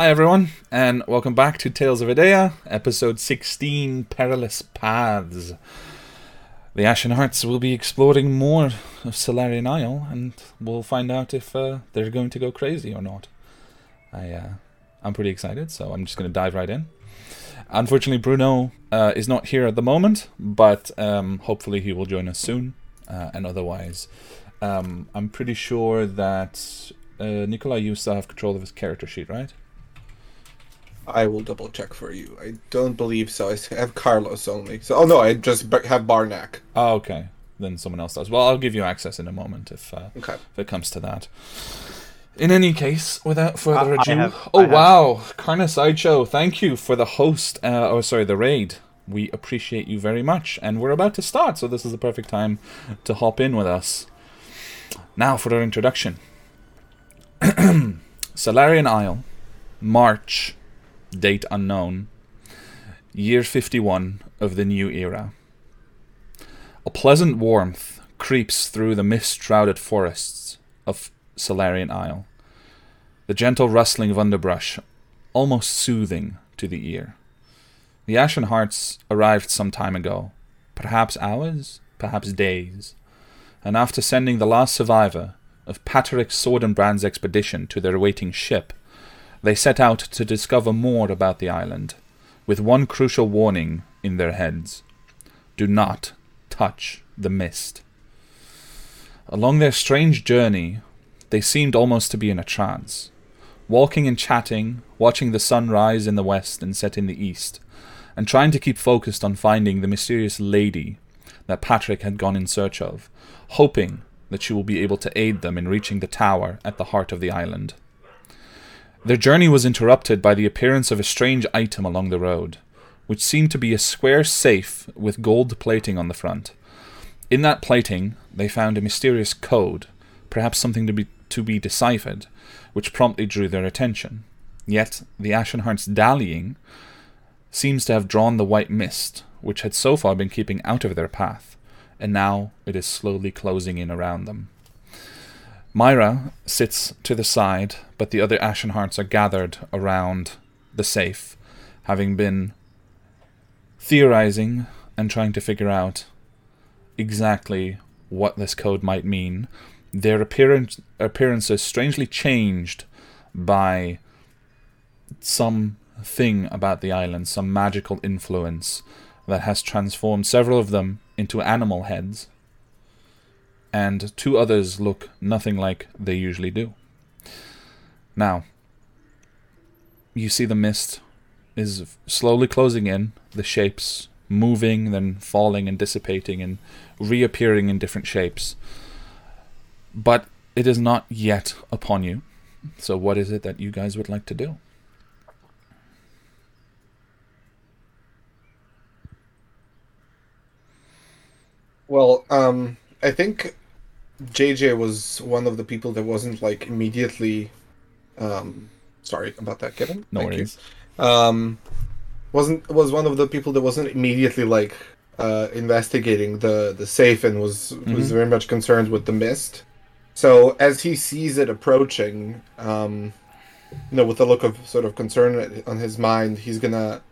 Hi, everyone, and welcome back to Tales of Idea, episode 16 Perilous Paths. The Ashen Hearts will be exploring more of Solarian Isle, and we'll find out if uh, they're going to go crazy or not. I, uh, I'm pretty excited, so I'm just going to dive right in. Unfortunately, Bruno uh, is not here at the moment, but um, hopefully he will join us soon. Uh, and otherwise, um, I'm pretty sure that uh, Nikolai, you still have control of his character sheet, right? I will double check for you. I don't believe so. I have Carlos only. So, oh no, I just have Barnack. Oh, okay. Then someone else does. Well, I'll give you access in a moment if uh, Okay. if it comes to that. In any case, without further I- I ado, have- oh wow, Karna Sideshow, thank you for the host. Uh, oh, sorry, the raid. We appreciate you very much, and we're about to start, so this is the perfect time to hop in with us. Now for our introduction. Solarian Isle, March, date unknown, year 51 of the new era. A pleasant warmth creeps through the mist shrouded forests of Solarian Isle, the gentle rustling of underbrush almost soothing to the ear. The Ashen Hearts arrived some time ago, perhaps hours, perhaps days, and after sending the last survivor of Patrick Swordandbrand's expedition to their waiting ship, they set out to discover more about the island, with one crucial warning in their heads do not touch the mist. Along their strange journey, they seemed almost to be in a trance, walking and chatting, watching the sun rise in the west and set in the east, and trying to keep focused on finding the mysterious lady that Patrick had gone in search of, hoping that she will be able to aid them in reaching the tower at the heart of the island. Their journey was interrupted by the appearance of a strange item along the road, which seemed to be a square safe with gold plating on the front. In that plating, they found a mysterious code, perhaps something to be to be deciphered, which promptly drew their attention. Yet the Ashenheart's dallying seems to have drawn the white mist, which had so far been keeping out of their path, and now it is slowly closing in around them. Myra sits to the side, but the other Ashen Hearts are gathered around the safe, having been theorizing and trying to figure out exactly what this code might mean. Their appearance appearances strangely changed by some thing about the island, some magical influence that has transformed several of them into animal heads, and two others look nothing like they usually do. Now, you see the mist is slowly closing in, the shapes moving, then falling and dissipating and reappearing in different shapes. But it is not yet upon you. So, what is it that you guys would like to do? Well, um, I think JJ was one of the people that wasn't like immediately. Um, sorry about that, Kevin. No Thank you. worries. Um, wasn't was one of the people that wasn't immediately like uh, investigating the the safe and was was Mhm. very much concerned with the mist. So as he sees it approaching, um, you know, with a look of sort of concern on his mind, he's gonna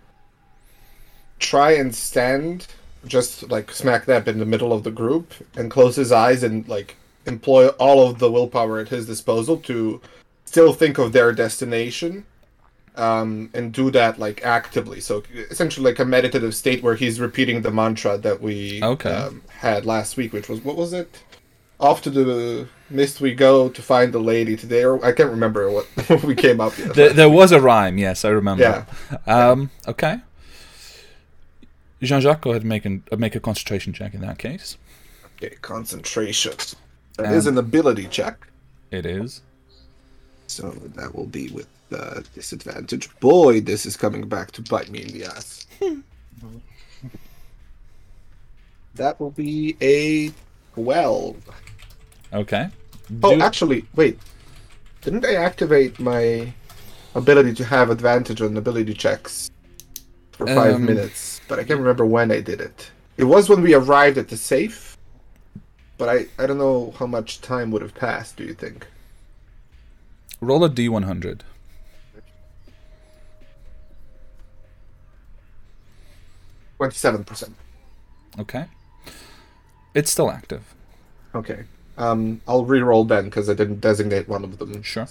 try and stand just like smack dab in the middle of the group and close his eyes and like employ all of the willpower at his disposal to still think of their destination um, and do that like actively. So essentially, like a meditative state where he's repeating the mantra that we Okay. um, had last week, which was what was it? Off to the mist we go to find the lady today, or I can't remember what we came up with. There, there was a rhyme, yes, I remember. Yeah. Um, okay. Jean Jacques, go ahead and make, an, uh, make a concentration check in that case. Okay, concentration. That Um, is an ability check, It is. so that will be with uh, disadvantage. Boy, this is coming back to bite me in the ass. that will be a twelve. Okay. Oh, actually, wait. Didn't I activate my ability to have advantage on ability checks for five Um, minutes? but I can't remember when I did it. It was when we arrived at the safe, but I, I don't know how much time would have passed, do you think? Roll a d100. Twenty-seven percent. Okay, it's still active. Okay, um, I'll re-roll then because I didn't designate one of them. Sure.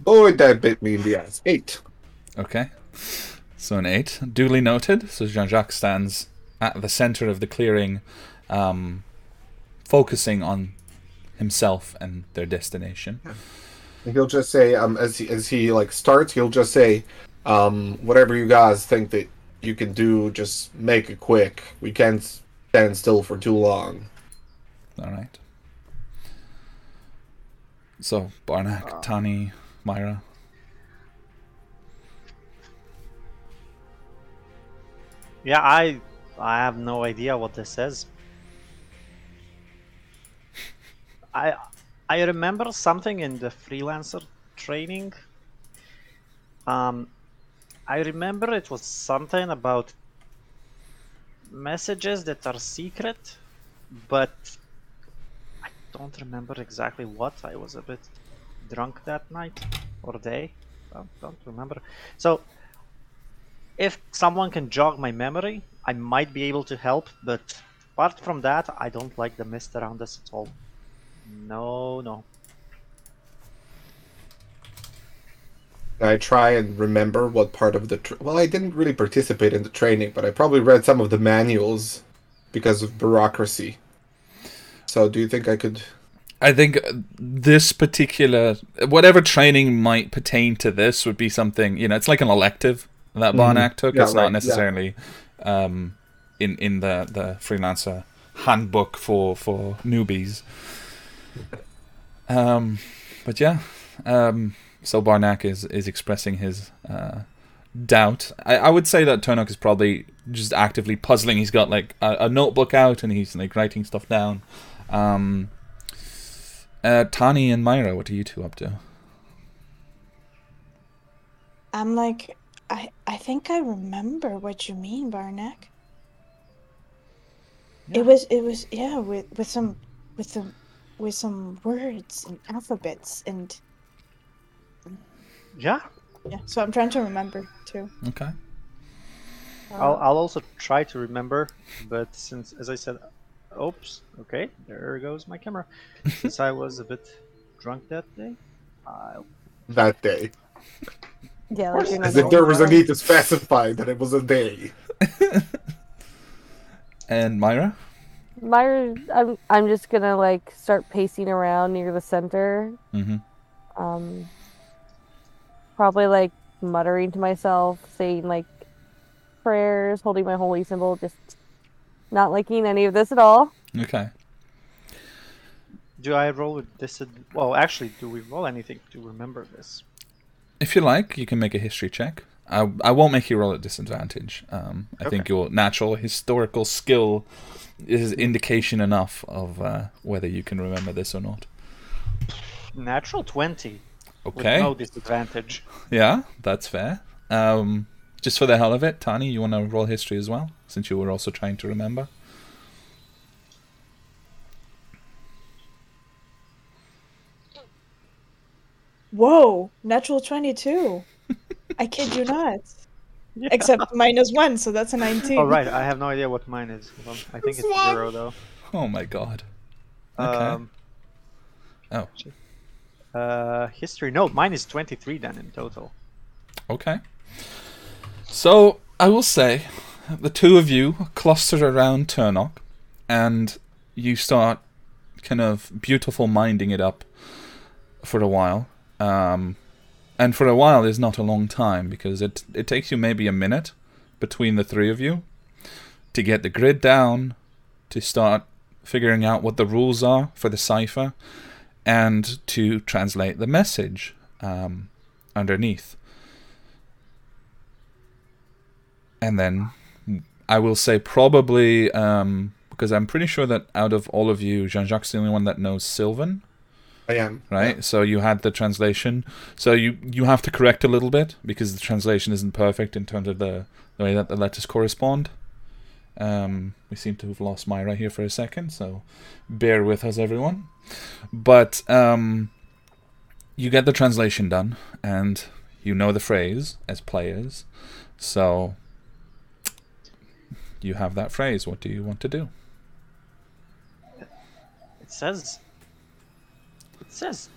Boy, that bit me in the ass. Eight. Okay. So an eight. Duly noted. So Jean Jacques stands at the center of the clearing, um, focusing on himself and their destination. He'll just say, um, as he as he like starts, he'll just say, um, whatever you guys think that you can do, just make it quick. We can't stand still for too long. All right. So Barnack, Tani, Myra. Yeah, I I have no idea what this is. I I remember something in the freelancer training. Um, I remember it was something about messages that are secret, but I don't remember exactly what. I was a bit drunk that night or day. I don't remember. So if someone can jog my memory, I might be able to help, but apart from that, I don't like the mist around us at all. No, no. I try and remember what part of the tr- well, I didn't really participate in the training, but I probably read some of the manuals because of bureaucracy. So, do you think I could? I think this particular whatever training might pertain to this would be something you know. It's like an elective that Barnack took. Yeah, it's right, not yeah. necessarily um, in in the the freelancer handbook for for newbies. Um, but yeah, um, so Barnack is is expressing his uh, doubt. I, I would say that Turnok is probably just actively puzzling. He's got like a, a notebook out and he's like writing stuff down. Um, uh, Tani and Myra, what are you two up to? I'm like, I I think I remember what you mean, Barnack. Yeah. It was it was yeah with with some with some with some words and alphabets and Yeah, yeah. So I'm trying to remember too. Okay. I'll, Uh, I'll also try to remember, but since, as I said, oops, okay, there goes my camera. since I was a bit drunk that day, I'll that day. Yeah, like As if there was a need to specify that it was a day. And Myra? Myra, I'm I'm just gonna like start pacing around near the center. Mm-hmm. Um, probably like muttering to myself, saying like prayers, holding my holy symbol, just not liking any of this at all. Okay. do I roll with this? Well, actually, do we roll anything to remember this? If you like, you can make a history check. I, I won't make you roll at disadvantage. Um, I think your natural historical skill is indication enough of uh, whether you can remember this or not. Natural twenty with Okay. no disadvantage. Yeah, that's fair. Um, just for the hell of it, Tani, you want to roll history as well, since you were also trying to remember. Whoa, natural twenty-two. I kid you not. Yeah. Except minus one, so that's a nineteen. Oh right, I have no idea what mine is. Hold on, I think it's Swap. zero though. Oh my god. Okay. Um, Oh, uh, history. No, mine is twenty-three then in total. okay. So I will say, the two of you cluster around Turnock, and you start kind of beautiful minding it up for a while. Um, and for a while is not a long time because it it takes you maybe a minute between the three of you to get the grid down, to start figuring out what the rules are for the cipher, and to translate the message um, underneath. And then I will say probably um, because I'm pretty sure that out of all of you, Jean Jacques is the only one that knows Sylvan I am. right? So you had the translation. So you you have to correct a little bit because the translation isn't perfect in terms of the, the way that the letters correspond. Um, we seem to have lost Myra here for a second, so bear with us, everyone. But um, you get the translation done, and you know the phrase as players. So you have that phrase. What do you want to do? It says. It says.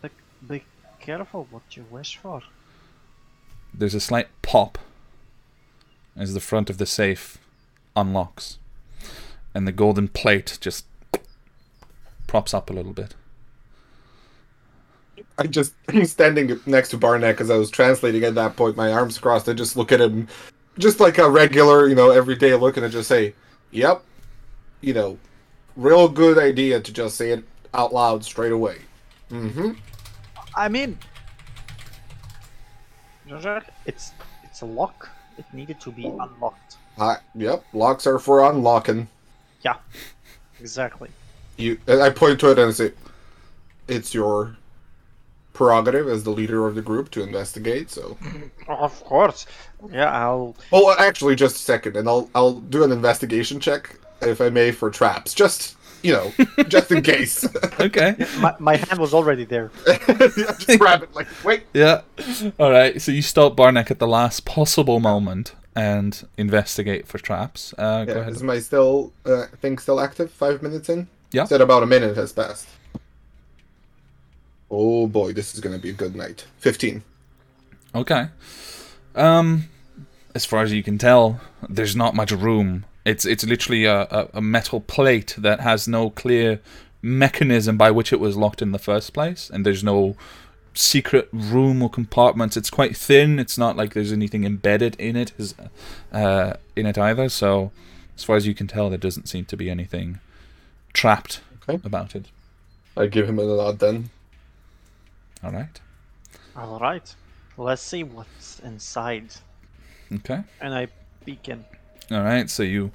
Be, be careful what you wish for. There's a slight pop as the front of the safe unlocks, and the golden plate just props up a little bit. I just I'm standing next to Barnack because I was translating at that point, my arms crossed. I just look at him, just like a regular, you know, everyday look, and I just say, "Yep," you know, real good idea to just say it out loud straight away. Mm-hmm. I mean, it's it's a lock. It needed to be unlocked. I, yep, locks are for unlocking. Yeah, exactly. You, I point to it and say, "It's your prerogative as the leader of the group to investigate." So, Of course. Yeah, I'll. well, actually, just a second, and I'll I'll do an investigation check if I may for traps, just you know, just in case. Okay. My, my hand was already there. just grab it, like wait. yeah. All right. So you stop Barnack at the last possible moment and investigate for traps. Uh, go Yeah, ahead. is my still uh, thing still active? Five minutes in. Yeah. Said about a minute has passed. Oh boy, this is gonna be a good night. Fifteen. Okay. Um, as far as you can tell, there's not much room. It's it's literally a, a, a metal plate that has no clear mechanism by which it was locked in the first place, and there's no secret room or compartments. It's quite thin. It's not like there's anything embedded in it, is uh, in it either. So, as far as you can tell, there doesn't seem to be anything trapped Okay. about it. I give him a nod then. All right. All right. Let's see what's inside. Okay. And I begin. All right, so you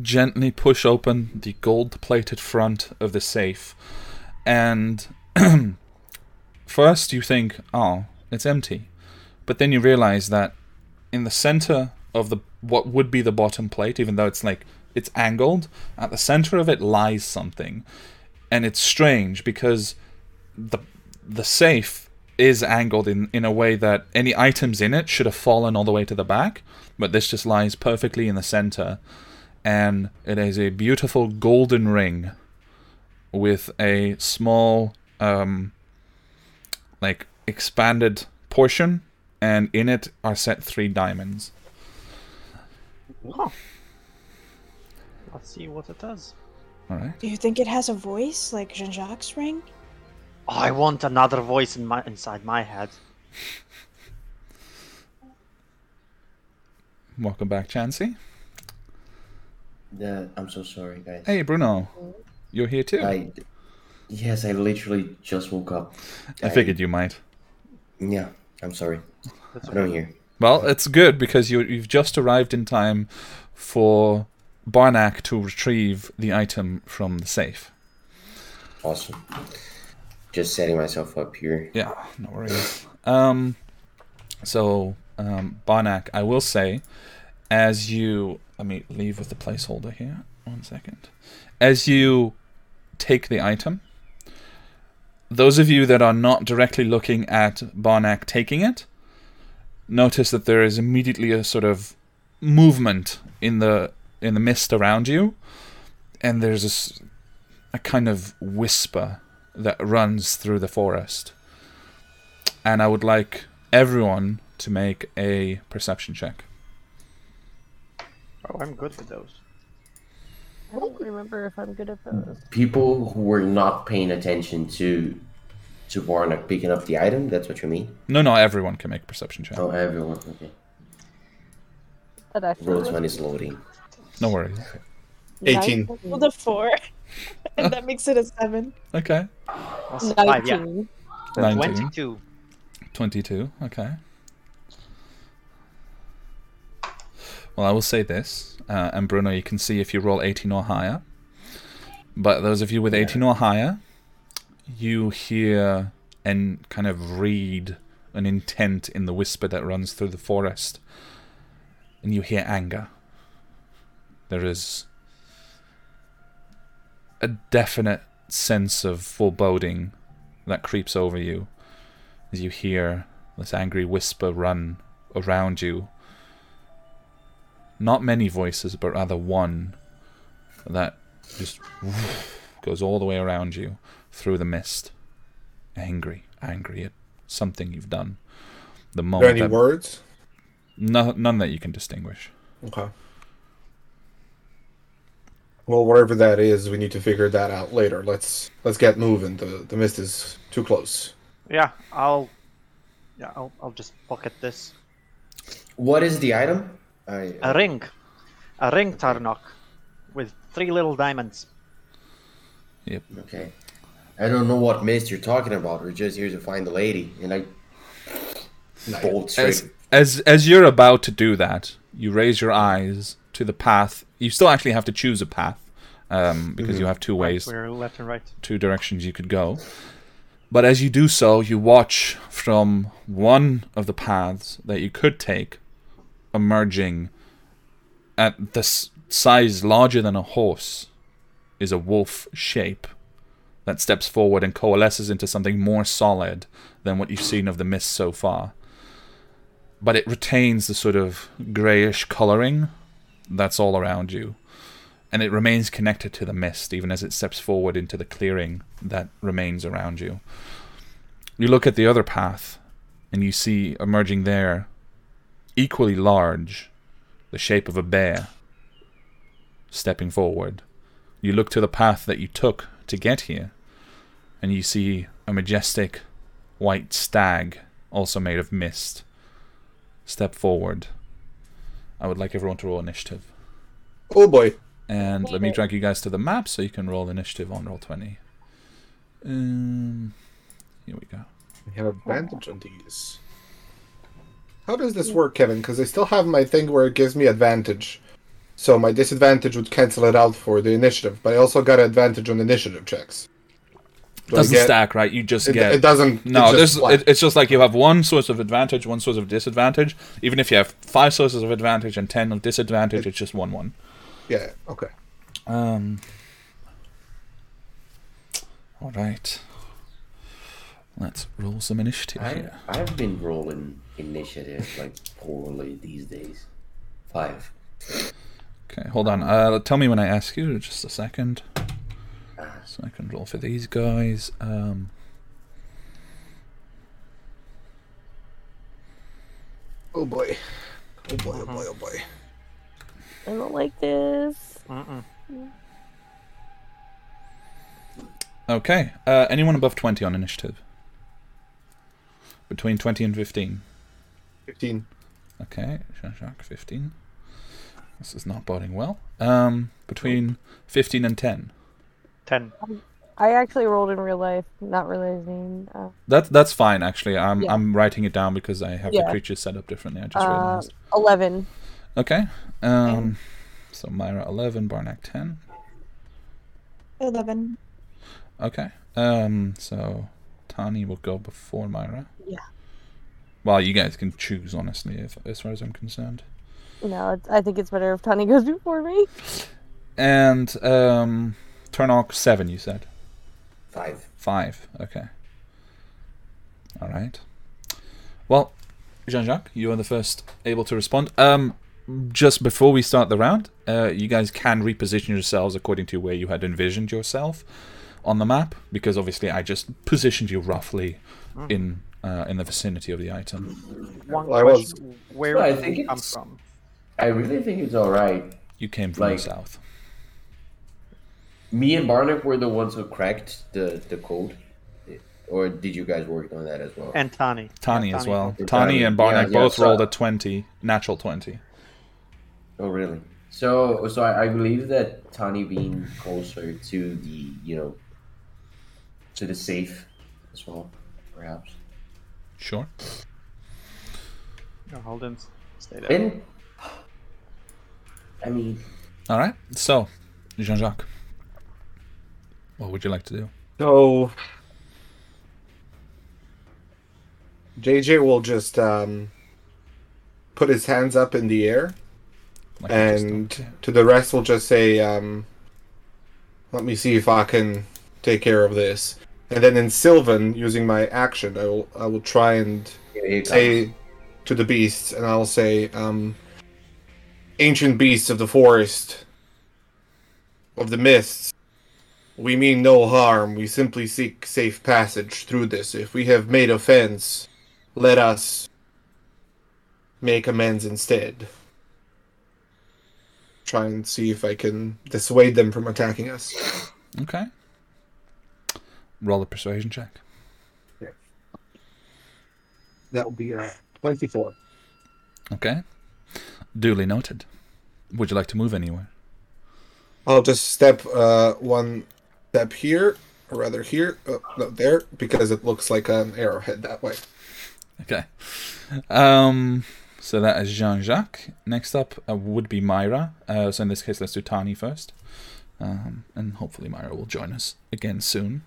gently push open the gold-plated front of the safe, and first you think, "Oh, it's empty," but then you realize that in the center of the what would be the bottom plate, even though it's like it's angled, at the center of it lies something, and it's strange because the the safe is angled in, in a way that any items in it should have fallen all the way to the back, but this just lies perfectly in the center. And it is a beautiful golden ring with a small, um, like, expanded portion, and in it are set three diamonds. Oh. Let's see what it does. All right. Do you think it has a voice like Jean Jacques' ring? Oh, I want another voice in my inside my head. Welcome back, Chansey. Yeah, I'm so sorry, guys. Hey, Bruno. You're here too? I, yes, I literally just woke up. I figured you might. Yeah, I'm sorry. That's I don't hear. Well, it's good because you you've just arrived in time for Barnack to retrieve the item from the safe. Awesome. Just setting myself up here. Yeah, no worries. Um, so um, Barnack, I will say, as you let me leave with the placeholder here. One second. As you take the item, those of you that are not directly looking at Barnack taking it, notice that there is immediately a sort of movement in the in the mist around you, and there's a, a kind of whisper that runs through the forest. And I would like everyone to make a perception check. Oh, I'm good with those. I don't remember if I'm good at those. People who were not paying attention to to Barnack picking up the item. That's what you mean? No, no, everyone can make a perception check. Oh, everyone. Okay. That actually Roll twenty is loading. No worries. 18. nice. Well, the four. and that makes it a seven. Okay. That's five, yeah. 19. 19. 22. 22. Okay. Well, I will say this, uh, and Bruno, you can see if you roll 18 or higher. But those of you with 18 or higher, you hear and kind of read an intent in the whisper that runs through the forest. And you hear anger. There is a definite sense of foreboding that creeps over you as you hear this angry whisper run around you. not many voices, but rather one that just goes all the way around you through the mist. Angry, angry at something you've done. The Are there any that, words? no, none that you can distinguish. Okay. Well, whatever that is, we need to figure that out later. Let's let's get moving. The the mist is too close. Yeah, I'll. Yeah, I'll, I'll just pocket this. What is the item? Uh, A ring. A ring, Tarnok. With three little diamonds. Yep. okay. I don't know what mist you're talking about. We're just here to find the lady, and I bolt straight. As as as you're about to do that, you raise your eyes to the path. You still actually have to choose a path, um, because you have two ways, We're left and right. two directions you could go. But as you do so, you watch from one of the paths that you could take, emerging at the s- size larger than a horse, is a wolf shape that steps forward and coalesces into something more solid than what you've seen of the mist so far. But it retains the sort of greyish colouring that's all around you. And it remains connected to the mist even as it steps forward into the clearing that remains around you. You look at the other path and you see emerging there, equally large, the shape of a bear stepping forward. You look to the path that you took to get here, and you see a majestic white stag, also made of mist, step forward. I would like everyone to roll initiative. Oh boy. And let me drag you guys to the map so you can roll initiative on roll 20. Um, here we go. We have advantage on these. How does this work, Kevin? Because I still have my thing where it gives me advantage. So my disadvantage would cancel it out for the initiative, but I also got advantage on initiative checks. Do Doesn't get- stack, right? You just It, get. it doesn't. no, it's there's, just it, it's just like you have one source of advantage, one source of disadvantage. Even if you have five sources of advantage and ten of disadvantage, it's just one one. yeah. Okay. Um. All right. Let's roll some initiative I, here. I've been rolling initiative like poorly these days. Five. Okay, hold on. Uh, tell me when I ask you. Just a second. So I can roll for these guys. Um. Oh boy. Oh boy. Oh boy. Oh boy. I don't like this. Mm-mm. Okay. Uh, anyone above twenty on initiative? Between twenty and fifteen. Fifteen. Okay, Jean-Jacques, 15. This is not boding well. Um, between 15 and 10. Ten. I actually rolled in real life, not realizing. Uh, That that's fine actually. I'm Yeah. I'm writing it down because I have the Yeah. creatures set up differently. I just uh, realized. Eleven. Okay. Um, so Myra 11, Barnack 10. Eleven. Okay. Um, so Tani will go before Myra. Yeah. Well, you guys can choose honestly, if, as far as I'm concerned. No, it's, I think it's better if Tani goes before me. And um, Turnock 7, you said. Five. Five. Okay. All right. Well, Jean-Jacques, you are the first able to respond. Um, just before we start the round, uh, you guys can reposition yourselves according to where you had envisioned yourself on the map, because obviously I just positioned you roughly in uh, in the vicinity of the item. One Well, I was- Where Well, I did think we come from? I really think it's alright. You came from Like- the south. Me and Barnack were the ones who cracked the, the code. Or did you guys work on that as well? And Tani. Tani as well. Tani. Tani and Yeah, Barnack yeah, both so- rolled a 20, natural 20. Oh, really? So, so I, I believe that Tani being closer to the, you know, to the safe as well, perhaps. Sure. No, hold on. Stay there. And, I mean, All right. So, Jean-Jacques, what would you like to do? So JJ will just um, put his hands up in the air, Like and to the rest, we'll just say, um, "Let me see if I can take care of this." And then in Sylvan, using my action, I will I will try and here it comes. say to the beasts, and I'll say, um, ancient beasts of the forest, of the mists, we mean no harm. We simply seek safe passage through this. If we have made offense, let us make amends instead. Try and see if I can dissuade them from attacking us. Okay. Roll a persuasion check. That will be uh, 24. Okay. Duly noted. Would you like to move anywhere? I'll just step uh, one step here, or rather here, oh, no, there, because it looks like an arrowhead that way. Okay. Um. So that is Jean Jacques. Next up uh, would be Myra. Uh, so in this case, let's do Tani first. Um, and hopefully Myra will join us again soon.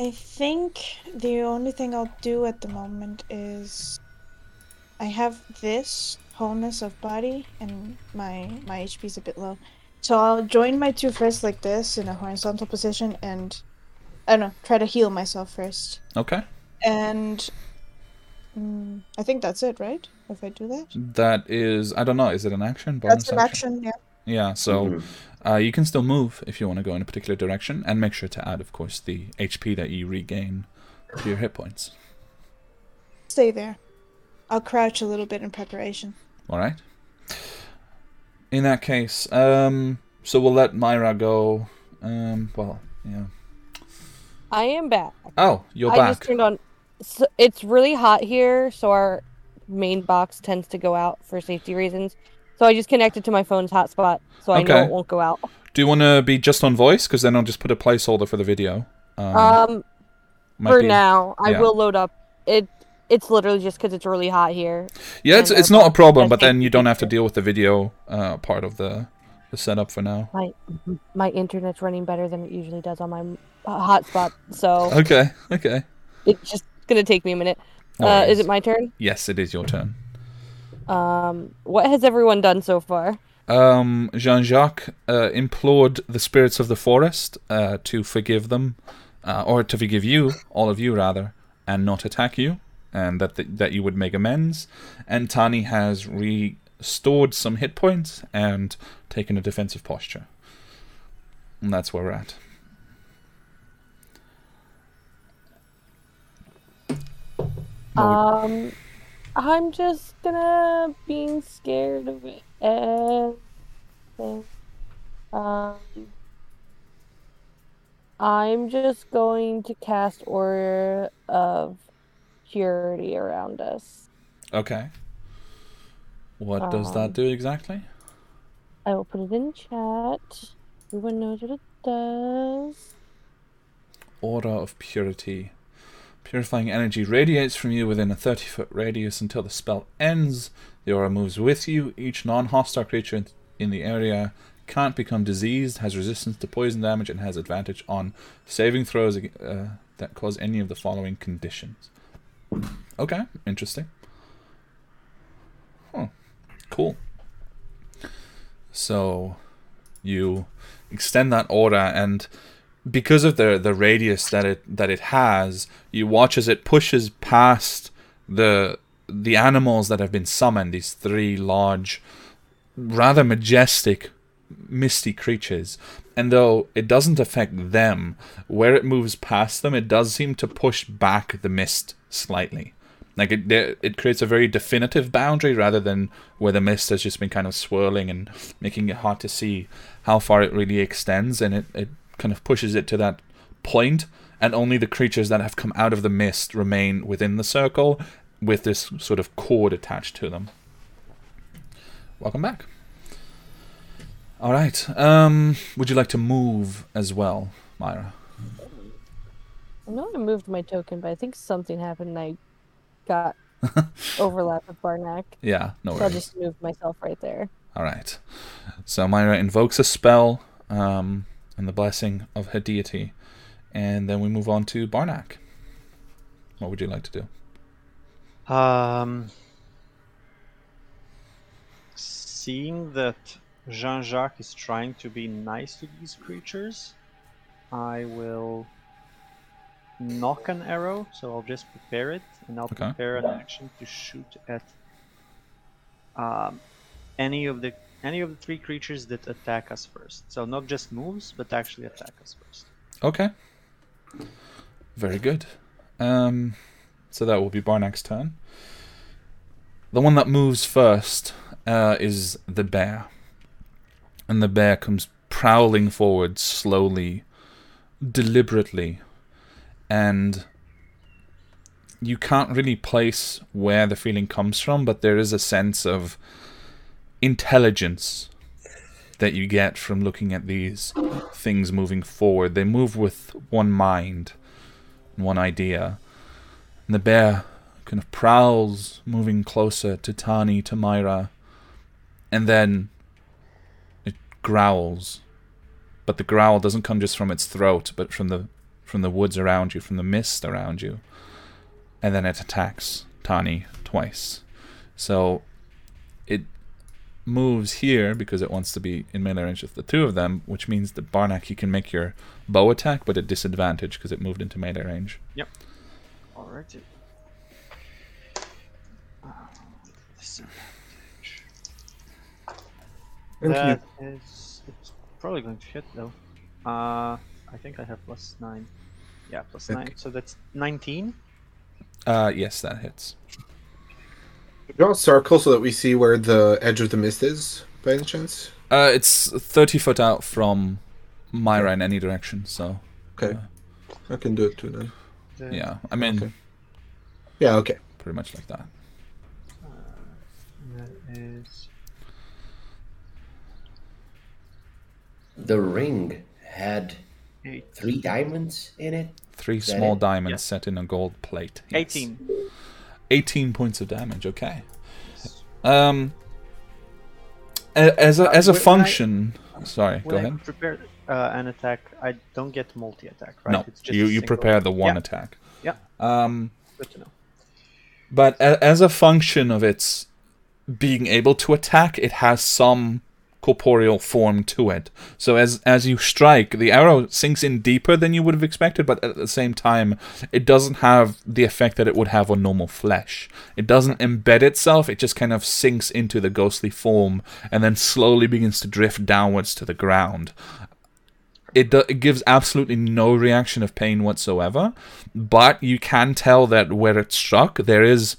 I think the only thing I'll do at the moment is I have this wholeness of body and my my HP is a bit low. So I'll join my two fists like this in a horizontal position and I don't know, try to heal myself first. Okay. And mm, I think that's it, right? If I do that. That is, I don't know, is it an action? Bonus That's an action, yeah. Yeah, so Mhm. uh, you can still move if you want to go in a particular direction, and make sure to add, of course, the HP that you regain to your hit points. Stay there. I'll crouch a little bit in preparation. All right. In that case, um, so we'll let Myra go. Um, well, yeah. I am back. Oh, you're I back. just turned on. So it's really hot here, so our main box tends to go out for safety reasons. So I just connected to my phone's hotspot, so I know it won't go out. Do you want to be just on voice? Because then I'll just put a placeholder for the video. Um, Um, for be- now, I will load up. It it's literally just because it's really hot here. Yeah, it's it's not a problem, but then you don't have to deal with the video uh, part of the the setup for now. My my internet's running better than it usually does on my uh, hotspot, so Okay, okay. it's just gonna take me a minute. No uh, is it my turn? Yes, it is your turn. Um, what has everyone done so far? Um, Jean Jacques uh, implored the spirits of the forest uh, to forgive them, uh, or to forgive you, all of you rather, and not attack you, and that th- that you would make amends. And Tani has restored some hit points and taken a defensive posture. And that's where we're at. Um, I'm just gonna being scared of it. everything. Um, I'm just going to cast Aura of Purity around us. okay. What does that Um, do exactly? I will put it in chat. Everyone knows what it does. Aura of Purity. Purifying energy radiates from you within a 30 foot radius until the spell ends. The aura moves with you. Each non hostile creature in- in the area can't become diseased, has resistance to poison damage, and has advantage on saving throws uh, that cause any of the following conditions. Okay, interesting. Huh. Cool. So, you extend that aura and because of the the radius that it that it has, you watch as it pushes past the the animals that have been summoned. These three large, rather majestic, misty creatures. And though it doesn't affect them, where it moves past them, it does seem to push back the mist slightly. Like it, it creates a very definitive boundary rather than where the mist has just been kind of swirling and making it hard to see how far it really extends. And it, it kind of pushes it to that point, and only the creatures that have come out of the mist remain within the circle with this sort of cord attached to them. Welcome back. All right. Um, would you like to move as well, Myra? I know I moved my token, but I think something happened and I got overlap with Barnack. Yeah, no So I'll just move myself right there. All right. So Myra invokes a spell um, and the blessing of her deity, and then we move on to Barnack. What would you like to do? Um, seeing that Jean Jacques is trying to be nice to these creatures, I will knock an arrow. So I'll just prepare it, and I'll Okay. prepare an action to shoot at um, any of the any of the three creatures that attack us first. So not just moves, but actually attack us first. Okay. Very good. Um, so that will be Barnack's turn. The one that moves first uh, is the bear. And the bear comes prowling forward slowly, deliberately, and you can't really place where the feeling comes from, but there is a sense of intelligence that you get from looking at these things moving forward. They move with one mind one idea. And the bear kind of prowls, moving closer to Tani, to Myra, and then growls. But the growl doesn't come just from its throat, but from the from the woods around you, from the mist around you. And then it attacks Tani twice. So it moves here because it wants to be in melee range with the two of them, which means that Barnack you can make your bow attack, but at disadvantage because it moved into melee range. Alrighty. Um, disadvantage. Thank you. That is it's probably going to hit though. Uh, I think I have plus nine. Yeah, plus Okay. nine. So that's nineteen. Uh, yes, that hits. Draw a circle so that we see where the edge of the mist is, by any chance. Uh, it's thirty foot out from Myra in any direction. So Okay. I can do it too then. That- yeah, I mean Okay. Yeah, okay. pretty much like that. That is The ring had eight. three diamonds in it. Three small it? diamonds Yes. set in a gold plate. Yes. Eighteen. 18 points of damage. Okay. Um. As a as a when I- function. Sorry, go I ahead. prepare uh, an attack, I don't get multi attack, right? No, It's just you you single- prepare the one Yeah. attack. Yeah. Um. Good to know. But a- as a function of its being able to attack, it has some corporeal form to it. So as as you strike, the arrow sinks in deeper than you would have expected, but at the same time, it doesn't have the effect that it would have on normal flesh. It doesn't embed itself; it just kind of sinks into the ghostly form and then slowly begins to drift downwards to the ground. It, do, it gives absolutely no reaction of pain whatsoever, but you can tell that where it struck, there is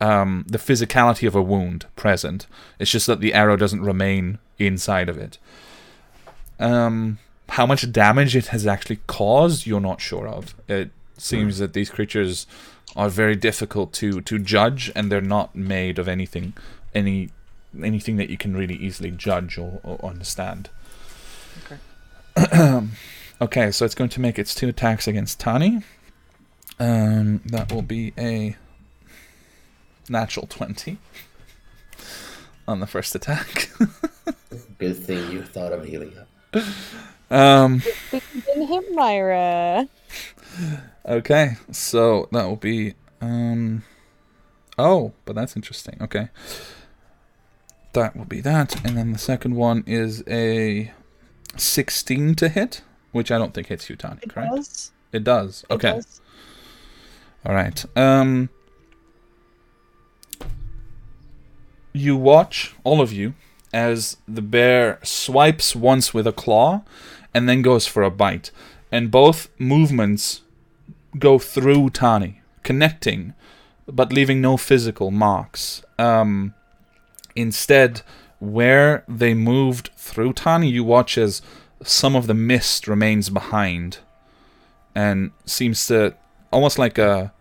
um, the physicality of a wound present. It's just that the arrow doesn't remain inside of it. Um, how much damage it has actually caused, you're not sure of. It seems that these creatures are very difficult to, to judge, and they're not made of anything, any anything that you can really easily judge or, or understand. Okay. okay, so it's going to make its two attacks against Tani. Um, that will be a natural 20 on the first attack. Good thing you thought of healing up. um, We didn't hit Myra. okay, so that will be. Um, oh, but that's interesting. Okay. That will be that. And then the second one is a 16 to hit, which I don't think hits you, Tani, It correct? does. It does. It Okay. does. All right. Um, you watch, all of you, as the bear swipes once with a claw and then goes for a bite. And both movements go through Tani, connecting, but leaving no physical marks. Um, instead, where they moved through Tani, you watch as some of the mist remains behind and seems to almost like a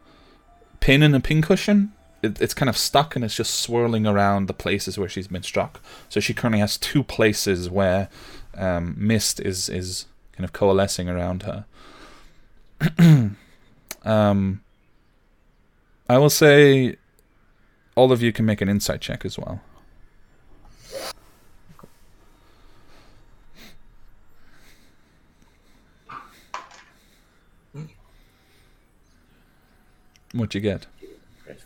pin in a pincushion. It, it's kind of stuck and it's just swirling around the places where she's been struck. So she currently has two places where um, mist is is kind of coalescing around her. um, I will say all of you can make an insight check as well. What'd you get?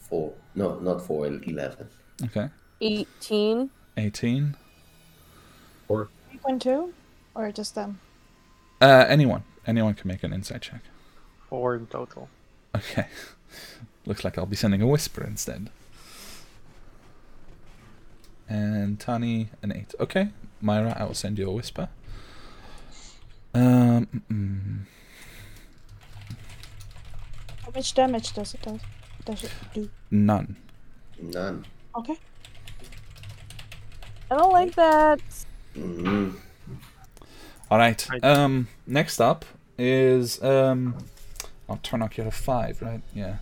Four. No, not four. Eleven. Okay. 18. 18. or 3.2? Or just them? Uh, anyone. Anyone can make an insight check. Four in total. Okay. Looks like I'll be sending a whisper instead. And Tani, an 8. Okay. Myra, I will send you a whisper. Um, mm, How much damage does it does, does it do? none. None. Okay. I don't like that. hmm All right. Um, next up is um, I'll turn off your five, right? Yeah.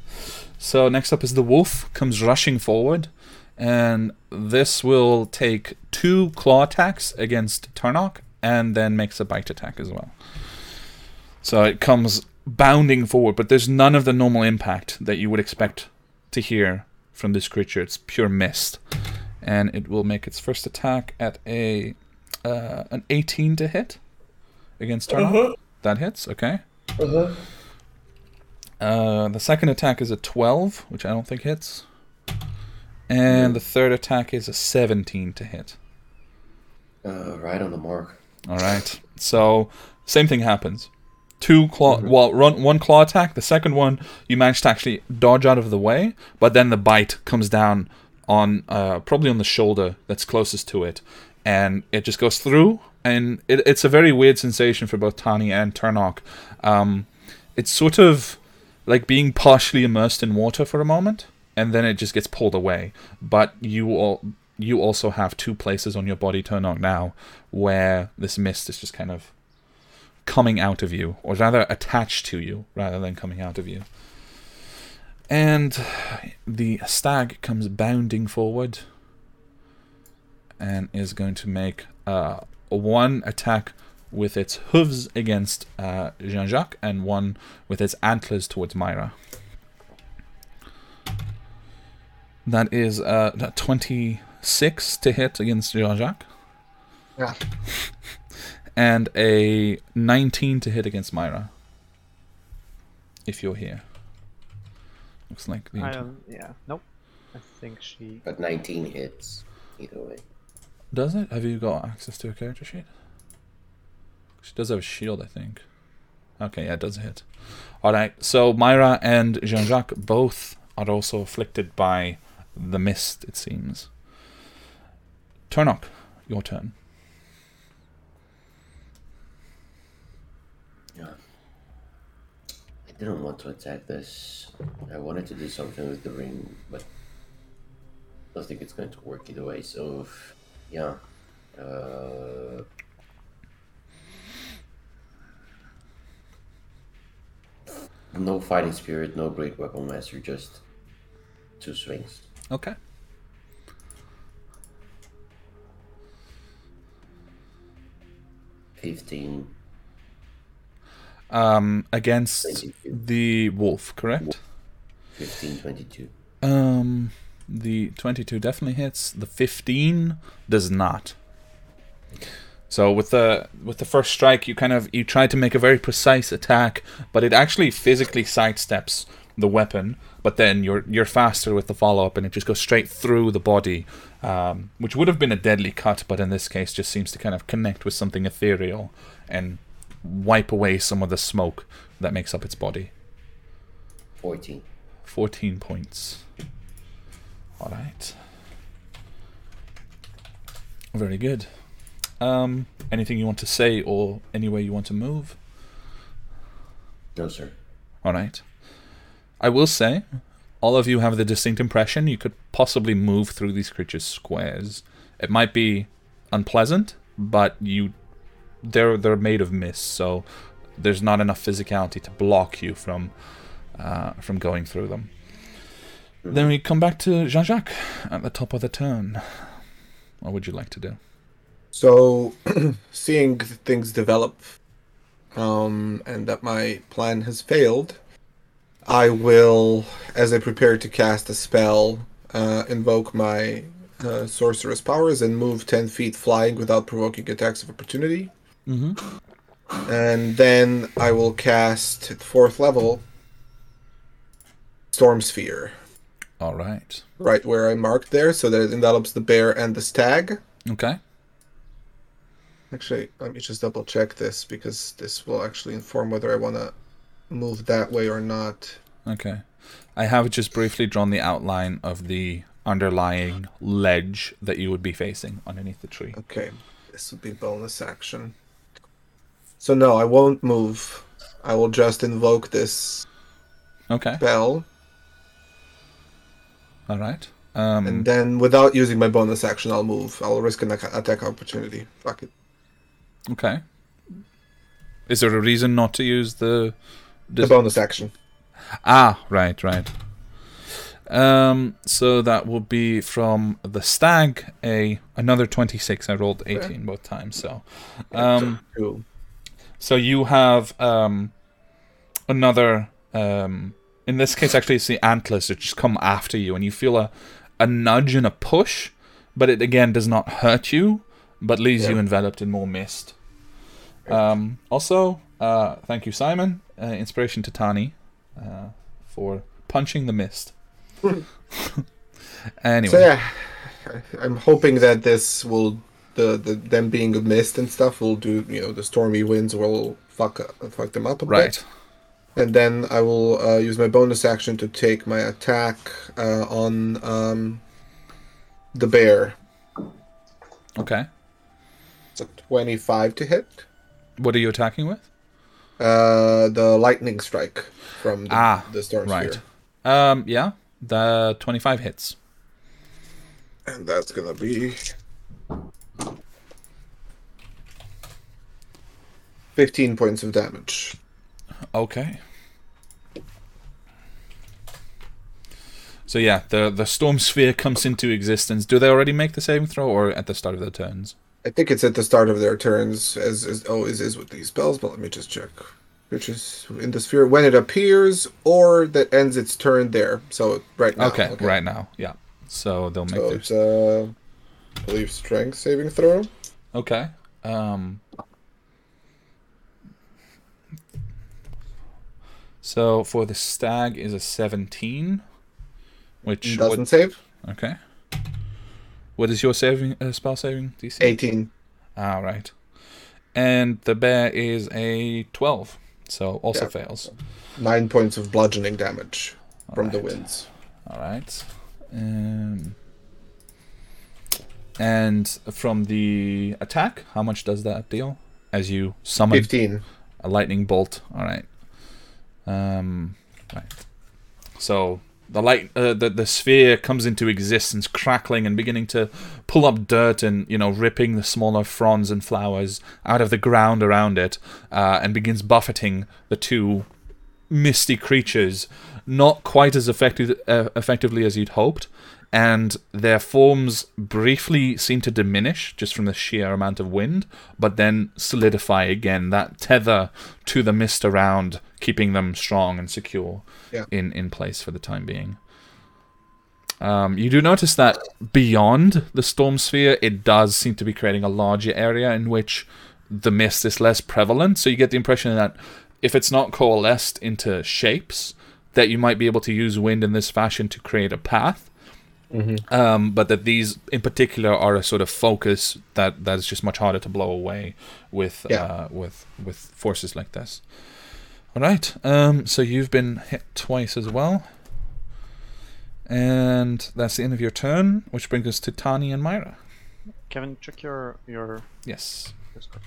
So next up is the wolf comes rushing forward, and this will take two claw attacks against Turnock, and then makes a bite attack as well. So it comes bounding forward, but there's none of the normal impact that you would expect to hear from this creature. It's pure mist, and it will make its first attack at a uh, an 18 to hit against Turnock. That hits. Okay. Uh-huh. Uh, the second attack is a 12, which I don't think hits. And the third attack is a 17 to hit. Uh, right on the mark. All right. So same thing happens. Two claw. Well, run one claw attack. The second one you manage to actually dodge out of the way, but then the bite comes down on uh, probably on the shoulder that's closest to it, and it just goes through. And it, it's a very weird sensation for both Tani and Turnock. Um, it's sort of like being partially immersed in water for a moment, and then it just gets pulled away. But you all you also have two places on your body, Turnock, now where this mist is just kind of coming out of you, or rather attached to you, rather than coming out of you. And the stag comes bounding forward and is going to make uh, one attack with its hooves against uh, Jean Jacques and one with its antlers towards Myra. That is uh, 26 to hit against Jean Jacques Yeah. and a 19 to hit against Myra. If you're here. Looks like the I don't. Yeah. Nope. I think she. But 19 hits. Either way. Does it? Have you got access to a character sheet? She does have a shield, I think. Okay, yeah, it does hit. Alright, so Myra and Jean Jacques both are also afflicted by the mist, it seems. Turnock, your turn. Yeah. I didn't want to attack this. I wanted to do something with the ring, but I don't think it's going to work either way. So, yeah. Uh, no fighting spirit, no great weapon master, just two swings. Okay. Fifteen. Um, against 22. the wolf, correct? 15, 22. Um, the 22 definitely hits. The 15 does not. So with the with the first strike, you kind of you try to make a very precise attack, but it actually physically sidesteps the weapon. But then you're you're faster with the follow up, and it just goes straight through the body, um, which would have been a deadly cut, but in this case, just seems to kind of connect with something ethereal and wipe away some of the smoke that makes up its body. 14. 14 points. All right. Very good. Um, anything you want to say or any way you want to move? No, sir. All right. I will say, all of you have the distinct impression you could possibly move through these creatures' squares. It might be unpleasant, but you, they're they're made of mist, so there's not enough physicality to block you from, uh, from going through them. Then we come back to Jean-Jacques at the top of the turn. What would you like to do? So, seeing things develop, um, and that my plan has failed, I will, as I prepare to cast a spell, uh, invoke my uh, sorceress powers and move ten feet flying without provoking attacks of opportunity. Mm-hmm. And then I will cast fourth level Storm Sphere, All right. right where I marked there, so that it envelops the bear and the stag. Okay. Actually, let me just double check this because this will actually inform whether I want to move that way or not. Okay. I have just briefly drawn the outline of the underlying ledge that you would be facing underneath the tree. Okay, this would be bonus action. So no, I won't move. I will just invoke this Okay. spell, All right. Um, and then without using my bonus action, I'll move. I'll risk an attack opportunity. Fuck it. okay. Is there a reason not to use the The bonus action. Ah, right, right. Um, so that will be from the stag a another twenty six. I rolled eighteen both times. So, um, Cool. So you have um another um in this case actually it's the antlers that just come after you, and you feel a a nudge and a push, but it again does not hurt you, but leaves you enveloped in more mist. Um, also, uh, thank you, Simon. Uh, inspiration to Tani uh, for punching the mist. anyway, So yeah, I'm hoping that this will the, the them being a mist and stuff will do you know the stormy winds will fuck fuck them up a bit. right. And then I will uh, use my bonus action to take my attack uh, on um, the bear. Okay. It's a 25 to hit. What are you attacking with? Uh, the lightning strike from the, Ah, the storm right. sphere. Um, yeah, the twenty-five hits. And that's gonna be 15 points of damage. Okay. So yeah, the the storm sphere comes into existence. Do they already make the saving throw, or at the start of their turns? I think it's at the start of their turns, as, as always is with these spells, but let me just check. Which is in the sphere when it appears or that ends its turn there. So right now. okay, right now, yeah. So they'll make So their it's uh, I believe strength saving throw. okay. Um. So for the stag is a seventeen, which Doesn't what- save. okay. What is your saving uh, spell saving DC? 18. Ah, right. And the bear is a 12, so also Yeah. fails. Nine points of bludgeoning damage from the winds. All right. Um, and from the attack, how much does that deal? As you summon 15. a lightning bolt. All right. Um, right. So the light, uh, the the sphere comes into existence, crackling and beginning to pull up dirt and you know ripping the smaller fronds and flowers out of the ground around it, uh, and begins buffeting the two misty creatures, not quite as effective uh, effectively as you'd hoped. And their forms briefly seem to diminish just from the sheer amount of wind, but then solidify again. That tether to the mist around, keeping them strong and secure Yeah. in, in place for the time being. Um, you do notice that beyond the storm sphere, it does seem to be creating a larger area in which the mist is less prevalent. So you get the impression that if it's not coalesced into shapes, that you might be able to use wind in this fashion to create a path. Um, but that these in particular are a sort of focus that that is just much harder to blow away with Yeah. uh, with with forces like this. All right. Um, so you've been hit twice as well, and that's the end of your turn, which brings us to Tani and Myra. Kevin, check your your. Yes. Discord.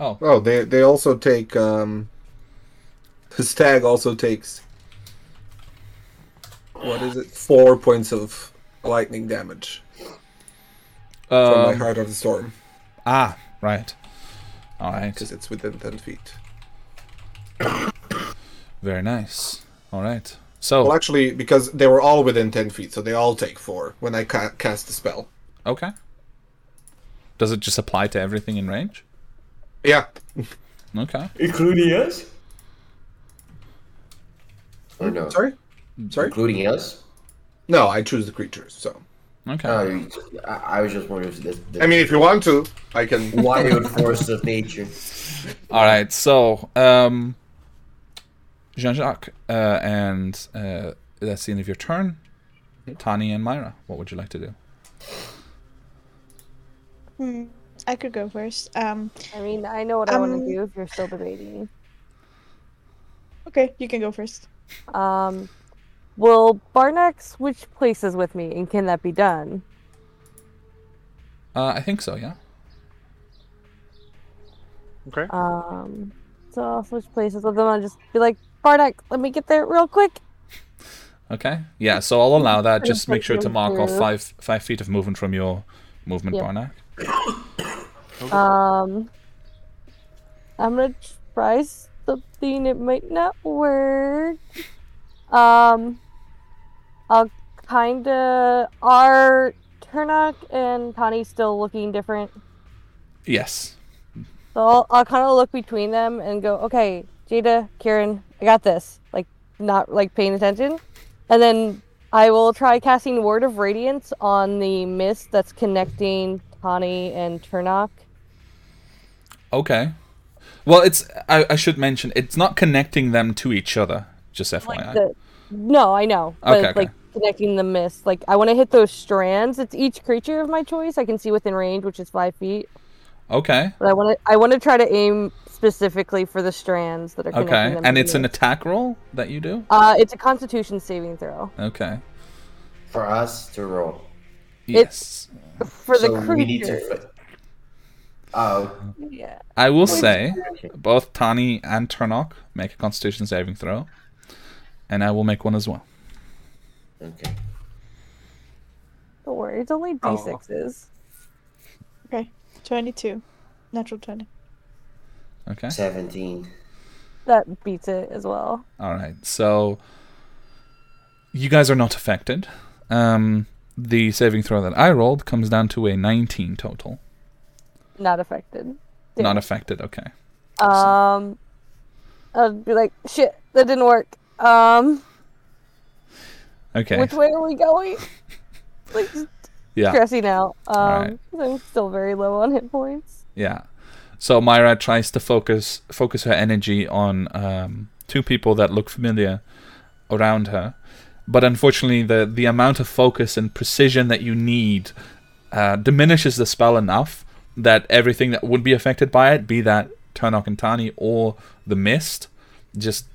Oh, Oh, they they also take um the stag also takes what is it? Four points of lightning damage from my um, heart of the storm ah, right. All right. because it's within ten feet. Very nice. All right. So Well, actually, because they were all within ten feet, so they all take four when I ca- cast the spell. okay. Does it just apply to everything in range? Yeah, Okay. Including us? Or no? sorry, sorry. Including us? No, I choose the creatures. So Okay. You- I, I was just wondering if this, this I mean, if you want to, I can. wild force of nature. All right, so um, Jean Jacques, uh, and uh, that's the end of your turn. Tani and Myra, what would you like to do? Hmm, I could go first. Um, I mean, I know what I want Um, to do if you're still debating. okay, you can go first. Um, will Barnack switch places with me, and can that be done? Uh, I think so. Yeah. Okay. Um, so I'll switch places with them. I'll just be like, Barnack, let me get there real quick. Okay. Yeah. So I'll allow that. Just make sure to mark off five five feet of movement from your movement, Yep. Barnack. Um, I'm gonna try something. It might not work. Um, I'll kinda are Turnock and Tani still looking different. Yes. So I'll, I'll kind of look between them and go, okay, Jada, Kieran, I got this. Like, not like paying attention. And then I will try casting Word of Radiance on the mist that's connecting Tani and Turnock. Okay. Well, it's. I, I should mention it's not connecting them to each other. Just FYI. Like the, no, I know. But Okay, okay. like connecting the mist. Like I want to hit those strands. It's each creature of my choice I can see within range, which is five feet. Okay. But I want to I want to try to aim specifically for the strands that are connecting Okay. them. And it's the an attack roll that you do. Uh, it's a Constitution saving throw Okay. For us to roll. Yes. for the so creature. we need to. Oh, Yeah. I will say both Tani and Turnock make a Constitution saving throw, and I will make one as well. Okay. Don't worry, it's only Oh. d6s. Okay, 22. Natural 20. Okay. 17. That beats it as well. All right. So you guys are not affected. Um, the saving throw that I rolled comes down to a 19 total. Not affected. Not affected. Okay. Um, I'd be like, shit, that didn't work. Um, Okay. which way are we going? Like, yeah. stressing out. Um. 'cause I'm still very low on hit points. Yeah. So Myra tries to focus focus her energy on um, two people that look familiar around her, but unfortunately, the the amount of focus and precision that you need uh, diminishes the spell enough that everything that would be affected by it, be that Turnok and Tani or the mist, just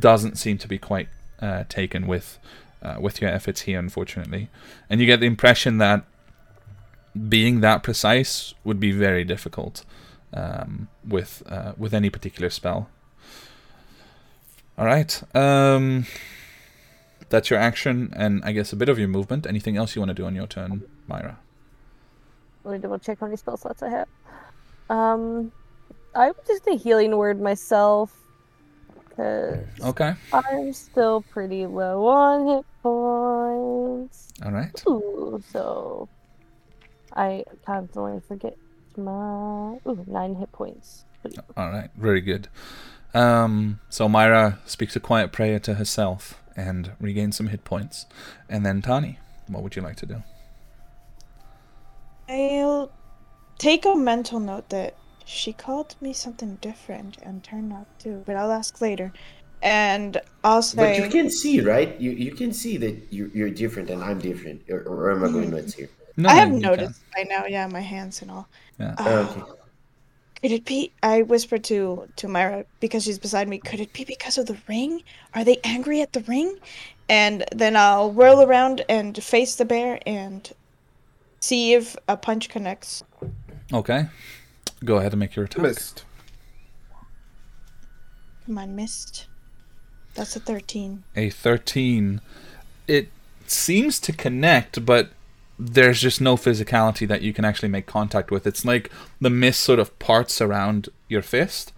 doesn't seem to be quite uh, taken with uh, with your efforts here, unfortunately. And you get the impression that being that precise would be very difficult um, with uh, with any particular spell. All right, um, that's your action, and I guess a bit of your movement. Anything else you want to do on your turn, Myra? Let me double check how many spell slots I have. Um, I would just a healing word myself. Because Okay. I'm still pretty low on hit points. All right. Ooh, so I constantly forget my ooh nine hit points. All right. Very good. Um, so Myra speaks a quiet prayer to herself and regains some hit points, and then Tani, what would you like to do? I'll take a mental note that she called me something different and turned out too, but I'll ask later. And I'll But you can see, right? You you can see that you're, you're different and I'm different. Or, or am I going nuts here? No, I have you can. noticed by now, yeah, my hands and all. Yeah. Uh, Okay. Could it be? I whispered to to Myra because she's beside me. Could it be because of the ring? Are they angry at the ring? And then I'll whirl around and face the bear and see if a punch connects. Okay. Go ahead and make your attack. Missed. Come on, missed. That's a thirteen. a 13 it seems to connect but there's just no physicality that you can actually make contact with it's like the mist sort of parts around your fist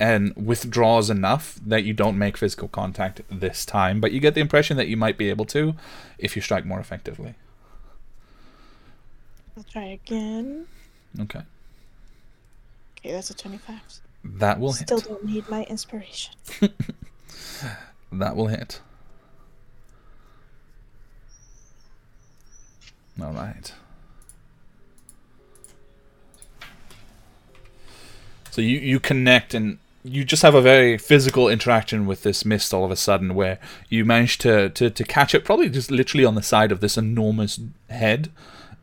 and withdraws enough that you don't make physical contact this time but you get the impression that you might be able to if you strike more effectively I'll try again. okay Okay, that's a twenty-five. that will hit Still don't need my inspiration. That will hit. All right. So you you connect and you just have a very physical interaction with this mist all of a sudden where you manage to, to, to catch it probably just literally on the side of this enormous head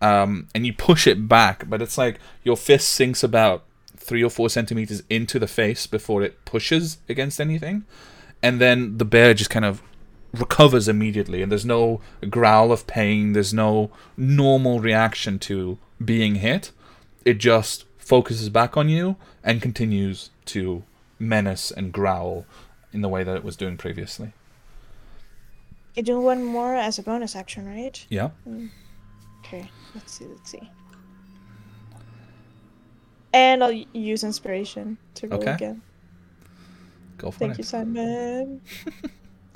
um, and you push it back but it's like your fist sinks about three or four centimeters into the face before it pushes against anything and then the bear just kind of recovers immediately, and there's no growl of pain. There's no normal reaction to being hit. It just focuses back on you and continues to menace and growl in the way that it was doing previously. You do one more as a bonus action, right? Yeah. Mm. Okay, let's see, let's see. And I'll use inspiration to roll Okay. again. Go for Thank it. Thank you, Simon.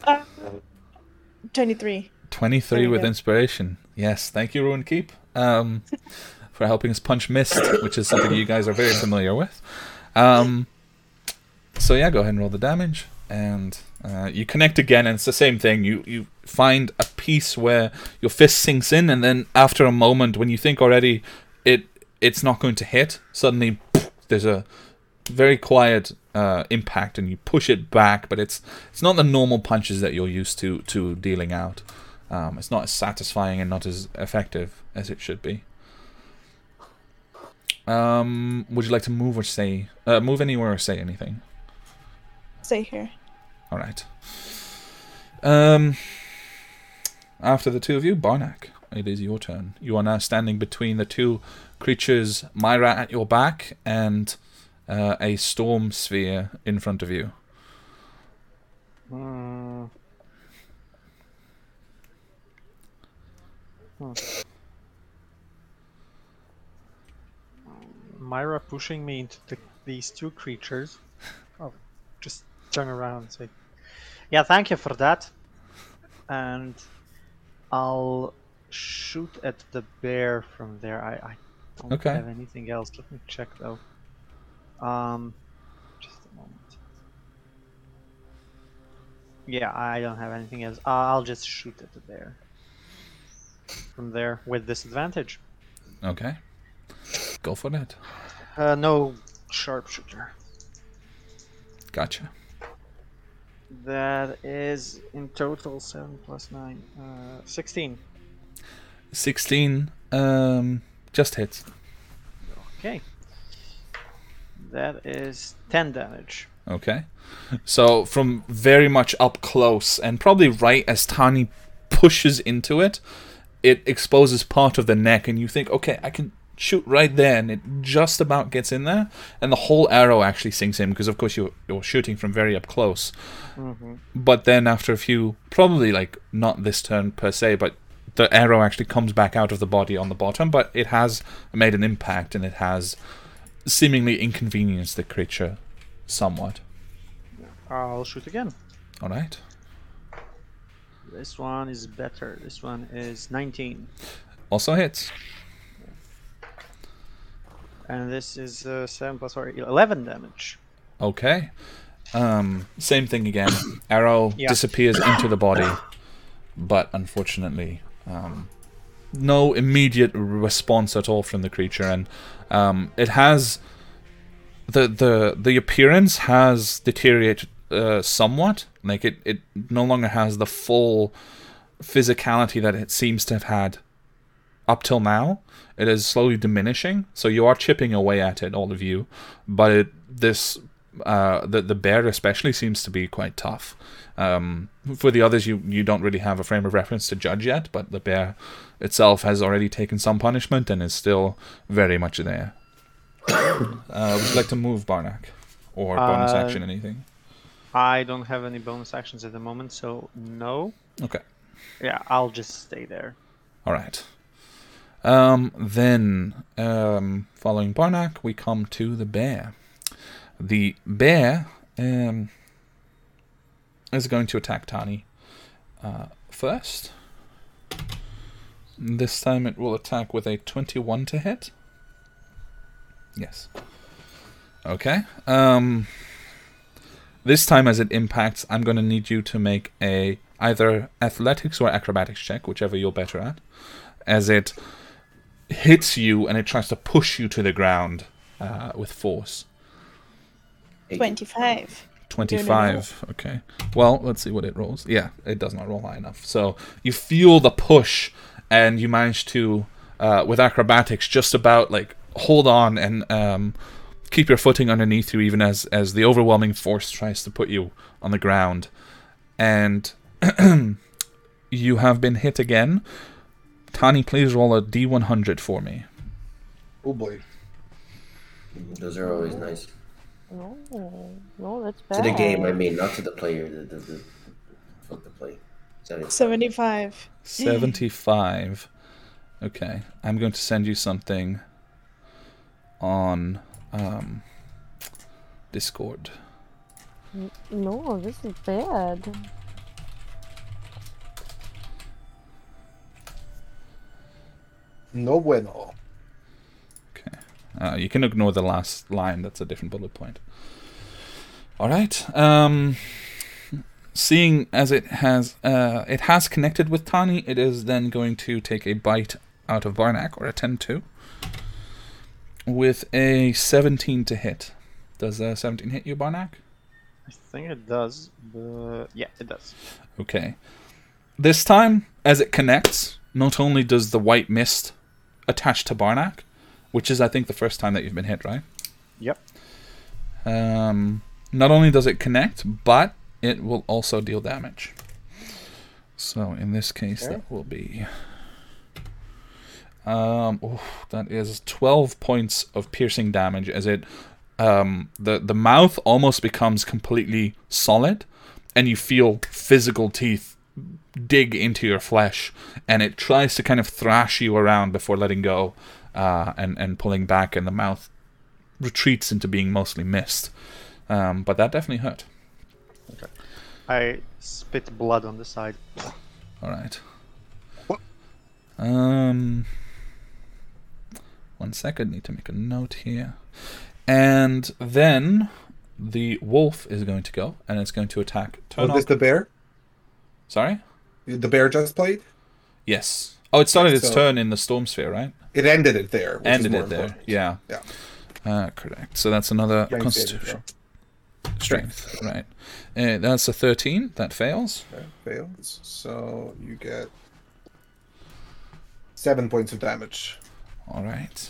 uh, 23. 23 There with go. inspiration. Yes, thank you, Ruin Keep, um, for helping us punch Mist, which is something you guys are very familiar with. Um, so yeah, go ahead and roll the damage, and uh, you connect again, and it's the same thing. You you find a piece where your fist sinks in, and then after a moment, when you think already it it's not going to hit, suddenly there's a very quiet uh, impact, and you push it back, but it's it's not the normal punches that you're used to to dealing out. Um, it's not as satisfying and not as effective as it should be. Um, would you like to move or say uh, move anywhere or say anything? Stay here. All right. Um, after the two of you, Barnack, it is your turn. You are now standing between the two creatures, Myra at your back and uh, a storm sphere in front of you. Hmm. Myra pushing me into the, these two creatures. Oh, just turn around say, "Yeah, thank you for that." And I'll shoot at the bear from there. I, I don't Okay. have anything else. Let me check though. Um, just a moment. Yeah, I don't have anything else. Uh, I'll just shoot at the bear. From there, with disadvantage. Okay. Go for it. Uh, no sharpshooter. Gotcha. That is in total 7 plus 9. Uh, 16. 16 um just hits. Okay. That is 10 damage. Okay. So from very much up close and probably right as Tani pushes into it, it exposes part of the neck and you think, okay, I can shoot right there and it just about gets in there and the whole arrow actually sinks in because of course you're, you're shooting from very up close. Mm-hmm. But then after a few, probably like not this turn per se, but the arrow actually comes back out of the body on the bottom, but it has made an impact and it has seemingly inconvenienced the creature somewhat. I'll shoot again. All right. This one is better. This one is 19. Also hits. And this is uh, 7 plus 4, 11 damage. Okay. Um, same thing again. Arrow Yeah. disappears into the body, but unfortunately, um, no immediate response at all from the creature, and um, it has the the the appearance has deteriorated uh, somewhat. Like it, it no longer has the full physicality that it seems to have had up till now. It is slowly diminishing, so you are chipping away at it, all of you. But it, this, uh, the the bear especially seems to be quite tough. Um, for the others, you you don't really have a frame of reference to judge yet, but the bear itself has already taken some punishment and is still very much there. uh, would you like to move, Barnack, or bonus Uh, action anything? I don't have any bonus actions at the moment, so no. Okay. Yeah, I'll just stay there. All right. Um, then, um, following Barnack, we come to the bear. The bear um, is going to attack Tani uh, first. This time it will attack with a 21 to hit. Yes. Okay. Um, this time, as it impacts, I'm going to need you to make a either athletics or acrobatics check, whichever you're better at, as it hits you and it tries to push you to the ground uh, with force. Eight. 25. 25. Okay. Well, let's see what it rolls. Yeah, it does not roll high enough. So you feel the push and you manage to, uh, with acrobatics, just about like hold on and um, keep your footing underneath you, even as, as the overwhelming force tries to put you on the ground. And you have been hit again. Tani, please roll a d100 for me. Oh boy. Those are always nice. No, no, that's To the game, I mean, not to the player. The, the, the, fuck the play. Seventy- 75. 75. Okay, I'm going to send you something on um, Discord. No, this is bad. No bueno. Uh, you can ignore the last line. That's a different bullet point. All right. Um, seeing as it has uh, it has connected with Tani, it is then going to take a bite out of Barnack or a 10-2 with a 17 to hit. Does a 17 hit you, Barnack? I think it does, but yeah, it does. Okay. This time, as it connects, not only does the white mist attach to Barnack, which is, I think, the first time that you've been hit, right? Yep. Um, not only does it connect, but it will also deal damage. So in this case, Okay. that will be. Um, oh, that is twelve points of piercing damage as it, um, the the mouth almost becomes completely solid, and you feel physical teeth dig into your flesh, and it tries to kind of thrash you around before letting go, uh, and and pulling back, and the mouth retreats into being mostly mist. Um, but that definitely hurt. I spit blood on the side. All right. Um, one second. Need to make a note here, and then the wolf is going to go, and it's going to attack. Was Turnok. this the bear? Sorry. The bear just played? Yes. Oh, it started Okay, its so- turn in the storm sphere, right? It ended it there. which is Ended it there. Yeah. Yeah. Uh, correct. So that's another Strength constitution throw. strength. Right. Uh, that's a thirteen. That fails. Fails. So you get seven points of damage. All right.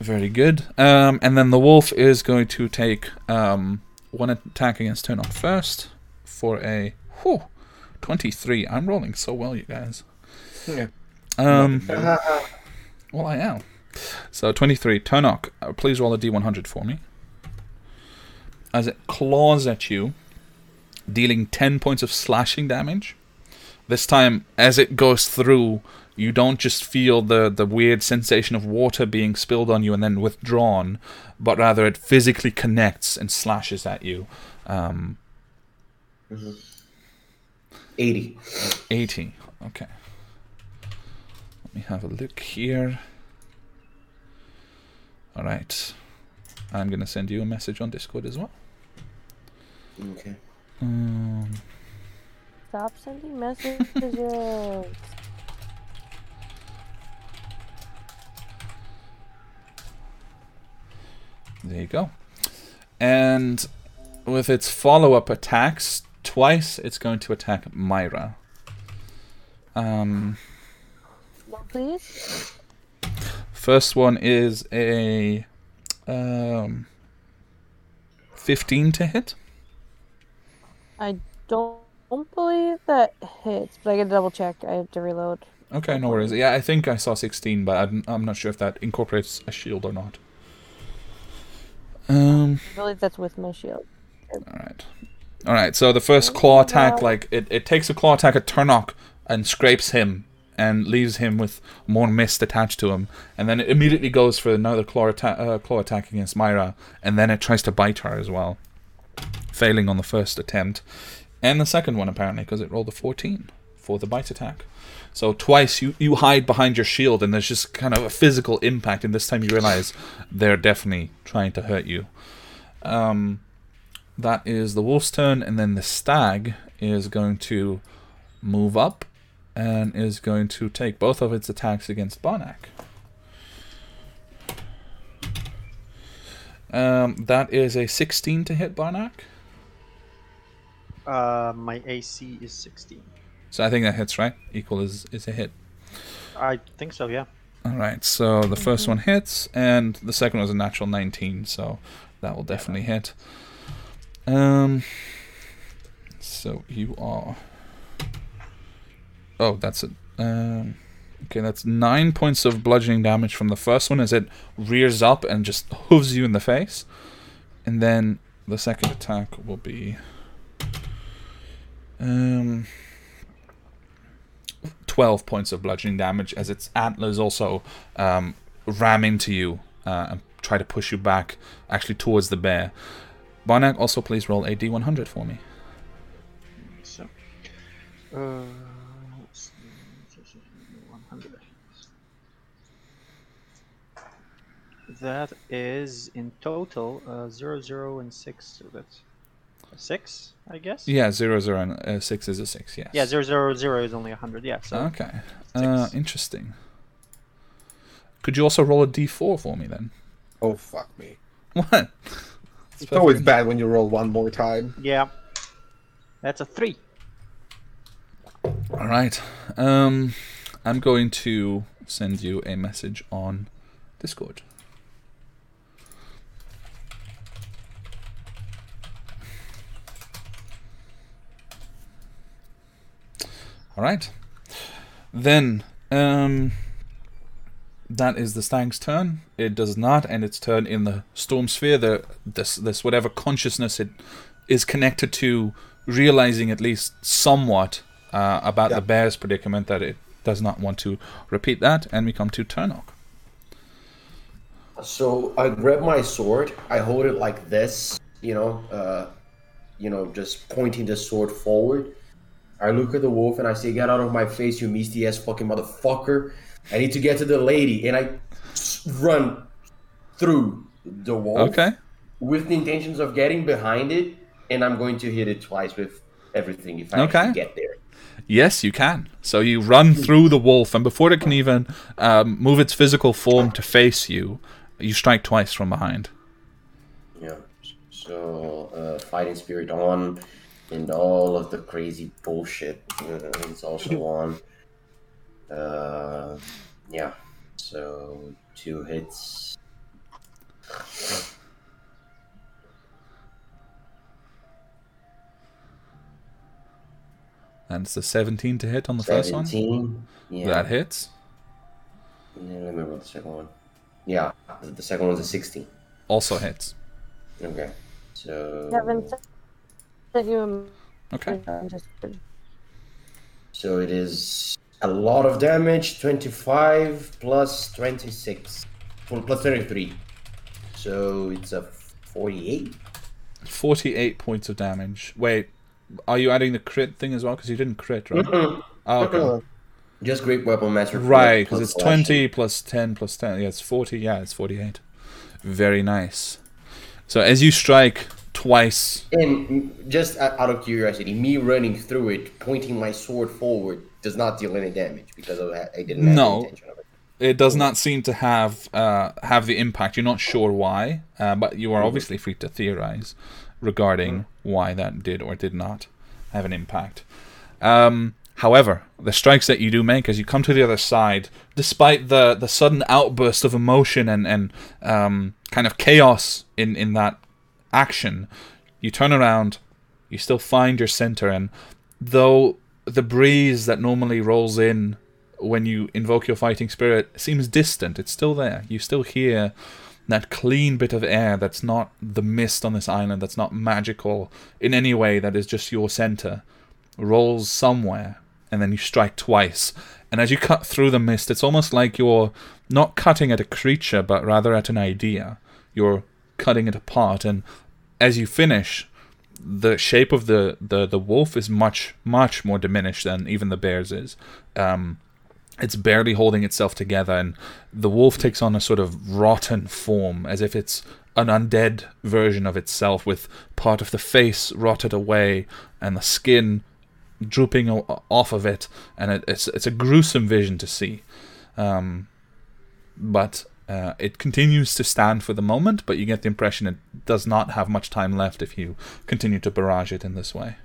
Very good. Um, and then the wolf is going to take um, one attack against Turnok first for a whew, 23. I'm rolling so well, you guys. Yeah. Um, well, I am. So 23. Turnok, uh, please roll a d100 for me. As it claws at you, dealing 10 points of slashing damage. This time, as it goes through, you don't just feel the, the weird sensation of water being spilled on you and then withdrawn, but rather it physically connects and slashes at you. Um, 80. 80. Okay. Let me have a look here. All right. I'm going to send you a message on Discord as well. Okay. Um, Stop sending messages. there you go. And with its follow up attacks, twice it's going to attack Myra. Um, Please? first one is a um, 15 to hit. I don't believe that hits, but I gotta double check. I have to reload. Okay, no worries. Yeah, I think I saw 16, but I'm, I'm not sure if that incorporates a shield or not. Um, I believe that's with my shield. alright. Alright, so the first claw attack, like, it, it takes a claw attack at Turnok and scrapes him and leaves him with more mist attached to him. And then it immediately goes for another claw, atta- uh, claw attack against Myra, and then it tries to bite her as well. Failing on the first attempt. And the second one, apparently, because it rolled a 14 for the bite attack. So twice you, you hide behind your shield, and there's just kind of a physical impact, and this time you realize they're definitely trying to hurt you. Um, that is the wolf's turn, and then the stag is going to move up and is going to take both of its attacks against Barnack. Um, that is a 16 to hit Barnack. Uh, my AC is 16. So I think that hits, right? Equal is, is a hit. I think so, yeah. Alright, so the first one hits, and the second was a natural 19, so that will definitely hit. Um, So you are. Oh, that's it. Um, okay, that's nine points of bludgeoning damage from the first one as it rears up and just hooves you in the face. And then the second attack will be. Um. 12 points of bludgeoning damage as its antlers also um, ram into you uh, and try to push you back actually towards the bear. Barnack, also please roll a d100 for me. So, uh, let's see, 100. That is in total uh, 0, 0, and 6. So that's 6, I guess? Yeah, 0, 0, and uh, 6 is a 6, yes. Yeah, 0, 0, 0 is only a 100, yeah. So Okay. Uh, interesting. Could you also roll a d4 for me then? Oh fuck me! What? It's always bad when you roll one more time. Yeah. That's a 3. All right. Um, I'm going to send you a message on Discord. All right. Then, um, that is the stag's turn. It does not end its turn in the storm sphere. The this this whatever consciousness it is connected to, realizing at least somewhat uh, about Yeah. the bear's predicament that it does not want to repeat that, and we come to Turnok. So I grab my sword. I hold it like this, you know, uh, you know, just pointing the sword forward. I look at the wolf and I say, "Get out of my face, you misty ass fucking motherfucker! I need to get to the lady." And I run through the wolf Okay. with the intentions of getting behind it, and I'm going to hit it twice with everything if I Okay. get there. Yes, you can. So you run through the wolf, and before it can even um, move its physical form to face you, you strike twice from behind. Yeah. So uh, fighting spirit on, and all of the crazy bullshit is also on. Uh, yeah. So two hits. And it's a 17 to hit on the first one. Seventeen. Yeah. That hits. Yeah, let me roll the second one. Yeah, the- the second one's a sixteen. Also hits. Okay. So. Kevin sent you a Okay. So it is a lot of damage. Twenty-five plus twenty-six, well, plus twenty-three. So it's a forty-eight. 48 points of damage. Wait, are you adding the crit thing as well? Because you didn't crit, right? Oh, okay. Just great weapon master. Right, because it's slashing. 20 plus 10 plus 10. Yeah, it's 40. Yeah, it's 48. Very nice. So as you strike twice, And just out of curiosity, me running through it, pointing my sword forward, does not deal any damage because. I didn't have No. the intention of it. it does not seem to have uh, have the impact. You're not sure why, uh, but you are obviously free to theorize regarding why that did or did not have an impact. Um, however, the strikes that you do make as you come to the other side, despite the, the sudden outburst of emotion and and um, kind of chaos in in that action, you turn around, you still find your center, and though the breeze that normally rolls in when you invoke your fighting spirit seems distant, it's still there. You still hear that clean bit of air that's not the mist on this island, that's not magical in any way, that is just your center, rolls somewhere, and then you strike twice. And as you cut through the mist, it's almost like you're not cutting at a creature, but rather at an idea. You're cutting it apart, and as you finish, the shape of the, the, the wolf is much, much more diminished than even the bear's is. Um, it's barely holding itself together, and the wolf takes on a sort of rotten form, as if it's an undead version of itself, with part of the face rotted away and the skin drooping off of it, and it, it's it's a gruesome vision to see. Um, but uh, it continues to stand for the moment, but you get the impression it does not have much time left if you continue to barrage it in this way.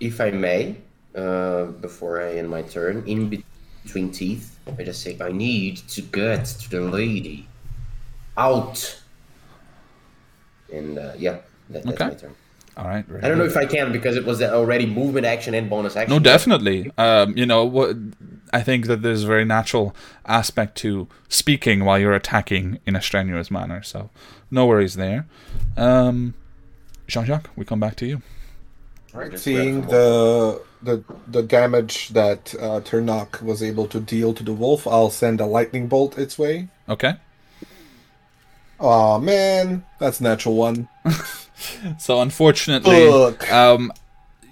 If I may, uh, before I end my turn, in between teeth, I just say, I need to get to the lady. Out! And uh, yeah, that, that's Okay. my turn. All right. very I don't know if I can because it was already movement action and bonus action. No, definitely. Um, you know what? I think that there's a very natural aspect to speaking while you're attacking in a strenuous manner. So, no worries there. Um, Jean-Jacques, we come back to you. Right, seeing the the the damage that uh, Turnok was able to deal to the wolf, I'll send a lightning bolt its way. Okay. Oh man, that's a natural one. So unfortunately, um,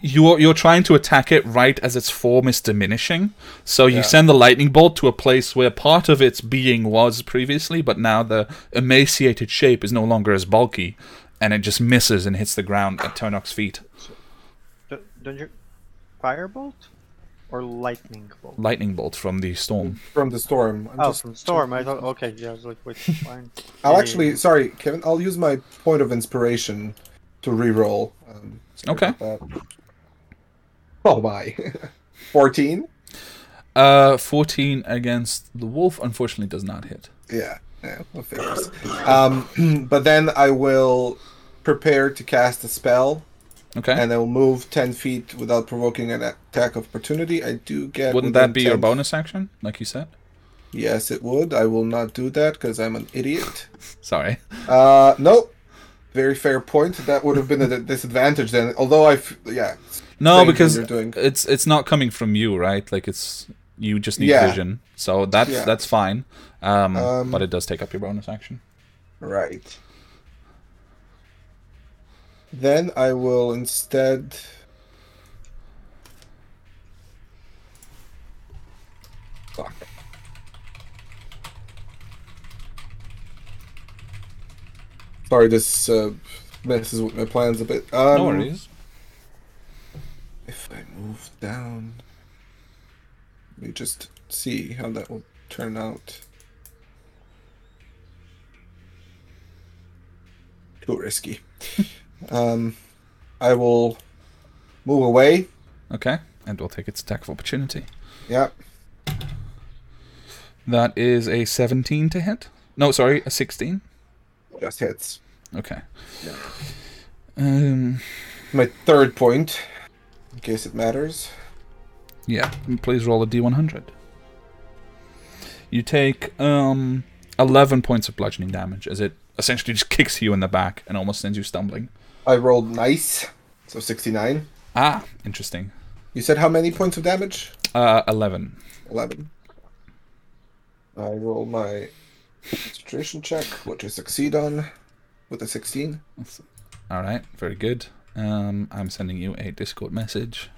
you're you're trying to attack it right as its form is diminishing. So you Yeah. send the lightning bolt to a place where part of its being was previously, but now the emaciated shape is no longer as bulky, and it just misses and hits the ground at Turnok's feet. Don't, don't you firebolt or lightning bolt? Lightning bolt from the storm. from the storm. I'm Oh, just- from the storm. I thought. Okay, yeah. I was like, wait, fine. I'll Maybe- actually, sorry, Kevin. I'll use my point of inspiration to re-roll. Um, Okay. Oh my, fourteen. Uh, fourteen against the wolf. Unfortunately, does not hit. Yeah, yeah, that figures. Um, but then I will prepare to cast a spell, Okay. and I will move ten feet without provoking an attack of opportunity. I do get. Wouldn't that be your bonus action, like you said? Yes, it would. I will not do that because I'm an idiot. Sorry. Uh, nope. Very fair point. That would have been a disadvantage then. Although I've, yeah. No, because you're doing. it's it's not coming from you, right? Like it's you just need Yeah. vision, so that's Yeah. that's fine. Um, Um, but it does take up your bonus action. Right. Then I will instead. Fuck. Sorry, this uh, messes with my plans a bit. Um, no worries. If I move down, let me just see how that will turn out. Too risky. um, I will move away. Okay, and we'll take its attack of opportunity. Yep. That is a seventeen to hit. No, sorry, a sixteen. just hits. Okay. Um. My third point, in case it matters. Yeah. Please roll a d100. You take um eleven points of bludgeoning damage as it essentially just kicks you in the back and almost sends you stumbling. I rolled nice, so 69. Ah, interesting. You said how many points of damage? Uh, eleven. 11. I roll my concentration check, which I succeed on with a 16. All right, very good. Um, I'm sending you a Discord message.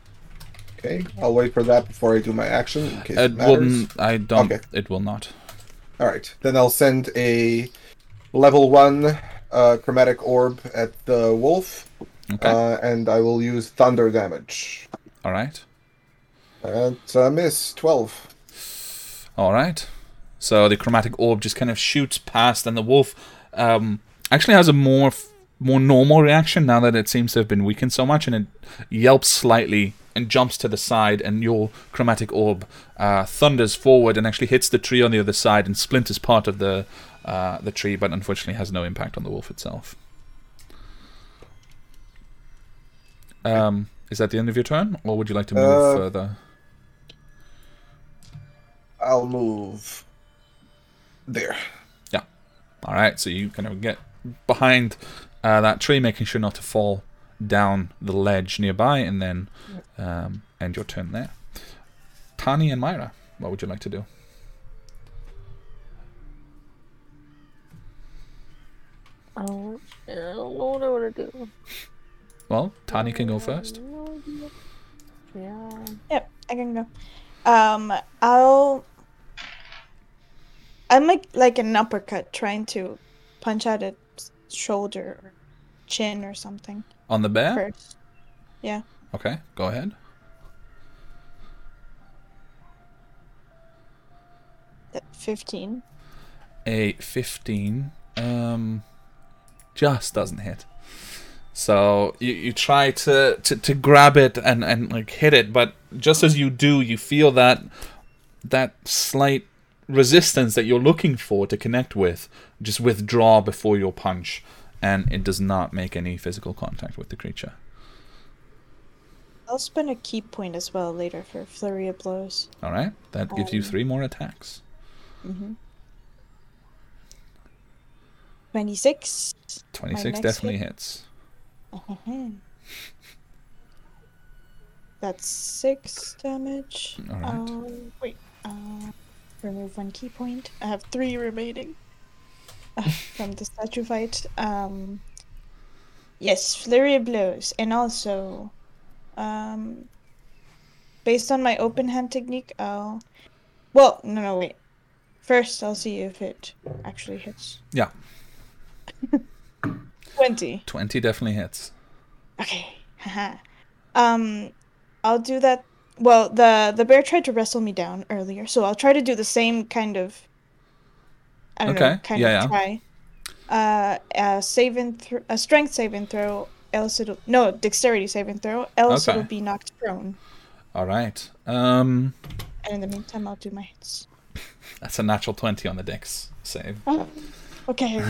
Okay, I'll wait for that before I do my action in case it, It matters. wouldn't. I don't. Okay. It will not. All right, then I'll send a level one uh, chromatic orb at the wolf, Okay. uh, and I will use thunder damage. All right. And uh, miss 12. All right. So the chromatic orb just kind of shoots past, and the wolf um, actually has a more f- more normal reaction now that it seems to have been weakened so much, and it yelps slightly and jumps to the side, and your chromatic orb uh, thunders forward and actually hits the tree on the other side and splinters part of the uh, the tree, but unfortunately has no impact on the wolf itself. Um, is that the end of your turn, or would you like to move Uh, further? I'll move there. Yeah. All right, so you kind of get behind uh, that tree, making sure not to fall down the ledge nearby, and then um, end your turn there. Tani and Myra, what would you like to do? I don't, I don't know what I want to do. Well, Tani can go first. Yeah. Yep, I can go. Um, I'll. I make like an uppercut, trying to punch out its shoulder or chin or something On the bear? first. Okay, go ahead. That fifteen. A 15 um, just doesn't hit. So you, you try to, to, to grab it and, and like hit it, but just as you do, you feel that that slight resistance that you're looking for to connect with just withdraw before your punch and it does not make any physical contact with the creature. I'll spend a ki point as well later for flurry of blows. All right, that gives you Um, three more attacks. Mm-hmm. Twenty-six. 26 definitely hit? hits. That's six damage. All right. Um, wait. Uh, remove one ki point. I have three remaining uh, from the statue fight. Um, yes, flurry of blows, and also, um, based on my open hand technique, I'll. Well, no, no, wait. First, I'll see if it actually hits. Yeah, Twenty. 20 definitely hits. Okay. Um, I'll do that. Well, the the bear tried to wrestle me down earlier, so I'll try to do the same kind of. I don't know, Okay, kind yeah, of yeah. try. Uh, a saving throw, a strength saving throw. Else it'll no dexterity saving throw. Else Okay. it'll be knocked prone. All right. Um, And in the meantime, I'll do my hits. that's a natural 20 on the dex save. Okay.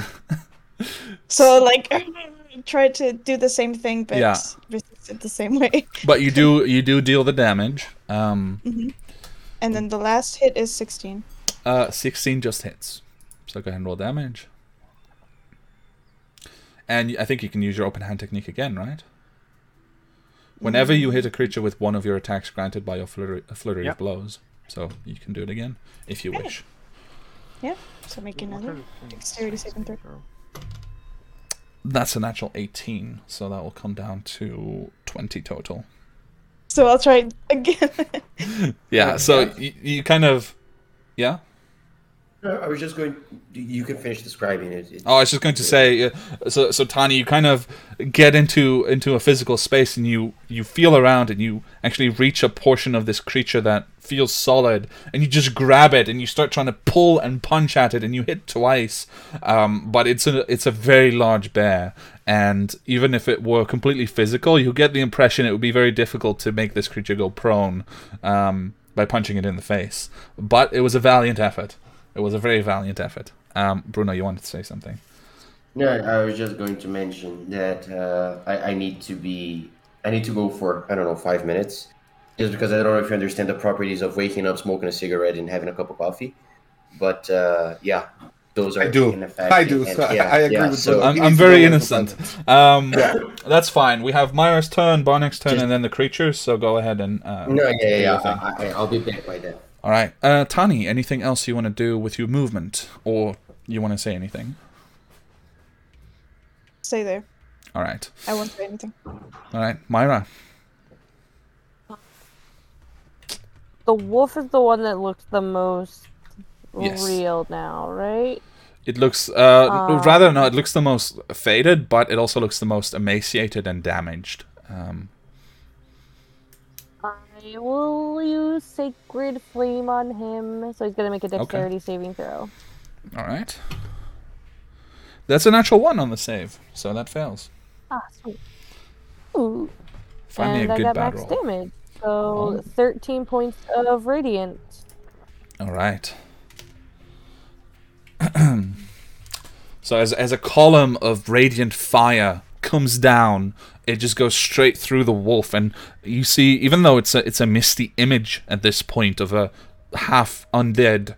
So like, try to do the same thing, but Yeah. resist it the same way. But you do you do deal the damage. Um, And then the last hit is sixteen. uh, 16 just hits. So go ahead and roll damage. And I think you can use your open hand technique again, right? Whenever you hit a creature with one of your attacks granted by your flurry, a flurry Yeah. of blows, so you can do it again if you wish. Yeah. So make another. Dexterity saving throw. That's a natural 18, so that will come down to 20 total. So I'll try again. Yeah, so you, you kind of. Yeah? I was just going. You can finish describing it. It- Oh, I was just going to say, uh, so so Tani, you kind of get into into a physical space, and you you feel around, and you actually reach a portion of this creature that feels solid, and you just grab it, and you start trying to pull and punch at it, and you hit twice, um, but it's a it's a very large bear, and even if it were completely physical, you get the impression it would be very difficult to make this creature go prone um, by punching it in the face. But it was a valiant effort. It was a very valiant effort. Um, Bruno, you wanted to say something? No, I was just going to mention that uh, I, I need to be. I need to go for I don't know five minutes, just because I don't know if you understand the properties of waking up, smoking a cigarette, and having a cup of coffee. But uh, yeah, those are I do. in. I do. and- So yeah, I agree yeah, with so, Bruno. I'm, I'm very go away for innocent. five Um, that's fine. We have Myra's turn, Barnack's turn, Just- and then the creatures. So go ahead and. Uh, No, yeah, yeah, yeah. I, I, I'll be back by then. All right, uh, Tani. Anything else you want to do with your movement, or you want to say anything? Stay there. All right, I won't say anything. all right, Myra. The wolf is the one that looks the most Yes. real now, right? It looks, uh, Um, rather no, it looks the most faded, but it also looks the most emaciated and damaged. Um, I will use Sacred Flame on him, so he's gonna make a dexterity saving throw. all right. That's a natural one on the save, so that fails. Ah, sweet. Ooh. Find and me a I good got bad max roll. damage, so Oh. 13 points of radiant. All right. so as as a column of radiant fire comes down, it just goes straight through the wolf, and you see, even though it's a it's a misty image at this point of a half undead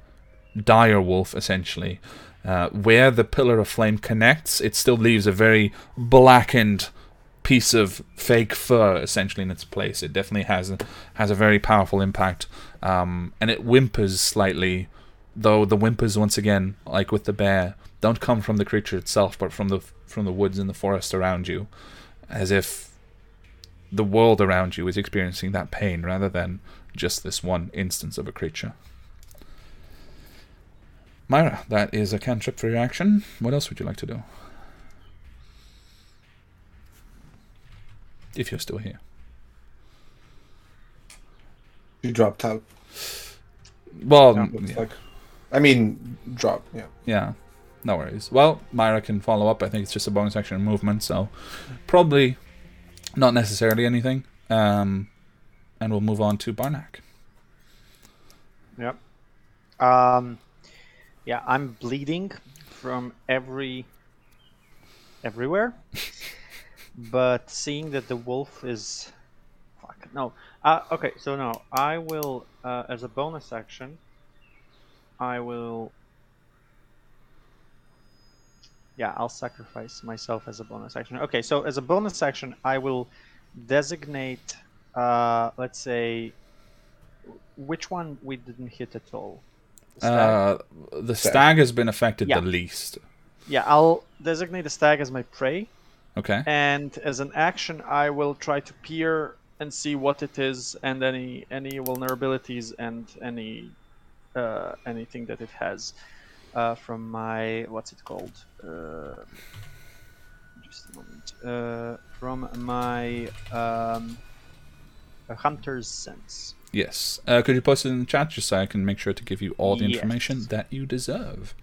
dire wolf, essentially. Uh, where the pillar of flame connects, it still leaves a very blackened piece of fake fur essentially in its place. It definitely has a, has a very powerful impact, um, and it whimpers slightly. Though the whimpers, once again, like with the bear, don't come from the creature itself, but from the from the woods and the forest around you, as if the world around you is experiencing that pain rather than just this one instance of a creature. Myra, that is a cantrip for your action. What else would you like to do? If you're still here. You dropped out. Well, yeah, like. I mean, drop. Yeah. yeah, no worries. Well, Myra can follow up. I think it's just a bonus action movement, so probably not necessarily anything. Um, and we'll move on to Barnack. Yep. Um, yeah, I'm bleeding from every everywhere. but seeing that the wolf is, fuck no. Uh, okay, so now I will, uh, as a bonus action, I will. Yeah, I'll sacrifice myself as a bonus action. Okay, so as a bonus action, I will designate, uh, let's say, which one we didn't hit at all. The stag? Uh, the stag has been affected Yeah. the least. yeah, I'll designate the stag as my prey, Okay. and as an action, I will try to peer and see what it is and any any vulnerabilities and any uh, anything that it has uh, from my what's it called? Uh, just a moment. Uh, from my um, hunter's sense. Yes. Uh, could you post it in the chat just so I can make sure to give you all the Yes. information that you deserve?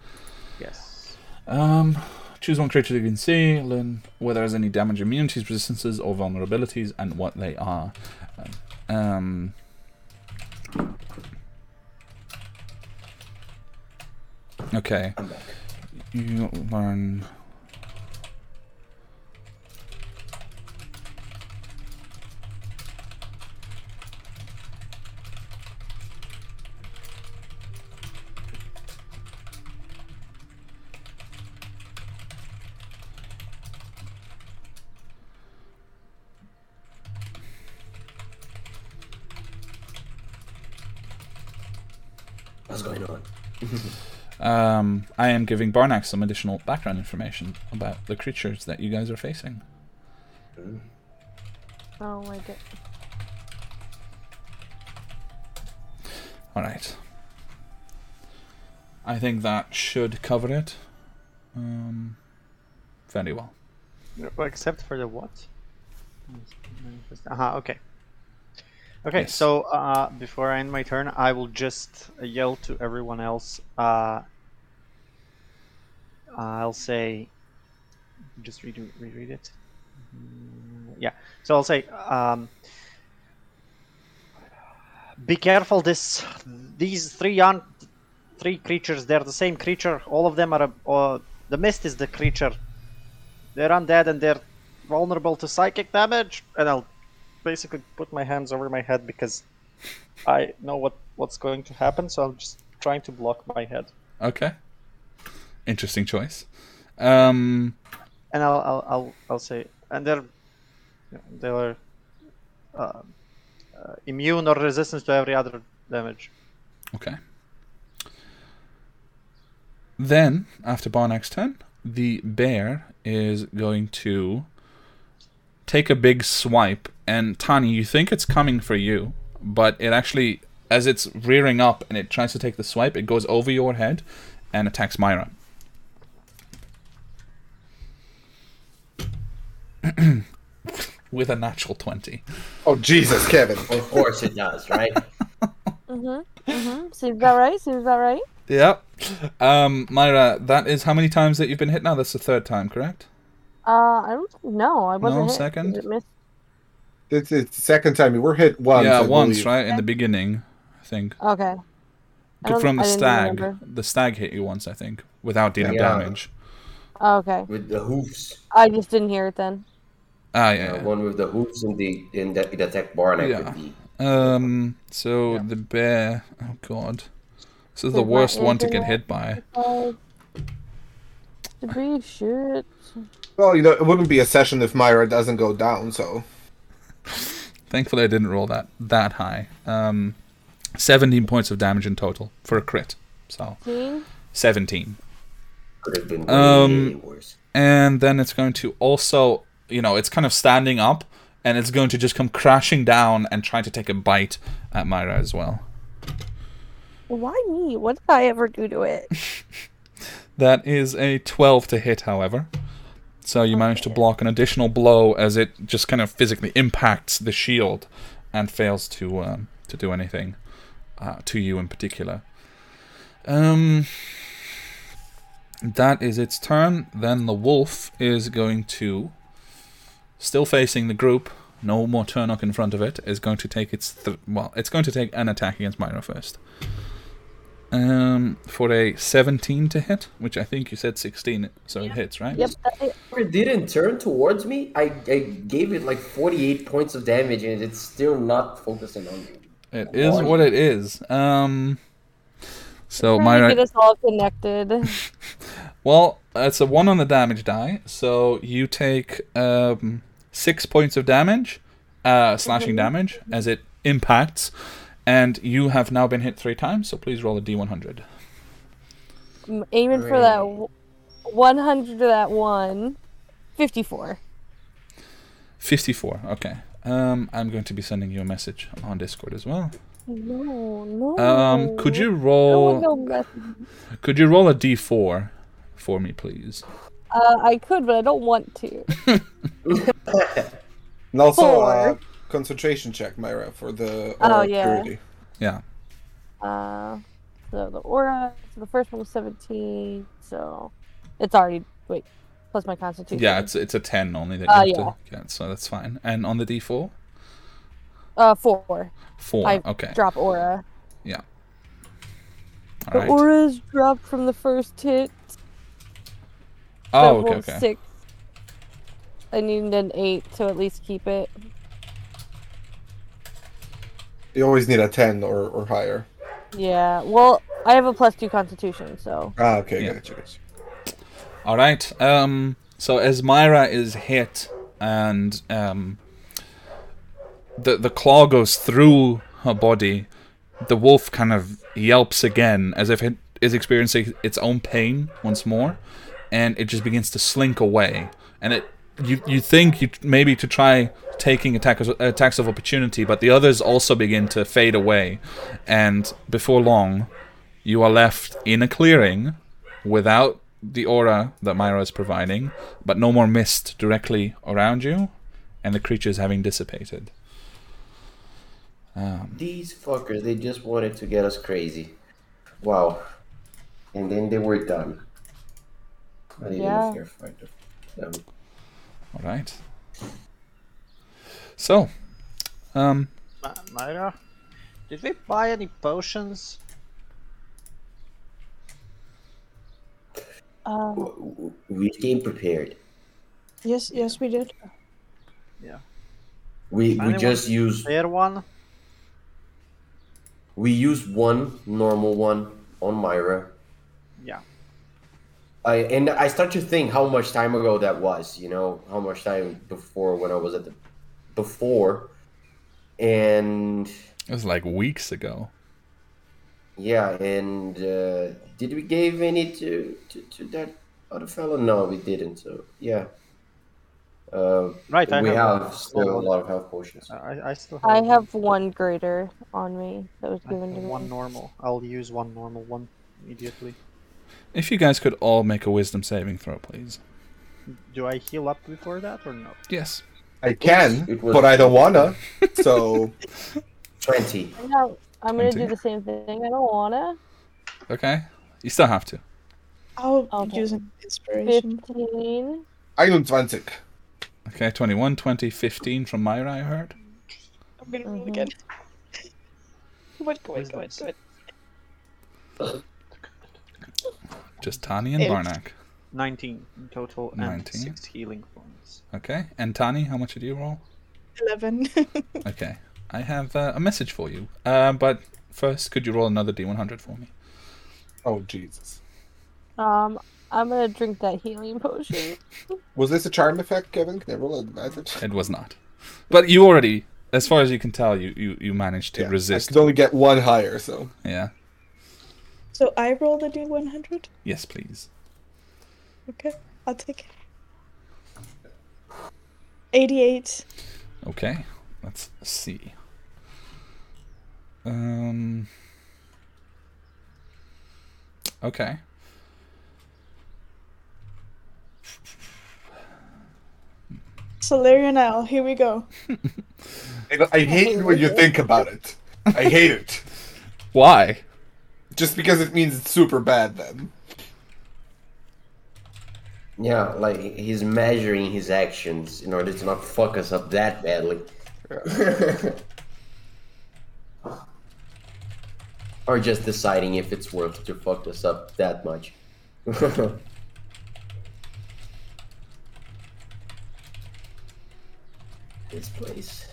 Yes. Um, choose one creature you can see, learn whether there's any damage, immunities, resistances, or vulnerabilities, and what they are. Um, okay. I'm back. You learn. What's going on? Um, I am giving Barnack some additional background information about the creatures that you guys are facing. Oh my god. All right. I think that should cover it. Um, very well. Well, Except for the what? Uh-huh, okay. Okay, Yes. so uh, before I end my turn, I will just yell to everyone else. Uh, I'll say, just read reread it. Mm, Yeah, so I'll say, um, be careful. This, these three un- three creatures, they're the same creature. All of them are. A, uh, the mist is the creature they're undead and they're vulnerable to psychic damage and i'll basically put my hands over my head because i know what what's going to happen so i'm just trying to block my head Okay. Interesting choice. Um, and i'll i'll i'll, I'll say and they're they're uh, uh, immune or resistant to every other damage okay. Then, after Barnack's turn, the bear is going to take a big swipe, and Tani, you think it's coming for you, but it actually, as it's rearing up and it tries to take the swipe, it goes over your head and attacks Myra. With a natural 20. Oh Jesus, Kevin! Of course it does, right? Mm-hmm. Mm-hmm. Seems about right. Seems about right. Yep. Um, Myra, that is how many times that you've been hit now? That's the third time, correct? Uh, I don't know. I wasn't No, hit. second? Is it miss- It's, it's the second time you were hit once. yeah, I once, believe. right? In the beginning, I think. Okay. I From the stag. remember. The stag hit you once, I think, without dealing Yeah. damage. Oh, okay. With the hoofs. I just didn't hear it then. Ah, Uh, yeah. one with the hoofs in the in that it attacked Barnack Yeah. with the yeah. Um, so Yeah. the bear. Oh, God. This is the With my worst one to get hit by. To be shit. Well, you know, it wouldn't be a session if Myra doesn't go down. So Thankfully, I didn't roll that that high. Um, 17 points of damage in total for a crit. So, Teen? 17. could have been way Um, worse. and then it's going to also, you know, it's kind of standing up, and it's going to just come crashing down and try to take a bite at Myra as well. Why me? What did I ever do to it? That is a 12 to hit, however. So you manage to block an additional blow as it just kind of physically impacts the shield and fails to um, to do anything uh, to you in particular. Um, that is its turn. Then the wolf is going to, still facing the group, no more Turnok in front of it, is going to take its th- well, it's going to take an attack against Myra first. um, for a 17 to hit, which I think you said 16, so it hits, right? Yep. It didn't turn towards me. I, I gave it like 48 points of damage and it's still not focusing on me. It is what it is. Um, so Trying to my get us all connected. well, it's a one on the damage die. So you take um, six points of damage, uh, slashing damage as it impacts, and you have now been hit three times. So please roll a d100. I'm aiming for that w- 100 to that one. 54. 54. Okay. Um, I'm going to be sending you a message on Discord as well. No, no. Um, could you I don't want roll? no message. Could you roll a d4 for me, please? Uh, I could, but I don't want to. And also, Four. uh, concentration check, Myra, for the Oh, aura yeah. purity. Yeah. Uh, so the aura, so the first one was 17, so it's already, wait, plus my constitution. Yeah, it's it's a 10 only that you Uh, have yeah. to get, so that's fine. And on the d4? Uh, four. 4. I okay. drop aura. Yeah. The All right. aura is dropped from the first hit. Oh, so okay, okay. Six. I need an eight to at least keep it. You always need a 10 or, or higher. Yeah. Well, I have a plus two constitution, so Ah, okay, Yeah. gotcha, gotcha. All right. Um. So as Myra is hit and um, the the claw goes through her body, the wolf kind of yelps again as if it is experiencing its own pain once more, and it just begins to slink away. And it you you think you maybe to try taking attack, attacks of opportunity, but the others also begin to fade away, and before long, you are left in a clearing without the aura that Myra is providing, but no more mist directly around you, and the creatures having dissipated. Um, These fuckers, they just wanted to get us crazy. Wow. And then they were done. Not even Yeah. a fair. Um, all right. So, um, Ma- Myra, did we buy any potions? uh, w- w- we came prepared. Yes, yes, we did. Yeah. We we just used There one? we used one normal one on Myra. Yeah. I and I start to think how much time ago that was. You know how much time before when I was at the before, and it was like weeks ago. yeah, and uh, did we give any to, to to that other fellow? No, we didn't. So yeah. Uh, Right, I we have, have still a lot of health potions. I, I still have, I one. have one greater on me that was I given to have me. one normal. I'll use one normal one immediately. If you guys could all make a wisdom saving throw, please. Do I heal up before that or no? Yes. I can, was- but I don't wanna. So Twenty. No, I'm gonna do the same thing. I don't wanna. Okay. You still have to. I'll Okay. use an inspiration. Fifteen. 21. Okay, 21, 20, 15 from Myra, I heard. I'm gonna roll Mhm. again. Come on, come on, Where's come on, this? come on. Just Tani and Eight. Barnack. 19 in total and 19. 6 healing points. Okay. And Tani, how much did you roll? 11. Okay. I have uh, a message for you. Uh, but first, could you roll another D100 for me? Oh, Jesus. Um, I'm gonna drink that healing potion. Was this a charm effect, Kevin? Can I roll an advantage? It was not. But you already, as far as you can tell, you, you, you managed to Yeah, resist. I could only get one higher, so. Yeah. So I rolled a d100? Yes, please. Okay, I'll take it. 88. Okay. Let's see. Um. Okay. Solarian Owl, here we go. I, I hate it when you think about it. I hate it. Why? Just because it means it's super bad then. Yeah, like he's measuring his actions in order to not fuck us up that badly. Or just deciding if it's worth to fuck us up that much. this place.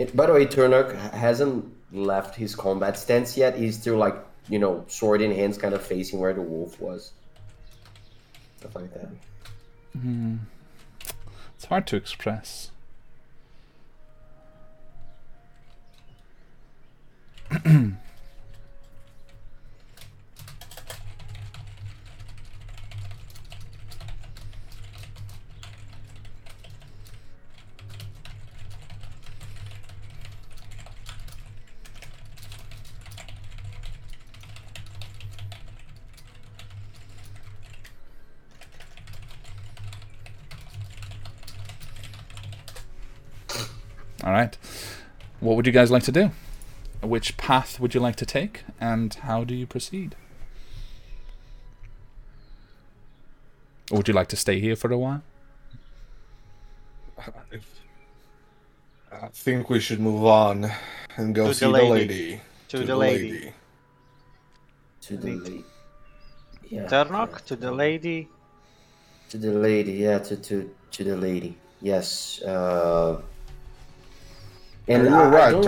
It, by the way, Turnok hasn't left his combat stance yet. He's still like, you know, sword in hands, kind of facing where the wolf was. Stuff like that. Hmm. It's hard to express. All right. What would you guys like to do? Which path would you like to take, and how do you proceed? Or would you like to stay here for a while? I think we should move on and go To see the the lady. lady. To the lady. To the lady. Yeah. Turnok to the lady. To the lady, yeah, to to to the lady. Yes. Uh, And and you're I, I right, don't,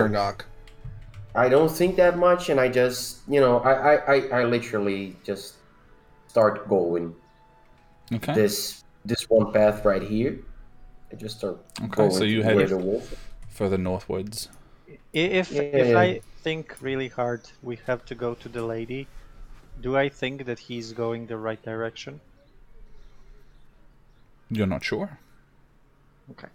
I don't think that much, and I just, you know, I, I, I, I literally just start going Okay. this this one path right here. I just start Okay, going so you head- the. Further northwards. If Yeah, if yeah. I think really hard, we have to go to the lady. Do I think that he's going the right direction? You're not sure. Okay.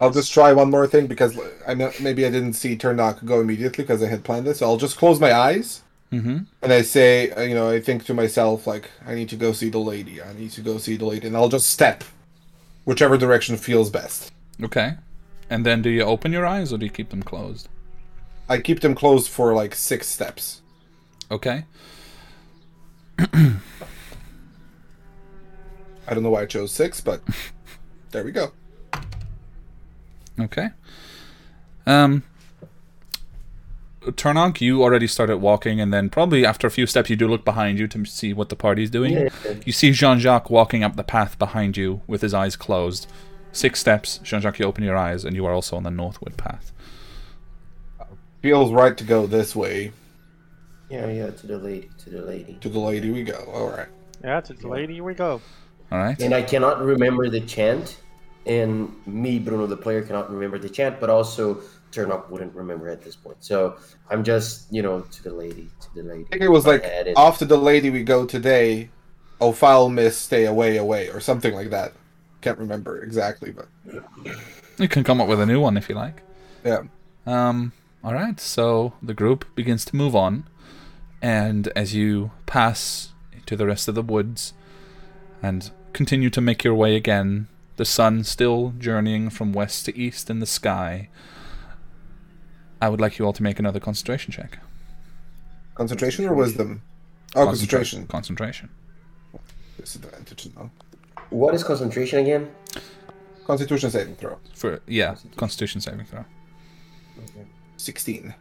I'll just try one more thing because I maybe I didn't see Turnok go immediately because I had planned this. So I'll just close my eyes Mm-hmm. and I say, uh, you know, I think to myself like, I need to go see the lady. I need to go see the lady, and I'll just step whichever direction feels best. Okay. And then do you open your eyes or do you keep them closed? I keep them closed for like six steps. Okay. I don't know why I chose six, but there we go. Okay. Um Turnok, you already started walking, and then probably after a few steps, you do look behind you to see what the party's doing. Yeah. You see Jean Jacques walking up the path behind you with his eyes closed. Six steps, Jean Jacques, you open your eyes, and you are also on the northward path. Feels right to go this way. Yeah, yeah, to the lady, to the lady. To the lady we go. All right. Yeah, to the lady we go. All right. And I cannot remember the chant, and me, Bruno, the player, cannot remember the chant, but also Turnok wouldn't remember at this point. So I'm just, you know, to the lady, to the lady. I think it was like Add it. off to the lady we go today. Oh, foul miss, stay away, away, or something like that. Can't remember exactly, but You can come up with a new one if you like. yeah. Um, all right, so the group begins to move on, and as you pass to the rest of the woods and continue to make your way again, the sun still journeying from west to east in the sky. I would like you all to make another concentration check. Concentration or wisdom? Oh, concentration. Concentration. Disadvantage, no. What is concentration again? Constitution saving throw. For yeah, Constitution saving throw. 16.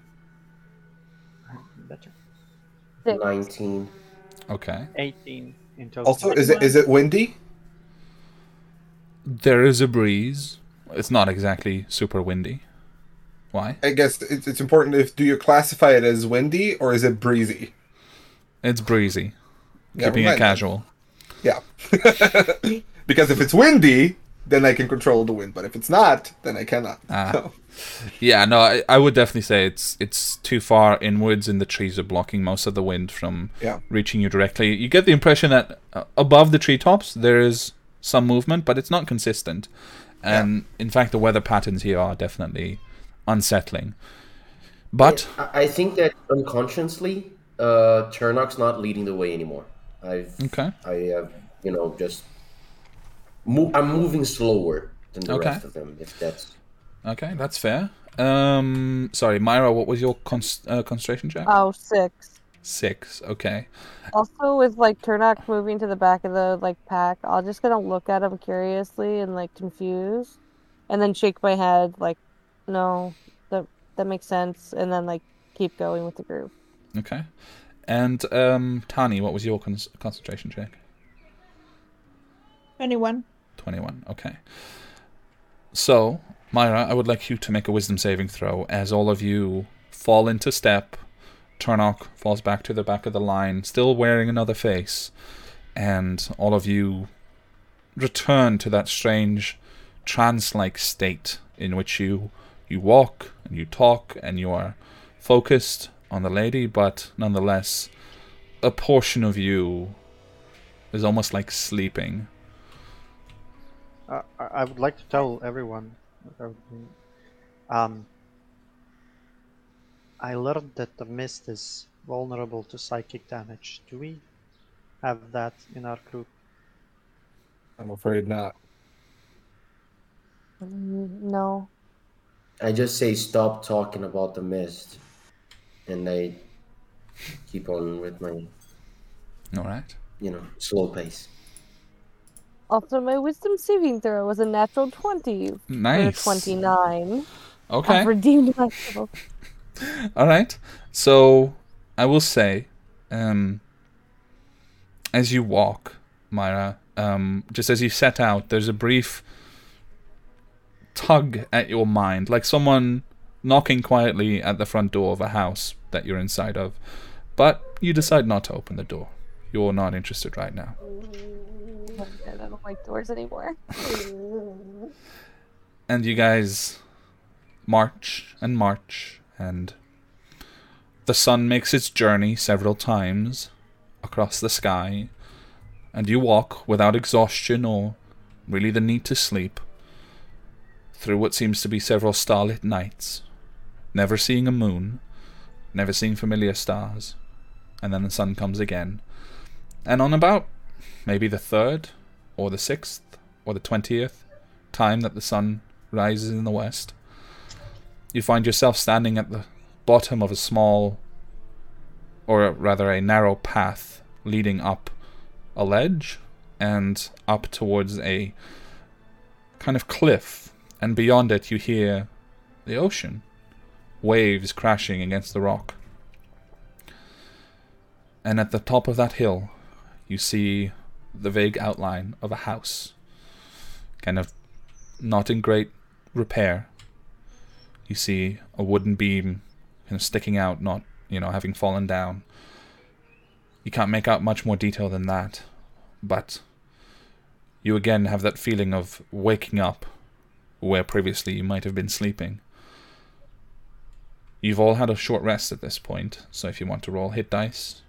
Better. 19. Okay. 18 in total. Also, is it is it windy? There is a breeze. It's not exactly super windy. Why? I guess it's, it's important if do you classify it as windy or is it breezy? It's breezy. Keeping it casual. Yeah. because if it's windy, then I can control the wind, but if it's not, then I cannot. Ah. So, Yeah, no, I, I would definitely say it's it's too far inwards, and the trees are blocking most of the wind from Yeah. reaching you directly. You get the impression that uh, above the treetops there is some movement, but it's not consistent. And in fact, the weather patterns here are definitely unsettling. But I I think that unconsciously, uh, Turnok's not leading the way anymore. I've, okay, I have, you know, just. Mo- I'm moving slower than the Okay. rest of them, if that's. okay, that's fair. Um, sorry, Myra, what was your const- uh, concentration check? Oh, six. Six. Okay. Also, with like Turnok moving to the back of the like pack, I'll just gonna look at him curiously and like confused. and then shake my head like, no, that that makes sense, and then like keep going with the group. Okay. And um, Tani, what was your con- concentration check? Anyone? 21. Okay. So, Myra, I would like you to make a wisdom saving throw as all of you fall into step. Turnok falls back to the back of the line, still wearing another face, and all of you return to that strange trance-like state in which you you walk and you talk and you are focused on the lady, but nonetheless, a portion of you is almost like sleeping. Uh, I I would like to tell everyone. do. Um, I learned that the mist is vulnerable to psychic damage. Do we have that in our group? I'm afraid not. Mm, No. I just say stop talking about the mist, and I keep on with my, All right. you know, slow pace. Also, my wisdom saving throw was a natural twenty for Nice. twenty nine. Okay. I've redeemed myself. All right. So I will say, um, as you walk, Myra, um, just as you set out, there's a brief tug at your mind, like someone knocking quietly at the front door of a house that you're inside of, but you decide not to open the door. You're not interested right now. I don't like doors anymore. and you guys march and march and the sun makes its journey several times across the sky and you walk without exhaustion or really the need to sleep through what seems to be several starlit nights never seeing a moon never seeing familiar stars and then the sun comes again. And on about maybe the third or the sixth or the twentieth time that the sun rises in the west, you find yourself standing at the bottom of a small, or rather a narrow path leading up a ledge and up towards a kind of cliff. And beyond it, you hear the ocean, waves crashing against the rock. And at the top of that hill, you see the vague outline of a house, kind of not in great repair. You see a wooden beam kind of sticking out, not, you know, having fallen down. You can't make out much more detail than that, but you again have that feeling of waking up where previously you might have been sleeping. You've all had a short rest at this point, so if you want to roll hit dice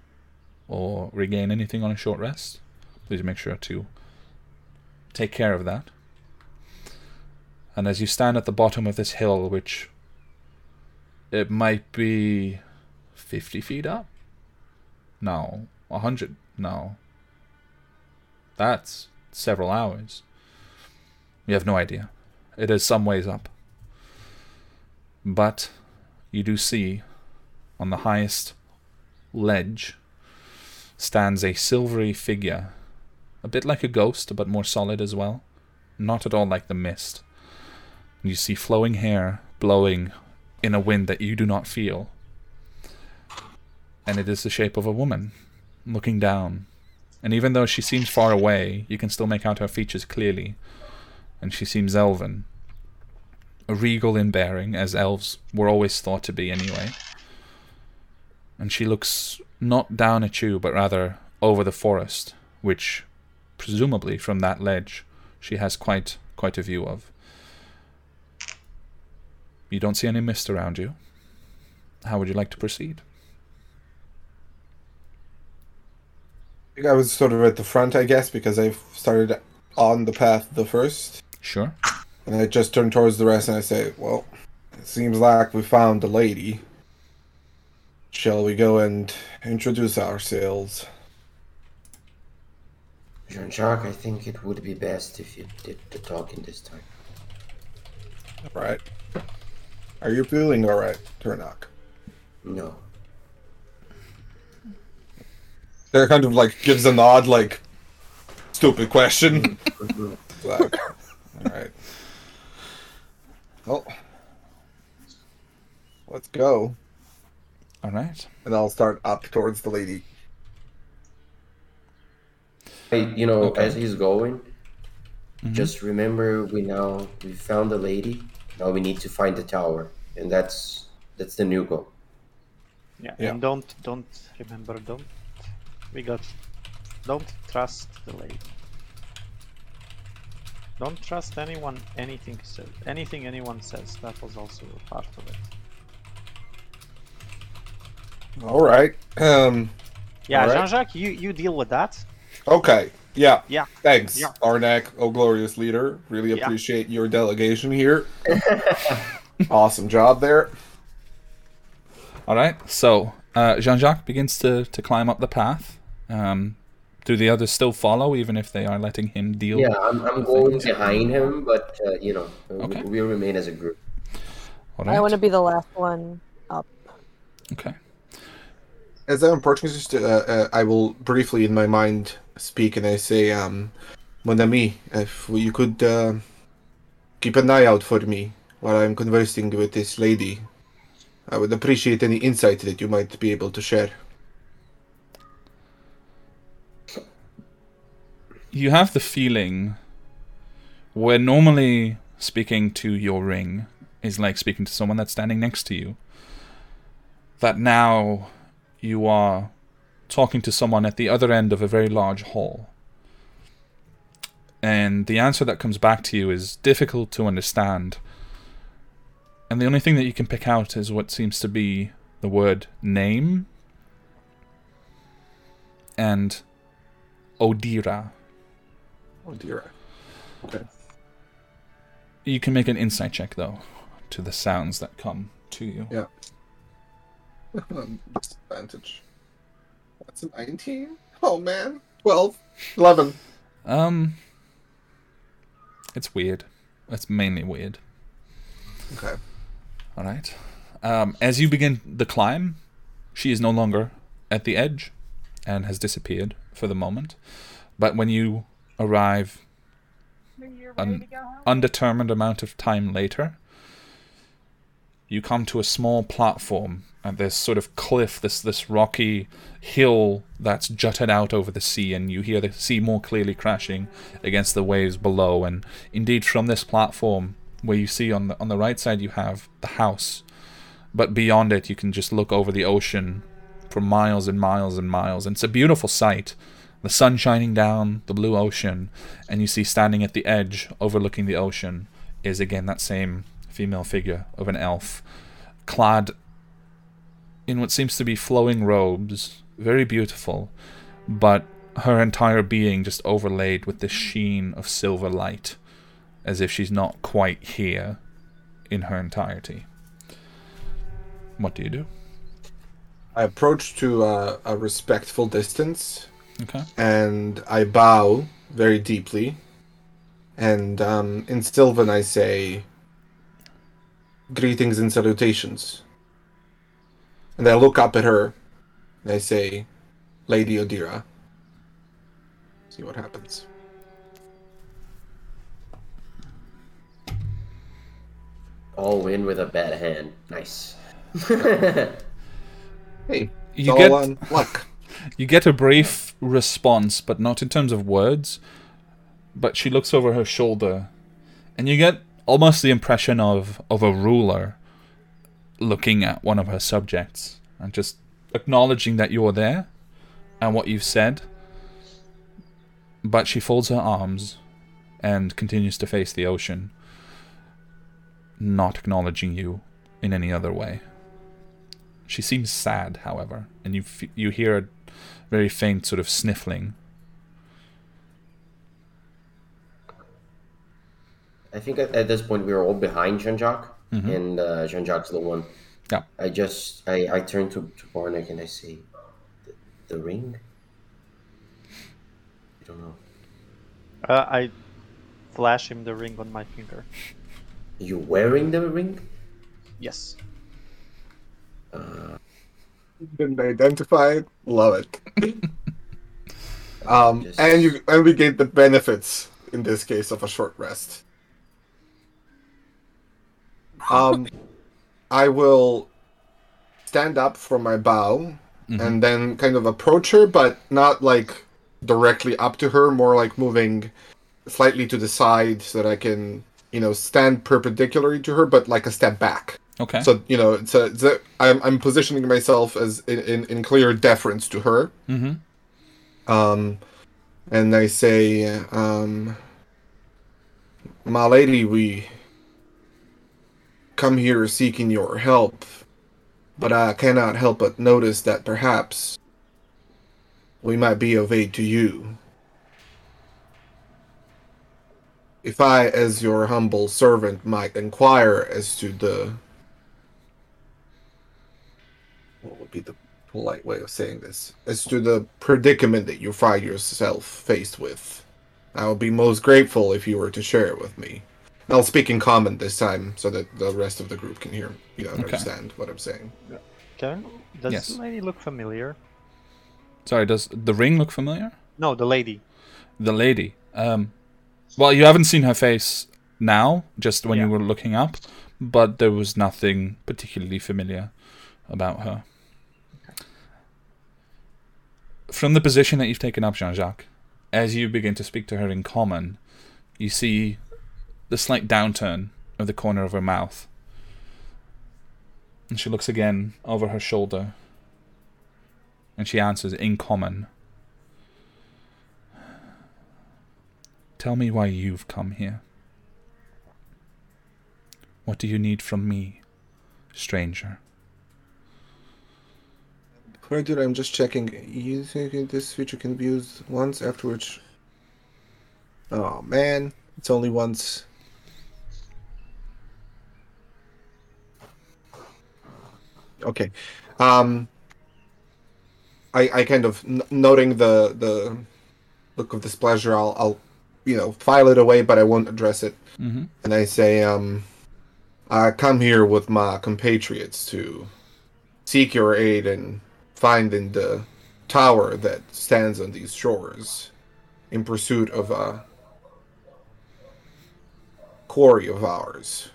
or regain anything on a short rest, please make sure to take care of that. And as you stand at the bottom of this hill, which it might be 50 feet up? No. 100? No. That's several hours. You have no idea. It is some ways up. But you do see on the highest ledge stands a silvery figure, a bit like a ghost, but more solid as well. Not at all like the mist. You see flowing hair blowing in a wind that you do not feel. And it is the shape of a woman, looking down. And even though she seems far away, you can still make out her features clearly. And she seems elven. a Regal in bearing, as elves were always thought to be anyway. And she looks not down at you, but rather over the forest, which, presumably from that ledge, she has quite quite a view of. You don't see any mist around you. How would you like to proceed? I was sort of at the front, I guess, because I started on the path the first. Sure. And I just turn towards the rest and I say, Well, it seems like we found a lady. Shall we go and introduce ourselves? Jean Jacques, I think it would be best if you did the talking this time. Right. Are you feeling alright, Turnok? No. There kind of like gives a nod, like, stupid question. like, alright. Well, let's go. All right. And I'll start up towards the lady. Hey, you know, Okay. as he's going, Mhm. just remember we now we found the lady. Now we need to find the tower, and that's that's the new goal. Yeah, Yeah. and don't don't remember don't we got don't trust the lady. Don't trust anyone anything says anything anyone says. That was also a part of it. All right. Um. Yeah, All right. Jean-Jacques, you you deal with that. Okay. Yeah. Yeah. Thanks, Yeah. Arnak, oh glorious leader. Really Yeah. appreciate your delegation here. awesome job there. All right. So uh, Jean-Jacques begins to, to climb up the path. Um, do the others still follow, even if they are letting him deal? Yeah, I'm, I'm going things? behind him, but uh, you know, Okay. we, we'll remain as a group. All I want to be the last one up. Okay. As I'm approaching, uh, uh, I will briefly in my mind speak, and I say, um, "Mon ami, if you could uh, keep an eye out for me while I'm conversing with this lady, I would appreciate any insight that you might be able to share." You have the feeling where normally speaking to your ring is like speaking to someone that's standing next to you. That now you are talking to someone at the other end of a very large hall. And the answer that comes back to you is difficult to understand. And the only thing that you can pick out is what seems to be the word name and Odira. Odira. Okay. You can make an insight check though to the sounds that come to you. Yeah. Disadvantage. That's a 19. Oh man. 12. 11. Um it's weird. It's mainly weird. Okay. All right. Um, as you begin the climb, she is no longer at the edge and has disappeared for the moment. But when you arrive an undetermined amount of time later, you come to a small platform at this sort of cliff, this this rocky hill that's jutted out over the sea, and you hear the sea more clearly crashing against the waves below. And indeed, from this platform, where you see on the on the right side, you have the house, but beyond it, you can just look over the ocean for miles and miles and miles, and it's a beautiful sight. The sun shining down, the blue ocean, and you see standing at the edge, overlooking the ocean, is again that same female figure of an elf, clad in what seems to be flowing robes, very beautiful, but her entire being just overlaid with this sheen of silver light, as if she's not quite here in her entirety. What do you do? I approach to uh, a respectful distance Okay. and I bow very deeply. And um, in Sylvan, I say, Greetings and salutations. And I look up at her and I say, Lady Odira. See what happens. All win with a bad hand. Nice. Hey, You get on luck. You get a brief response, but not in terms of words. But she looks over her shoulder, and you get almost the impression of, of a ruler looking at one of her subjects and just acknowledging that you're there and what you've said. But she folds her arms and continues to face the ocean, not acknowledging you in any other way. She seems sad, however, and you f- you hear a very faint sort of sniffling. I think at, at this point we were all behind Jean Jacques, Mhm. and uh, Jean Jacques the one. Yeah. I just I, I turn to, to Barnack and I say, the, the ring. I don't know. Uh, I flash him the ring on my finger. You wearing the ring? Yes. Uh, Been identified. Love it. um, Just- and you and we get the benefits in this case of a short rest. Um, I will stand up from my bow and then kind of approach her, but not like directly up to her, more like moving slightly to the side so that I can, you know, stand perpendicularly to her, but like a step back. Okay. So you know, it's a, it's a, I'm I'm positioning myself as in, in, in clear deference to her. mm-hmm. Um, and I say, um, my lady, we come here seeking your help, but I cannot help but notice that perhaps we might be of aid to you. If I, as your humble servant, might inquire as to the. What would be the polite way of saying this? As to the predicament that you find yourself faced with, I would be most grateful if you were to share it with me. I'll speak in common this time so that the rest of the group can hear, you know, understand what I'm saying. Okay. Does Yes. the lady look familiar? Sorry, does the ring look familiar? No, the lady. The lady. Um, well, you haven't seen her face now, just when you were looking up, but there was nothing particularly familiar about her. From the position that you've taken up, Jean Jacques, as you begin to speak to her in common, you see the slight downturn of the corner of her mouth. And she looks again over her shoulder. And she answers in common. Tell me why you've come here. What do you need from me, stranger? Right, I'm just checking. You think this feature can be used once afterwards? Oh man, it's only once. Okay, um, I I kind of n- noting the the look of displeasure. I'll I'll you know file it away, but I won't address it. Mm-hmm. And I say, um, I come here with my compatriots to seek your aid in finding the tower that stands on these shores in pursuit of a quarry of ours.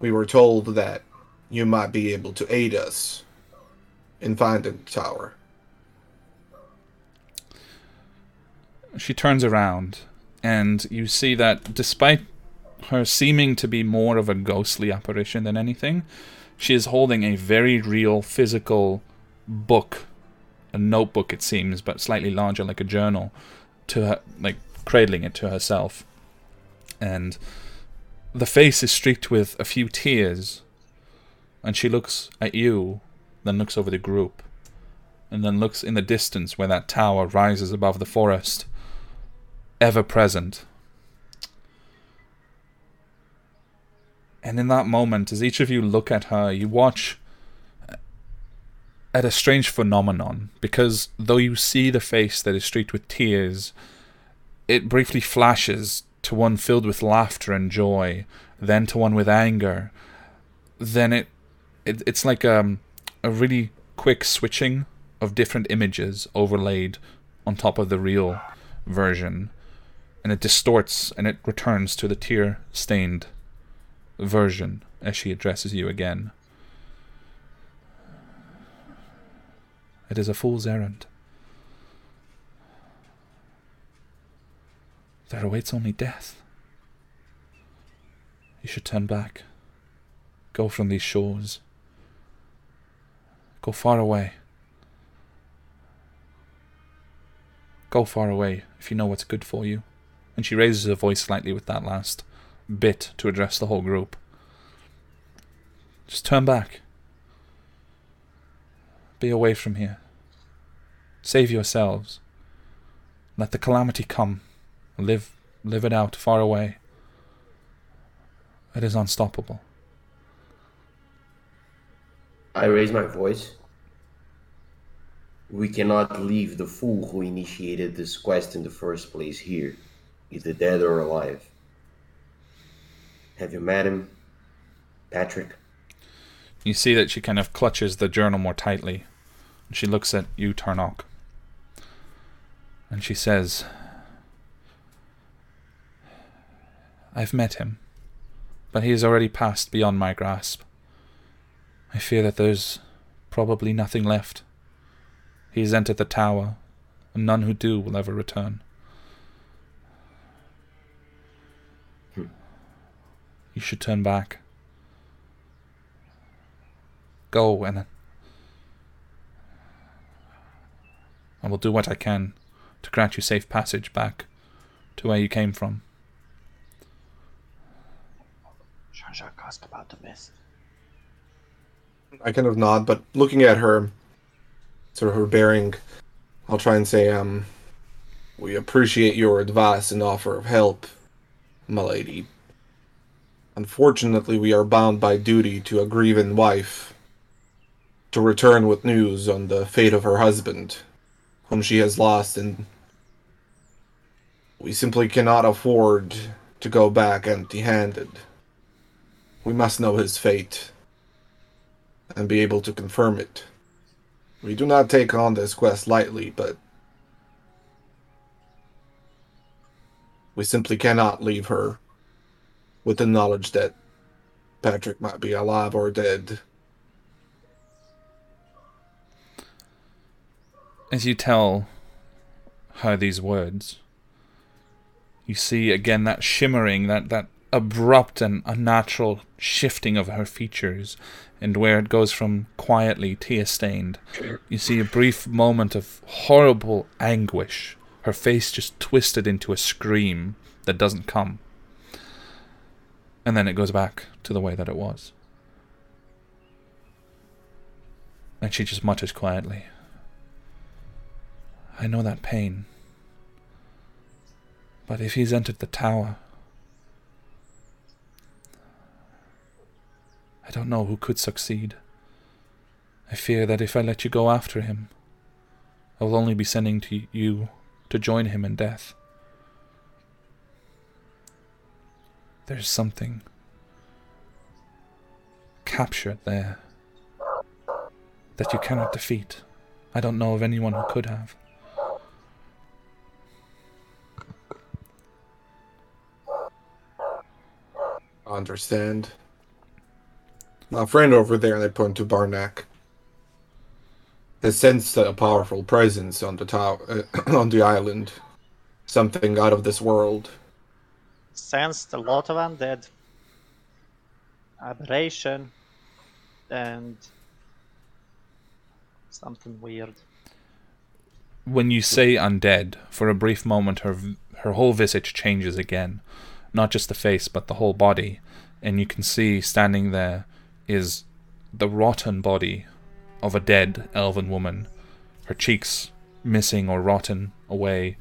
We were told that you might be able to aid us in finding the tower. She turns around, and you see that despite her seeming to be more of a ghostly apparition than anything, she is holding a very real physical book, a notebook it seems, but slightly larger, like a journal, to her, like cradling it to herself, and the face is streaked with a few tears, and she looks at you, then looks over the group, and then looks in the distance where that tower rises above the forest, ever present. And in that moment, as each of you look at her, you watch at a strange phenomenon, because though you see the face that is streaked with tears, it briefly flashes to one filled with laughter and joy, then to one with anger, then it, it it's like um, a really quick switching of different images overlaid on top of the real version, and it distorts and it returns to the tear stained version as she addresses you again. It is a fool's errand. There awaits only death. You should turn back. Go from these shores. Go far away. Go far away if you know what's good for you. And she raises her voice slightly with that last bit to address the whole group. Just turn back. Be away from here. Save yourselves. Let the calamity come. Live live it out far away. It is unstoppable. I raise my voice. We cannot leave the fool who initiated this quest in the first place here, either dead or alive. Have you met him, Patrick? You see that she kind of clutches the journal more tightly. She looks at you, Turnok. And she says, I've met him, but he has already passed beyond my grasp. I fear that there's probably nothing left. He has entered the tower, and none who do will ever return. Hmm. You should turn back. Go, and I will do what I can to grant you safe passage back to where you came from. Jean-Jacques asked about the mist. I kind of nod, but looking at her, sort of her bearing, I'll try and say, um, we appreciate your advice and offer of help, my lady. Unfortunately, we are bound by duty to a grieving wife to return with news on the fate of her husband, whom she has lost, and we simply cannot afford to go back empty handed. We must know his fate and be able to confirm it. We do not take on this quest lightly, but we simply cannot leave her with the knowledge that Patrick might be alive or dead. As you tell her these words, you see again that shimmering, that, that abrupt and unnatural shifting of her features, and where it goes from quietly tear stained, you see a brief moment of horrible anguish, her face just twisted into a scream that doesn't come. And then it goes back to the way that it was. And she just mutters quietly, I know that pain. But if he's entered the tower, I don't know who could succeed. I fear that if I let you go after him, I will only be sending to you to join him in death. There's something captured there that you cannot defeat. I don't know of anyone who could have. Understand. My friend over there, and they point to Barnack, has sensed a powerful presence on the tower, uh, on the island. Something out of this world. Sensed a lot of undead. Aberration. And something weird. When you say undead, for a brief moment her her whole visage changes again, not just the face but the whole body, and you can see standing there is the rotten body of a dead elven woman, her cheeks missing or rotten away,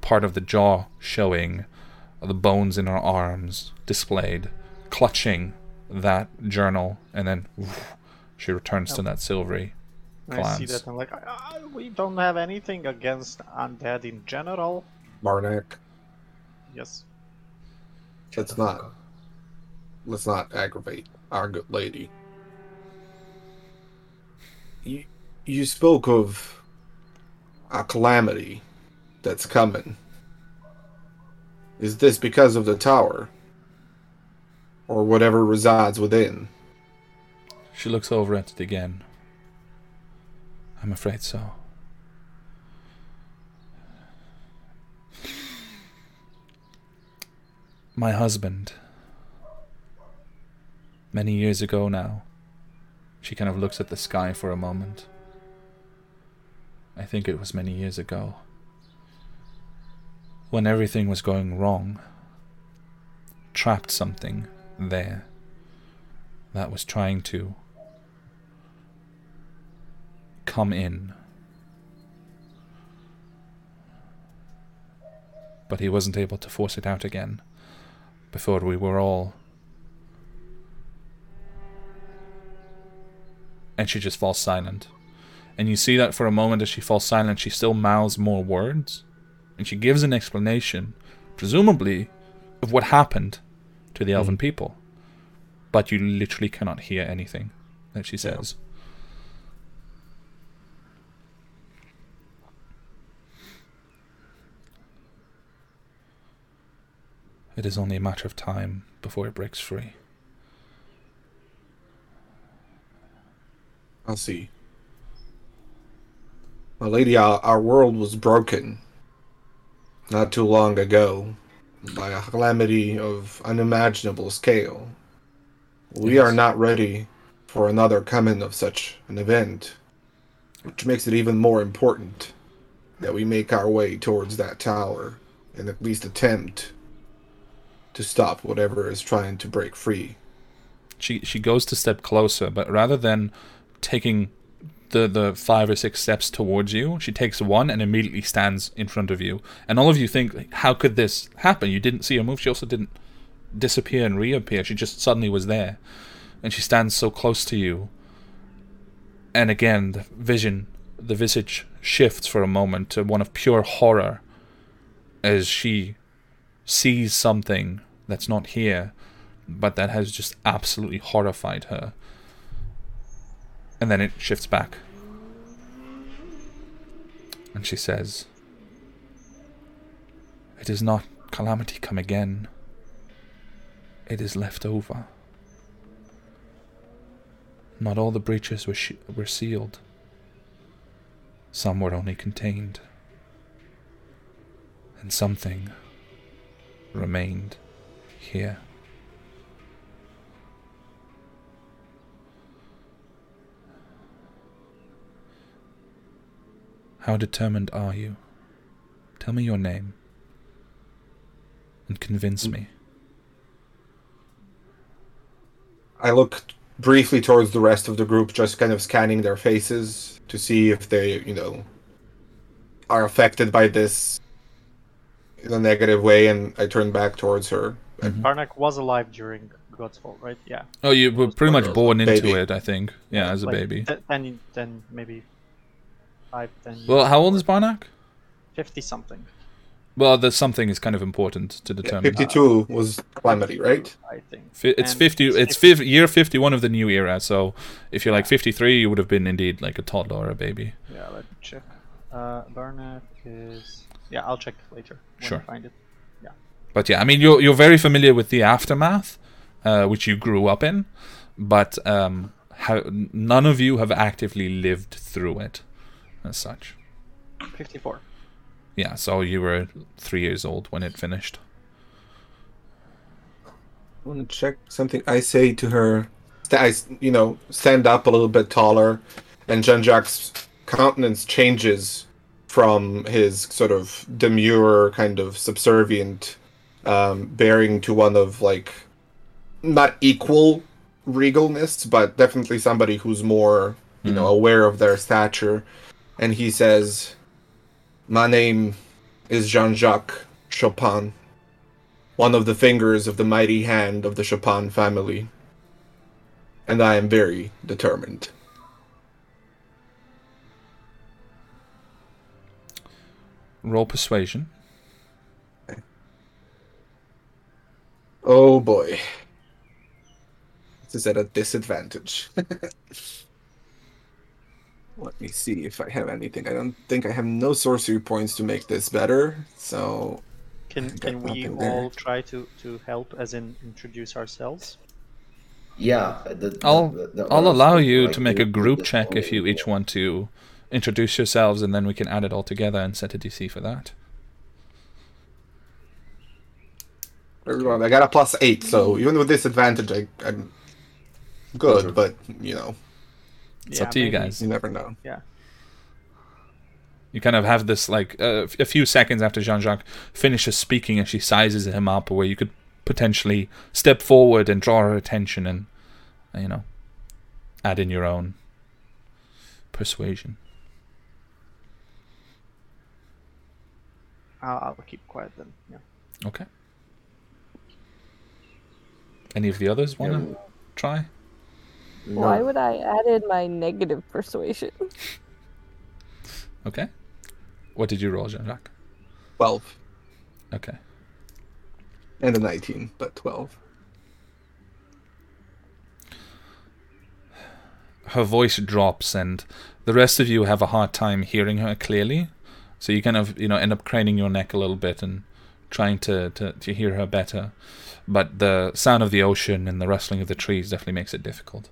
part of the jaw showing, the bones in her arms displayed, clutching that journal, and then woof, she returns to that silvery Glance. I see that. I'm like, "Ah, we don't have anything against undead in general. Barnack. Yes. Let's not. Let's not aggravate our good lady. You, you spoke of a calamity that's coming. Is this because of the tower? Or whatever resides within? She looks over at it again. I'm afraid so. My husband. Many years ago now. She kind of looks at the sky for a moment. I think it was many years ago. When everything was going wrong. Trapped something there that was trying to come in. But he wasn't able to force it out again before we were all. And she just falls silent. And you see that for a moment as she falls silent, she still mouths more words. And she gives an explanation, presumably, of what happened to the elven hmm. people. But you literally cannot hear anything that she says. It is only a matter of time before it breaks free. I'll see. My lady, our, our world was broken not too long ago by a calamity of unimaginable scale. We Yes. are not ready for another coming of such an event, which makes it even more important that we make our way towards that tower and at least attempt to stop whatever is trying to break free. She she goes to step closer, but rather than taking the the five or six steps towards you, she takes one and immediately stands in front of you. And all of you think, how could this happen? You didn't see her move. She also didn't disappear and reappear. She just suddenly was there, and she stands so close to you. And again, the vision, the visage shifts for a moment to one of pure horror, as she sees something that's not here but that has just absolutely horrified her. And then it shifts back. And she says, It is not calamity come again. It is left over. Not all the breaches were, sh- were sealed. Some were only contained. And something remained here. How determined are you? Tell me your name. And convince mm. me. I look briefly towards the rest of the group, just kind of scanning their faces to see if they, you know, are affected by this in a negative way, and I turn back towards her. Mm-hmm. Barnack was alive during God's Fall, right? Yeah. Oh, you were pretty much born into Baby. it, I think. Yeah, as a Like, baby. th- Then, then maybe five, ten, Well, how old is Barnack? fifty something. Well, the something is kind of important to Yeah, determine. 52 was calamity, right? I think. It's And fifty. It's fif- fif- year fifty-one of the new era. So, if you're like fifty-three, you would have been indeed like a toddler or a baby. Yeah, let me check. Uh, Barnack is. Yeah, I'll check later. When Sure. I find it. Yeah. But yeah, I mean, you're you're very familiar with the aftermath, uh, which you grew up in, but um, how, none of you have actively lived through it, as such. Fifty-four. Yeah, so you were three years old when it finished. I want to check something. I say to her, I, you know, stand up a little bit taller, and Jean Jacques' countenance changes from his sort of demure, kind of subservient um, bearing to one of like not equal regalness, but definitely somebody who's more, you know, aware of their stature. And he says, "My name is Jean Jacques Chopin." one of the fingers of the mighty hand of the Chopin family. And I am very determined. Roll persuasion. Oh boy. This is at a disadvantage. Let me see if I have anything. I don't think I have no sorcery points to make this better, so Can can we nothing there. all try to to help, as in introduce ourselves? Yeah, the, I'll the- the- I'll allow you like, to make a group check if you each want to introduce yourselves, and then we can add it all together and set a DC for that. everyone, I got a plus eight, so even with disadvantage, I, I'm good, but you know, It's up to you guys. you never know. Yeah. You kind of have this like uh, a few seconds after Jean Jacques finishes speaking, and she sizes him up, where you could potentially step forward and draw her attention, and you know, add in your own persuasion. I'll, I'll keep quiet then. Yeah. Okay. Any of the others want to Yeah, try? No, Why would I add in my negative persuasion? Okay. What did you roll, Jean Jacques? 12 Okay. and a 19, but 12. her voice drops and the rest of you have a hard time hearing her clearly so you kind of you know end up craning your neck a little bit and trying to, to, to hear her better but the sound of the ocean and the rustling of the trees definitely makes it difficult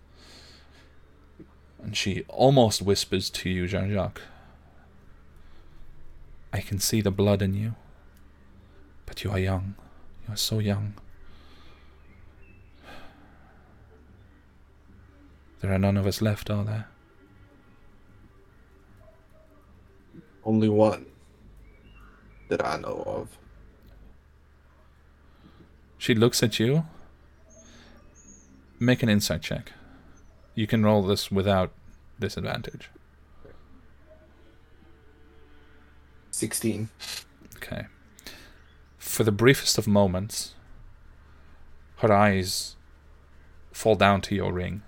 And she almost whispers to you, Jean Jacques. I can see the blood in you. But you are young. You are so young. There are none of us left, are there? Only one that I know of. She looks at you. Make an insight check. You can roll this without disadvantage. 16. Okay. For the briefest of moments, her eyes fall down to your ring.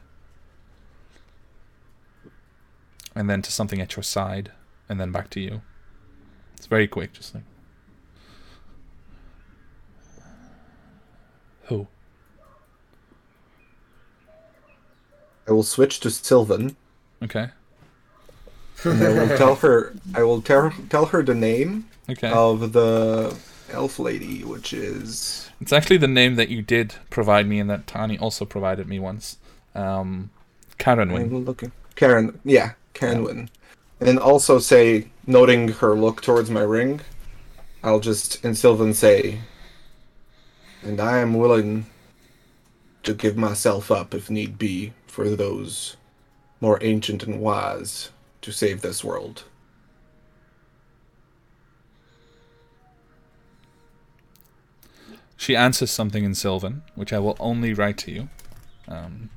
And then to something at your side, and then back to you. It's very quick, just like. Who? I will switch to Sylvan, Okay. and I will tell her. I will tell tell her the name Okay. of the elf lady, which is It's actually the name that you did provide me and that Tani also provided me once. Um, Karen. I'm looking. Karen, yeah, Karen Wynn. And then also say, noting her look towards my ring, I'll just in Sylvan say, and I am willing to give myself up if need be for those more ancient and wise to save this world. She answers something in Sylvan, which I will only write to you, um,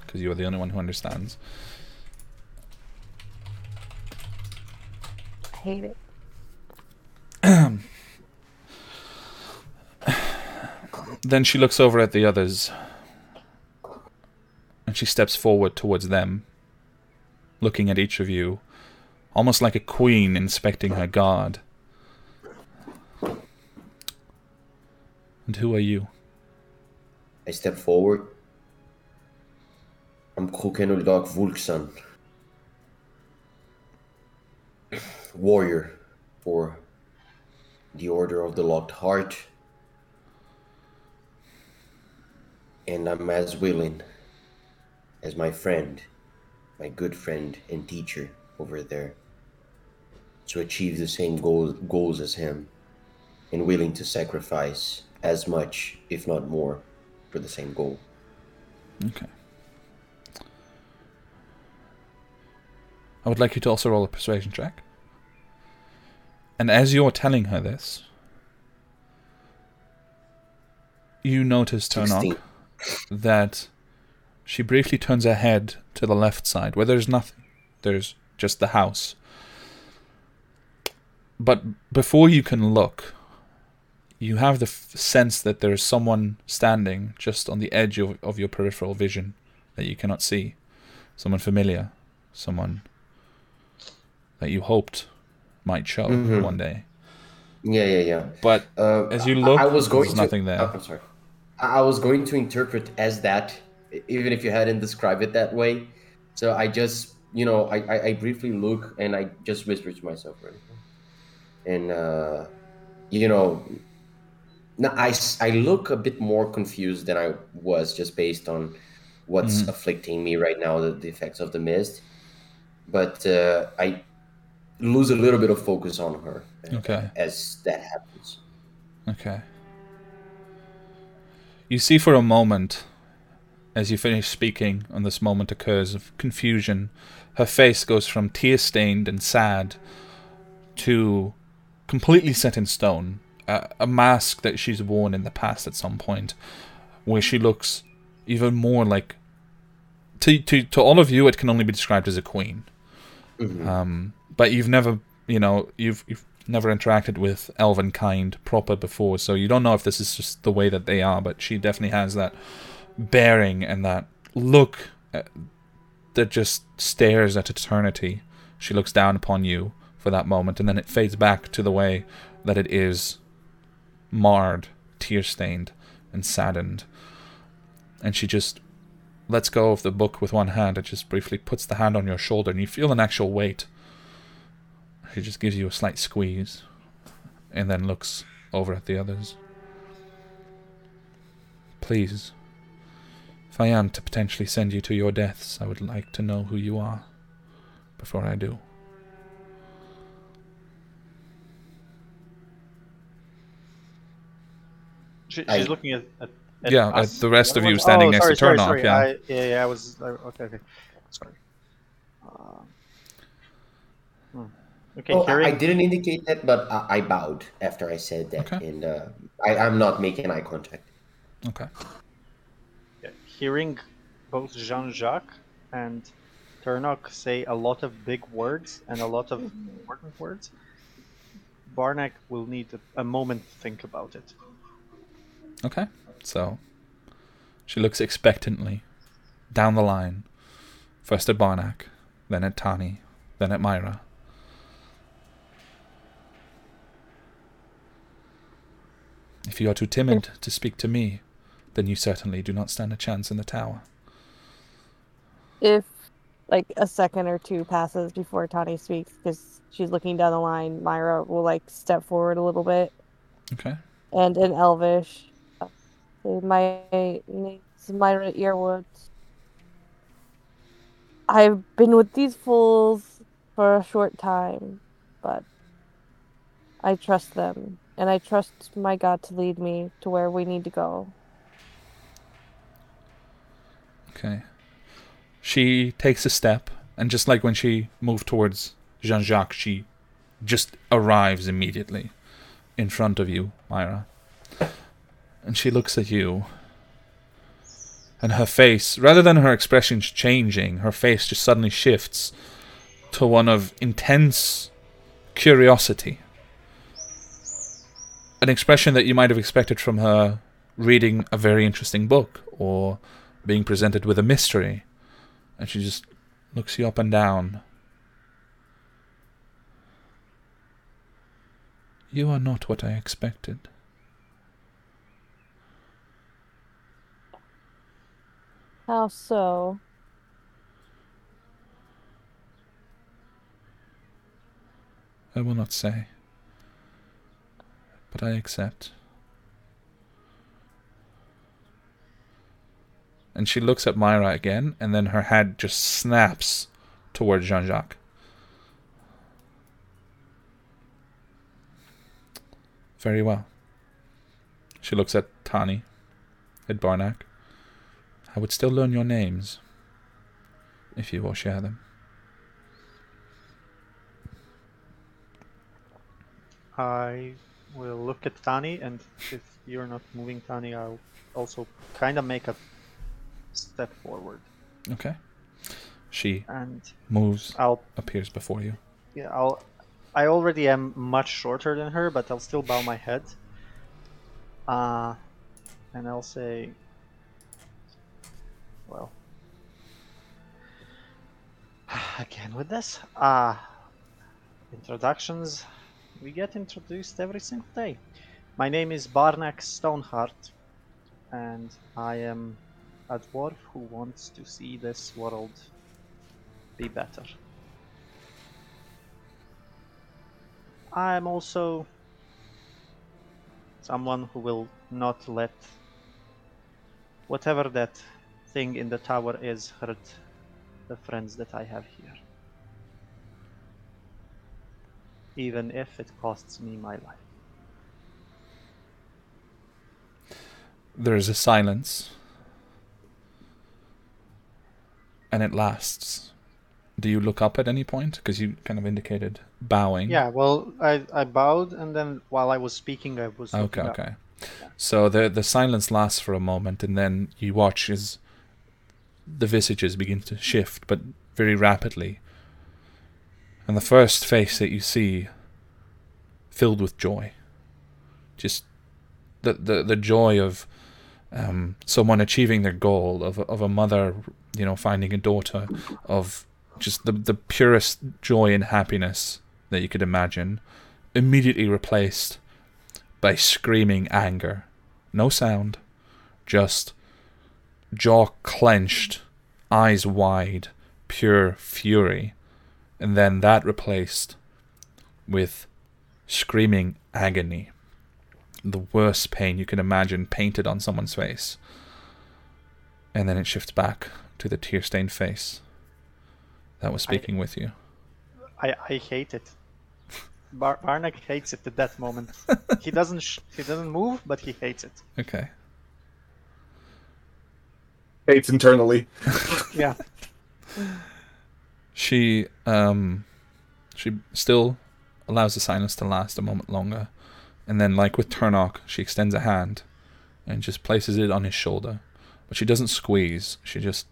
because you are the only one who understands. I hate it. Then she looks over at the others, and she steps forward towards them, looking at each of you, almost like a queen inspecting her guard. And who are you? I step forward. I'm Krokenuldag Vulksan. Warrior for the Order of the Locked Heart. And I'm as willing as my friend, my good friend and teacher over there, to achieve the same goal, goals as him, and willing to sacrifice as much, if not more, for the same goal. Okay. I would like you to also roll a persuasion check. And as you're telling her this, you notice, Turnok, 16. that she briefly turns her head to the left side, where there's nothing. There's just the house. But before you can look, you have the f- sense that there is someone standing just on the edge of, of your peripheral vision that you cannot see. Someone familiar. Someone that you hoped might show Mhm. one day. Yeah, yeah, yeah. But Uh, As you look, I was going there's to, nothing there. oh, I'm sorry. I was going to interpret as that, even if you hadn't described it that way. So I just, you know, I, I, I briefly look and I just whisper to myself, right? And, uh, you know, now I, s- I look a bit more confused than I was just based on what's afflicting me right now, the, the effects of the mist. But uh, I lose a little bit of focus on her uh, Okay. as that happens. Okay. You see for a moment, as you finish speaking, and this moment occurs of confusion, her face goes from tear stained and sad to completely set in stone. A, a mask that she's worn in the past at some point, where she looks even more like. To, to, to all of you, it can only be described as a queen. Um, but you've never, you know, you've you've never interacted with elven kind proper before, so you don't know if this is just the way that they are. But she definitely has that bearing and that look uh, that just stares at eternity. She looks down upon you for that moment, and then it fades back to the way that it is, marred, tear stained, and saddened. And she just lets go of the book with one hand and just briefly puts the hand on your shoulder, and you feel an actual weight. She just gives you a slight squeeze and then looks over at the others. Please, I am to potentially send you to your deaths, I would like to know who you are before I do. She, I- she's looking at, at, at Yeah, at the rest of you standing oh, next to sorry, Turnok, sorry, yeah. I, yeah, yeah, I was. I, okay, okay. Sorry. Hmm. Okay, Oh, I, I didn't indicate that, but I, I bowed after I said that, Okay. and uh, I, I'm not making eye contact. Okay. Hearing both Jean-Jacques and Turnok say a lot of big words and a lot of important words, Barnack will need a, a moment to think about it. Okay. So she looks expectantly down the line. First at Barnack, then at Tani, then at Myra. If you are too timid to speak to me, then you certainly do not stand a chance in the tower. If like a second or two passes before Tani speaks, because she's looking down the line, Myra will like step forward a little bit, Okay. and in Elvish, my name's Myra Earwood. I've been with these fools for a short time, but I trust them, and I trust my God to lead me to where we need to go. Okay. She takes a step, and just like when she moved towards Jean Jacques, she just arrives immediately in front of you, Myra. And she looks at you. And her face, rather than her expression changing, her face just suddenly shifts to one of intense curiosity. An expression that you might have expected from her reading a very interesting book or being presented with a mystery. And she just looks you up and down. You are not what I expected. How so? I will not say. But I accept. And she looks at Myra again, and then her head just snaps towards Jean Jacques. Very well. She looks at Tani, at Barnack. I would still learn your names, if you will share them. I will look at Tani, and if you're not moving Tani, I'll also kind of make a step forward, Okay. She and moves, I'll appears before you. yeah I'll I already am much shorter than her, but I'll still bow my head. Uh, and I'll say, well, again with this. Uh, introductions. We get introduced every single day. My name is Barnack Stoneheart, and I am a dwarf who wants to see this world be better. I am also someone who will not let whatever that thing in the tower is hurt the friends that I have here. Even if it costs me my life. There is a silence. And it lasts. Do you look up at any point? Because you kind of indicated bowing. Yeah, well, I, I bowed, and then while I was speaking, I was. Okay, up. okay. So the the silence lasts for a moment, and then you watch as the visages begin to shift, but very rapidly. And the first face that you see, filled with joy, just the the, the joy of um, someone achieving their goal, of of a mother, you know, finding a daughter, of just the the purest joy and happiness that you could imagine, immediately replaced by screaming anger. No sound, just jaw clenched, eyes wide, pure fury. And then that replaced with screaming agony. The worst pain you can imagine painted on someone's face. And then it shifts back to the tear stained face that was I- speaking with you. I, I hate it. Bar- Barnack hates it at that moment. he doesn't sh- he doesn't move, but he hates it. Okay. Hates internally. Yeah. She um she still allows the silence to last a moment longer. And then like with Turnok, she extends a hand and just places it on his shoulder. But she doesn't squeeze. She just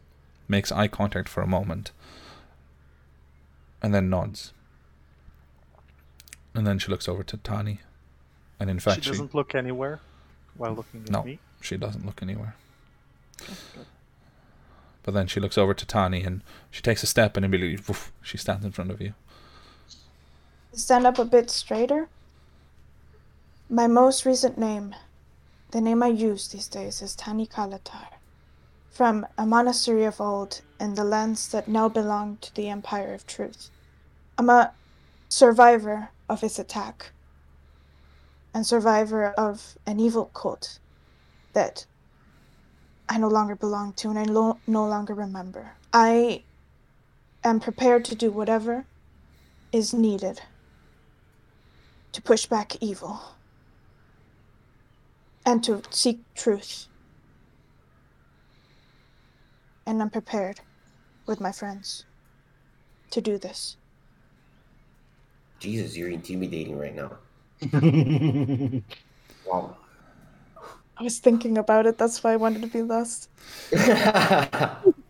makes eye contact for a moment. And then nods. And then she looks over to Tani. And in fact she doesn't look anywhere while looking at No. me. she doesn't look anywhere. But then she looks over to Tani and she takes a step and immediately woof, she stands in front of you. Stand up a bit straighter. My most recent name, the name I use these days, is Tani Kalatar, from a monastery of old in the lands that now belong to the Empire of Truth. I'm a survivor of its attack, and survivor of an evil cult that I no longer belong to and I lo- no longer remember. I am prepared to do whatever is needed to push back evil and to seek truth. And I'm prepared with my friends to do this. Jesus, you're intimidating right now. Wow. I was thinking about it, that's why I wanted to be last.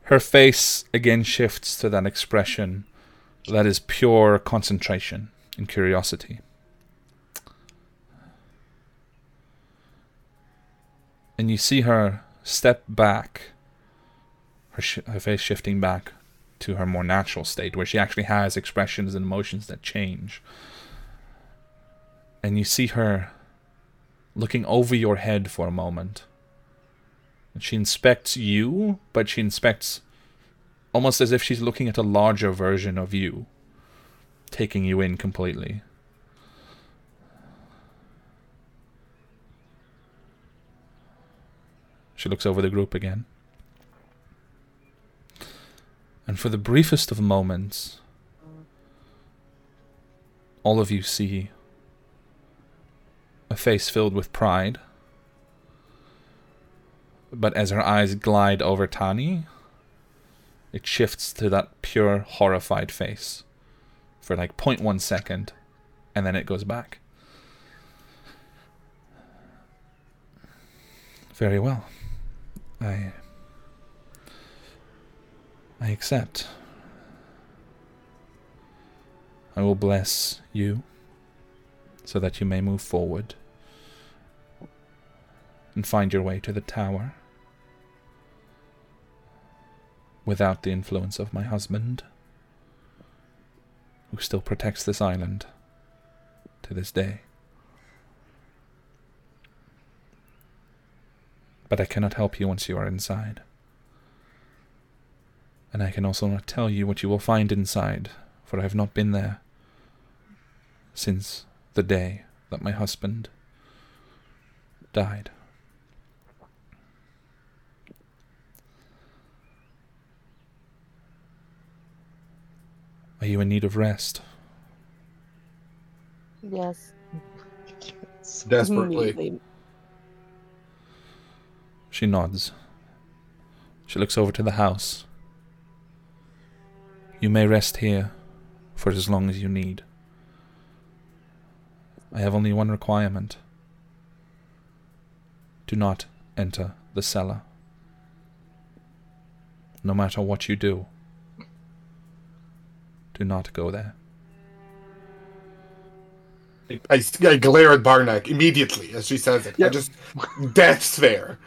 Her face again shifts to that expression that is pure concentration and curiosity. And you see her step back, her, sh- her face shifting back to her more natural state, where she actually has expressions and emotions that change. And you see her looking over your head for a moment. And she inspects you, but she inspects almost as if she's looking at a larger version of you, taking you in completely. She looks over the group again. And for the briefest of moments, all of you see a face filled with pride. But as her eyes glide over Tani, it shifts to that pure horrified face for like 0.1 second, and then it goes back. Very well. I. I accept. I will bless you so that you may move forward and find your way to the tower without the influence of my husband, who still protects this island to this day. But I cannot help you once you are inside. And I can also not tell you what you will find inside, for I have not been there since the day that my husband died. Are you in need of rest? Yes. Desperately. Immediately. She nods. She looks over to the house. You may rest here for as long as you need. I have only one requirement. Do not enter the cellar. No matter what you do, do not go there. I, I glare at Barnack immediately as she says it. I Yeah. just death stare.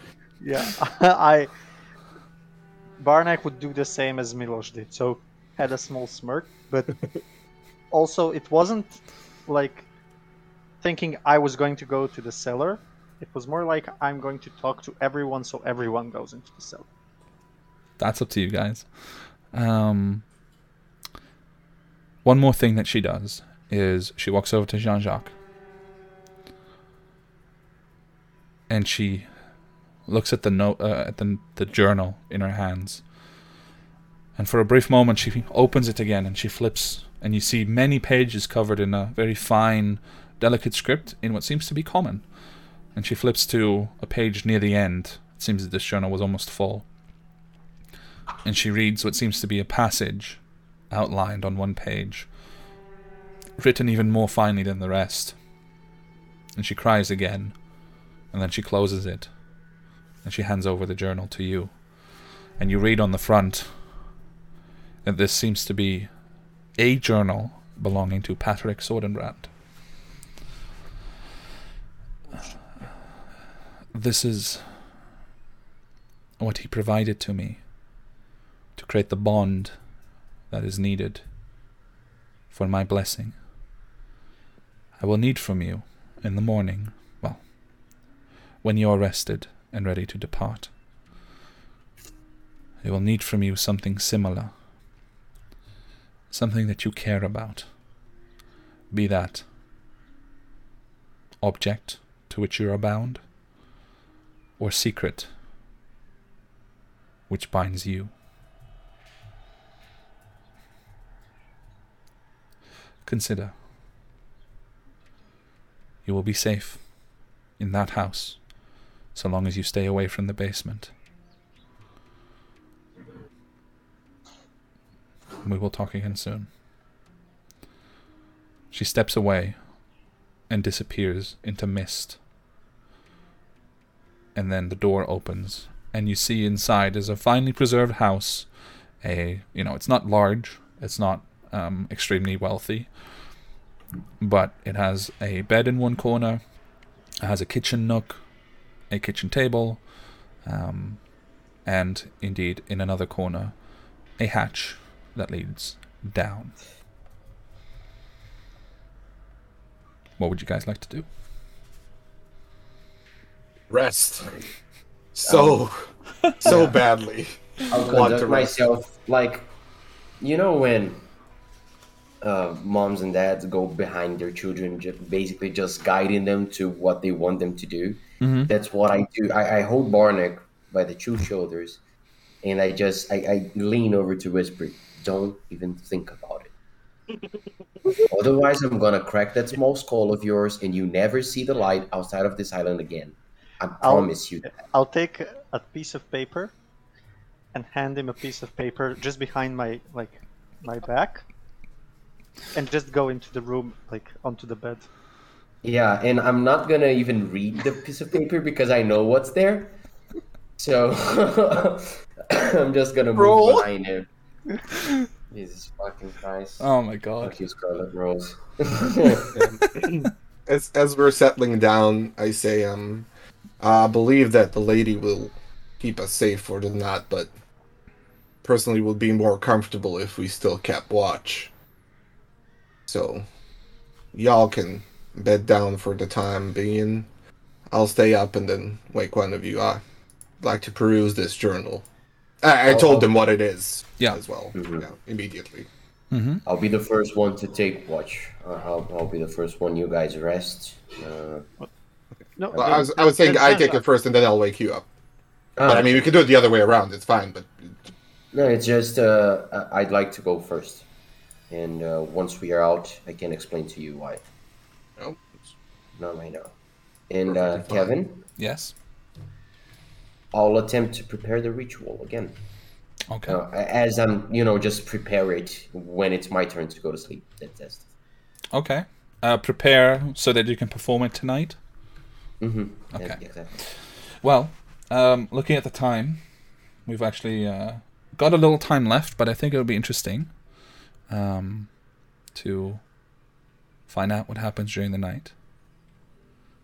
Yeah, I. Barnack would do the same as Milos did, so had a small smirk, but also it wasn't like thinking I was going to go to the cellar. It was more like I'm going to talk to everyone, so everyone goes into the cellar. That's up to you guys. Um, one more thing that she does is she walks over to Jean Jacques and she looks at the note uh, at the the journal in her hands, and for a brief moment she opens it again and she flips, and you see many pages covered in a very fine, delicate script in what seems to be common. And she flips to a page near the end. It seems that this journal was almost full. And she reads what seems to be a passage outlined on one page, written even more finely than the rest. And she cries again, and then she closes it, and she hands over the journal to you. And you read on the front that this seems to be a journal belonging to Patrick Sordenbrand. This is what he provided to me to create the bond that is needed for my blessing. I will need from you in the morning, well, when you are rested and ready to depart. I will need from you something similar, something that you care about, be that object to which you are bound, or secret which binds you. Consider. You will be safe in that house so long as you stay away from the basement. We will talk again soon. She steps away and disappears into mist. And then the door opens, and you see inside is a finely preserved house. A you know, it's not large, it's not um, extremely wealthy, but it has a bed in one corner, it has a kitchen nook, a kitchen table, um, and indeed in another corner, a hatch that leads down. What would you guys like to do? Rest. So, so badly. I'll Want to conduct rest. myself like, you know, when uh, moms and dads go behind their children, ju- basically just guiding them to what they want them to do. That's what I do. I, I hold Barnack by the two shoulders, and I just I, I lean over to whisper, "Don't even think about it." Otherwise, I'm gonna crack that small skull of yours, and you never see the light outside of this island again. I I'll- promise you. That. I'll take a piece of paper and hand him a piece of paper just behind my like my back, and just go into the room like onto the bed. Yeah, and I'm not gonna even read the piece of paper because I know what's there. So I'm just gonna move Roll. behind him. Jesus fucking Christ. Oh my god. Fuck you, Scarlet Rose. As as we're settling down, I say, um, I believe that the lady will keep us safe for the night, but personally, would be more comfortable if we still kept watch. So, y'all can bed down for the time being. I'll stay up and then wake one of you. I like to peruse this journal. I, I told them what it is. Yeah. As well. Mhm. Yeah. Immediately. I'll be the first one to take watch. Uh, I'll, I'll be the first one. You guys rest. Uh, No, Well, I was I was saying I take it first and then I'll wake you up. But I mean, we could do it the other way around. It's fine. But no, it's just uh, I'd like to go first, and uh, once we are out, I can explain to you why. no. Not right now. And uh, Kevin, Yes. I'll attempt to prepare the ritual again. Okay. Uh, as I'm, you know, just prepare it when it's my turn to go to sleep. That test. Okay. Uh, prepare so that you can perform it tonight. Mm-hmm. Okay. exactly. Well, um, looking at the time, we've actually uh, got a little time left, but I think it would be interesting um, to find out what happens during the night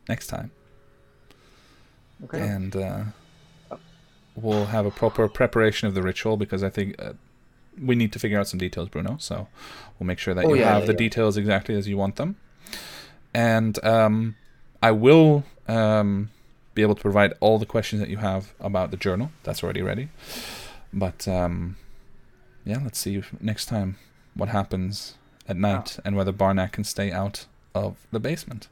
next time. Okay. And uh, we'll have a proper preparation of the ritual because I think uh, we need to figure out some details, Bruno. So we'll make sure that Oh, you yeah, have yeah, the yeah. details exactly as you want them. And um, I will um, be able to provide all the questions that you have about the journal. That's already ready. But um, yeah, let's see if next time what happens at night and whether Barnack can stay out of the basement.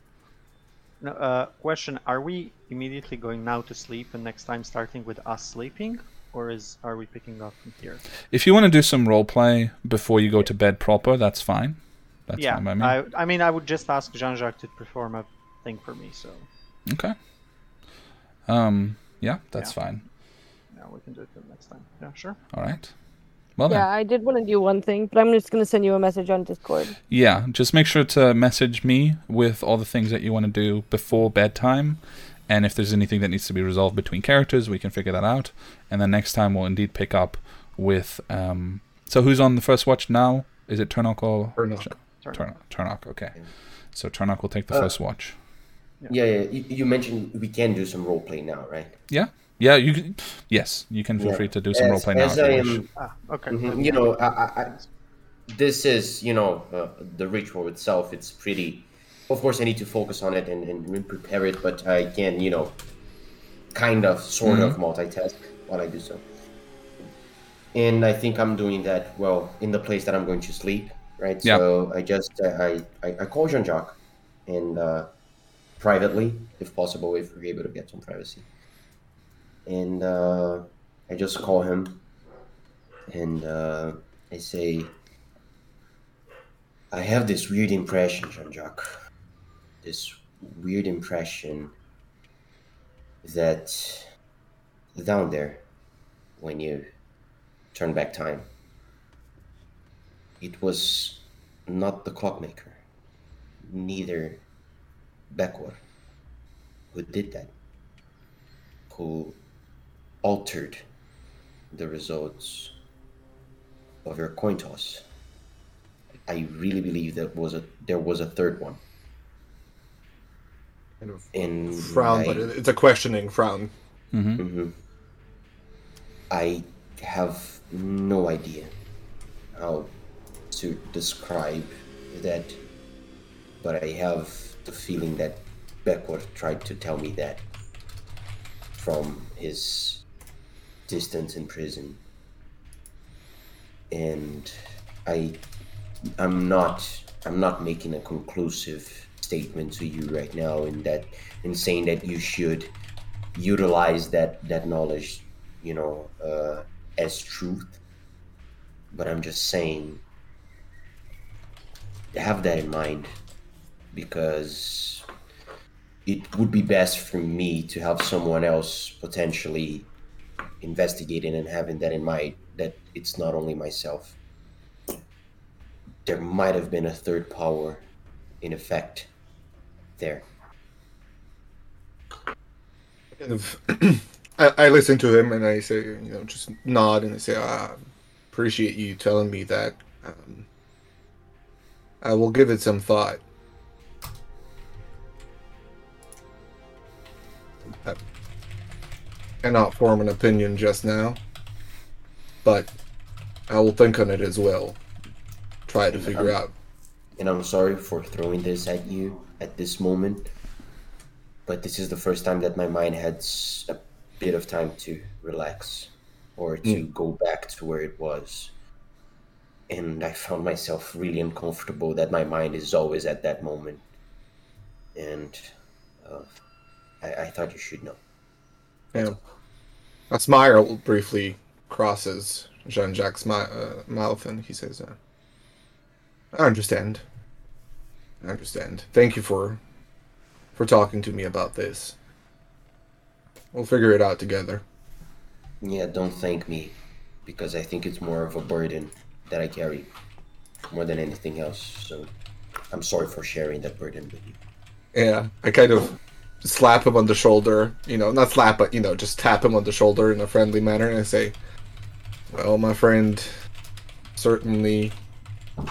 No, uh, question: Are we immediately going now to sleep, and next time starting with us sleeping, or is are we picking up from here? If you want to do some role play before you go to bed proper, that's fine. That's yeah, fine by me. I, I mean, I would just ask Jean-Jacques to perform a thing for me. So Okay. Um. Yeah, that's Yeah. fine. yeah, we can do it the next time. Yeah, sure. All right. Well Yeah, then. I did want to do one thing, but I'm just gonna send you a message on Discord. Yeah. Just make sure to message me with all the things that you want to do before bedtime, and if there's anything that needs to be resolved between characters, we can figure that out. And then next time we'll indeed pick up with. Um. So who's on the first watch now? Is it Turnok or Turnok. Turn. Turnok? Turnok. Okay. So Turnok will take the Uh, first watch. Yeah, yeah. You, you mentioned we can do some role play now, right? Yeah. Yeah. You. Can, yes. You can feel Yeah. free to do some As- role play now as I am- Ah, okay. Mhm, You know, I, I, I, this is, you know, uh, the ritual itself. It's pretty. Of course, I need to focus on it and, and prepare it, but I can, you know, kind of, sort of multitask while I do so. And I think I'm doing that well in the place that I'm going to sleep, right? Yeah. So I just I I, I call Jean Jacques, and uh, privately, if possible, if we're able to get some privacy. And uh, I just call him and uh, I say, I have this weird impression, Jean Jacques. This weird impression that down there, when you turn back time, it was not the clockmaker, neither Beckwar, who did that, who altered the results of your coin toss. I really believe that was a there was a third one. Kind of And frown, I, but it's a questioning frown. Mhm. I have no idea how to describe that, but I have the feeling that Beckworth tried to tell me that from his distance in prison. And I I'm not I'm not making a conclusive statement to you right now in that in saying that you should utilize that that knowledge you know uh, as truth but i'm just saying have that in mind because it would be best for me to have someone else potentially investigating and having that in mind that it's not only myself there might have been a third power in effect there Kind of, I, I listen to him and I say, you know, just nod and I say, ah, appreciate you telling me that. Um, I will give it some thought. Cannot form an opinion just now, but I will think on it as well. Try to figure out. and I'm sorry for throwing this at you at this moment, but this is the first time that my mind had a bit of time to relax or to go back to where it was. And I found myself really uncomfortable that my mind is always at that moment. And uh, I, I thought you should know. Yeah. A smile briefly crosses Jean Jacques' mi- uh, mouth and he says, uh, I understand. I understand. Thank you for for talking to me about this. We'll figure it out together. Yeah, don't thank me because I think it's more of a burden that I carry more than anything else. So I'm sorry for sharing that burden with you. Yeah, I kind of slap him on the shoulder, you know, not slap, but, you know, just tap him on the shoulder in a friendly manner and I say, Well, my friend, certainly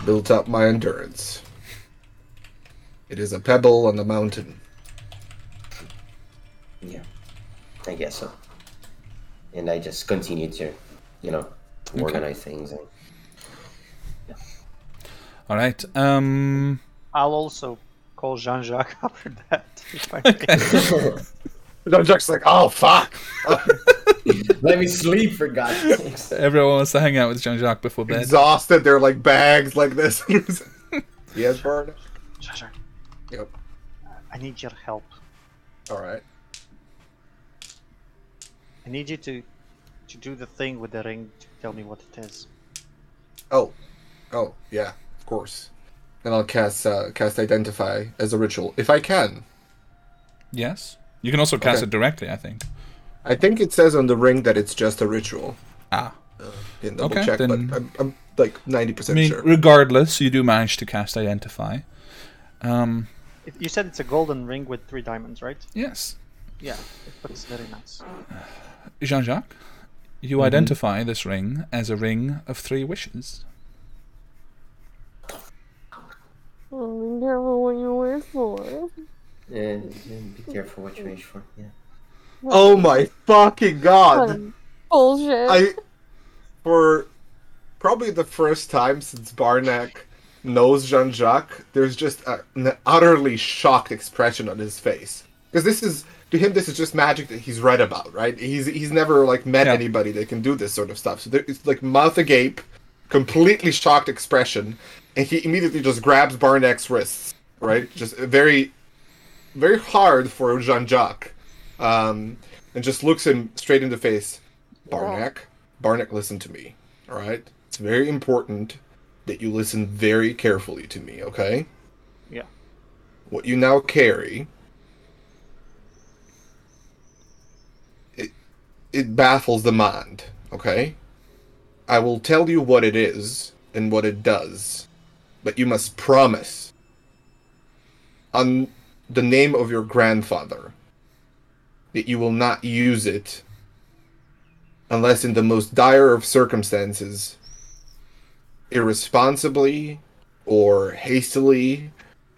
built up my endurance. It is a pebble on the mountain. Yeah, I guess so. And I just continue to, you know, organize things. And, All right. Um. I'll also call Jean-Jacques after that. if I may. Jean Jacques like, oh fuck. Let me sleep for God's sakes. Everyone wants to hang out with Jean Jacques before bed. Exhausted, they're like bags like this. yes, Bernard. Jean-Jacques, Yep. I need your help. All right. I need you to to do the thing with the ring to tell me what it is. Oh, oh yeah, of course. And I'll cast uh, cast identify as a ritual if I can. Yes. You can also cast Okay. it directly, I think. I think it says on the ring that it's just a ritual. Ah. Didn't double Okay, check, then- but I'm, I'm like ninety percent I mean, sure. regardless, you do manage to cast identify. Um, It, you said it's a golden ring with three diamonds, right? yes. Yeah, it looks very nice. Jean Jacques, you identify this ring as a ring of three wishes. Oh, be careful what you wish for. Yeah, and be careful what you wish for. Yeah. Oh my fucking god! Bullshit. I for probably the first time since Barnack knows Jean Jacques, there's just a, an utterly shocked expression on his face because this is to him this is just magic that he's read about, right? He's he's never like met Yeah. anybody that can do this sort of stuff. So there, it's like mouth agape, completely shocked expression, and he immediately just grabs Barnack's wrists, right? Just very, very hard for Jean Jacques, um, and just looks him straight in the face. Barnack, Barnack, listen to me. All right, it's very important that you listen very carefully to me. Okay, Yeah. what you now carry. It it baffles the mind. Okay, I will tell you what it is and what it does, but you must promise on the name of your grandfather that you will not use it unless in the most dire of circumstances, irresponsibly or hastily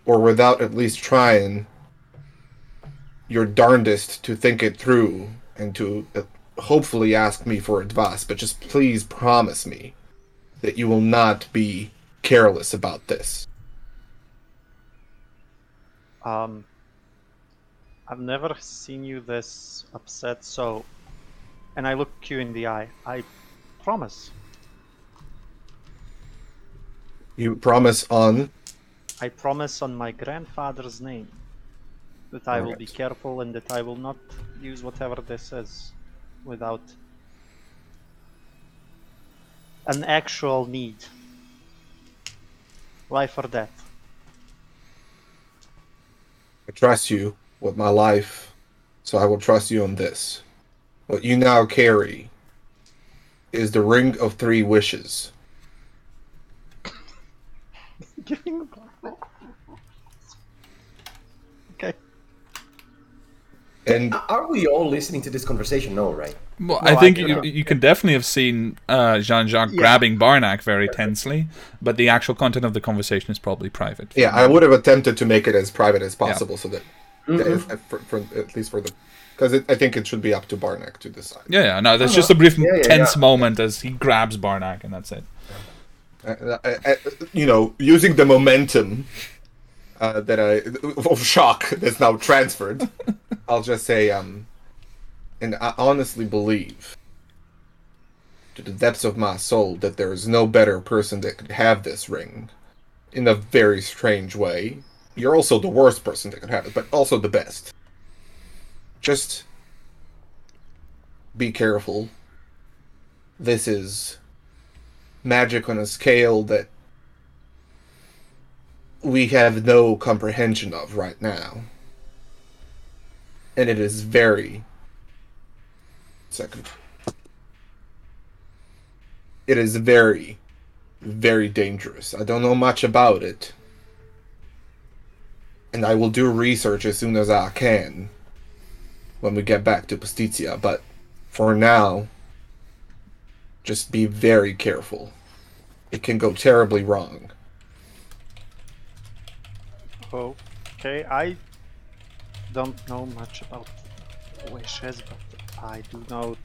or without at least trying your darndest to think it through and to uh, hopefully ask me for advice, but just please promise me that you will not be careless about this. Um, I've never seen you this upset, so. And I look you in the eye. I promise. You promise on I promise on my grandfather's name that I will be careful and that I will not use whatever this is without an actual need. Life or death. I trust you with my life, so I will trust you on this. What you now carry is the Ring of Three Wishes. Giving Okay. And Are we all listening to this conversation? No, right? Well, No, I I think don't you, you can definitely have seen uh, Jean Jacques Yeah. grabbing Barnack very tensely, but the actual content of the conversation is probably private. yeah, I would have attempted to make it as private as possible, so that yeah, if- if- for, for, at least for the because I think it should be up to Barnack to decide. Yeah, yeah, no, there's just a brief Yeah, yeah, tense yeah. moment as he grabs Barnack, and that's it. Uh, uh, uh, you know, using the momentum uh, that I of shock that's now transferred, I'll just say, um, and I honestly believe to the depths of my soul that there is no better person that could have this ring in a very strange way. You're also the worst person that could have it, but also the best. Just be careful. This is magic on a scale that we have no comprehension of right now. And it is very. Second. It is very, very dangerous. I don't know much about it. And I will do research as soon as I can when we get back to Pastizia, but for now, just be very careful. It can go terribly wrong. Okay, I don't know much about wishes, but I do know.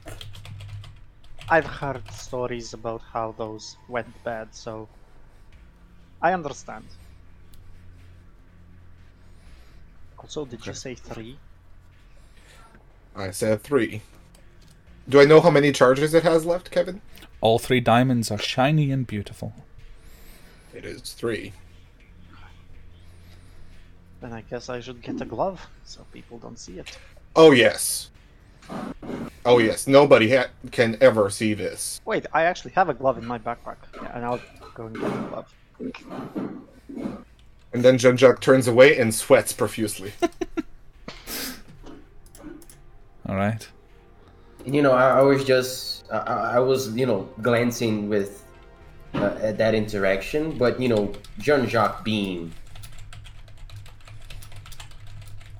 I've heard stories about how those went bad, so I understand. Also, did you say three? I said three. Do I know how many charges it has left, Kevin? All three diamonds are shiny and beautiful. It is three. Then I guess I should get a glove so people don't see it. Oh yes. Oh yes. Nobody ha- can ever see this. Wait, I actually have a glove in my backpack. Yeah, and I'll go and get the glove. And then Jean Jacques turns away and sweats profusely. All right. You know, I, I was just, I, I I was, you know, glancing with uh, at that interaction, but you know, Jean Jacques being,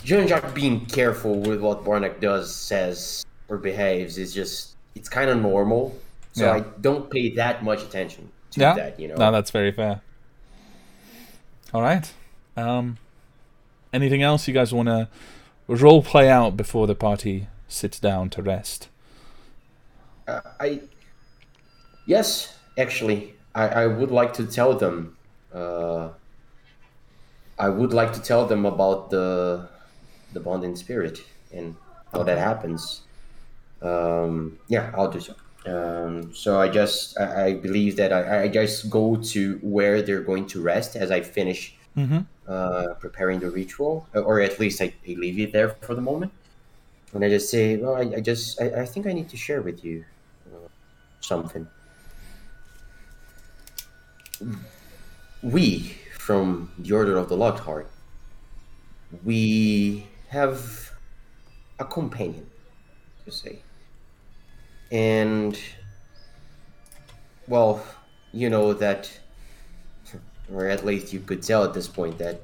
Jean Jacques being careful with what Barnack does, says, or behaves is just, it's kind of normal. So Yeah. I don't pay that much attention to Yeah. that, you know. No, that's very fair. All right. Um, anything else you guys want to role play out before the party sits down to rest? Uh, I yes, actually, I, I would like to tell them. Uh, I would like to tell them about the the bond in spirit and how that happens. Um, yeah, I'll do so. Um, so I just I, I believe that I, I just go to where they're going to rest as I finish Mm-hmm. uh, preparing the ritual, or at least I, I leave it there for the moment. And I just say, well, I, I just, I, I think I need to share with you uh, something. We, from the Order of the Locked Heart, we have a companion, to say. And, well, you know that or at least you could tell at this point that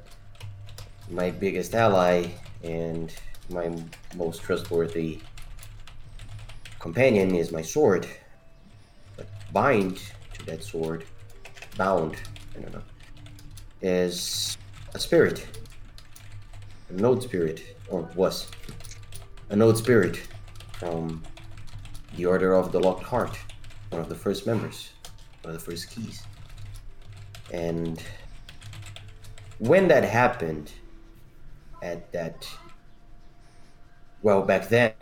my biggest ally and my most trustworthy companion is my sword. But bind to that sword, bound, I don't know, is a spirit. A node spirit, or was. an old spirit from the Order of the Locked Heart, one of the first members, one of the first keys. And when that happened, at that, well, back then,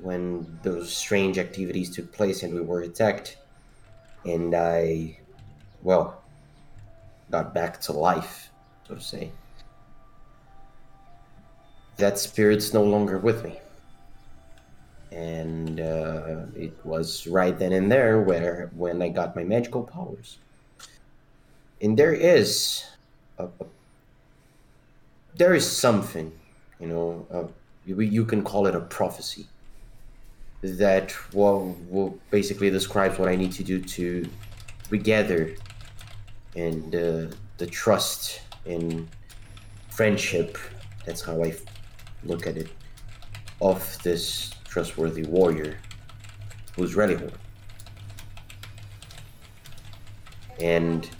when those strange activities took place and we were attacked, and I, well, got back to life, so to say, that spirit's no longer with me. And uh, it was right then and there where when I got my magical powers and there is a, a- there is something you know uh, you, can call it a prophecy that well, well basically describes what i need to do to regather and uh, the trust and friendship that's how i look at it of this trustworthy warrior who's Relihorn. and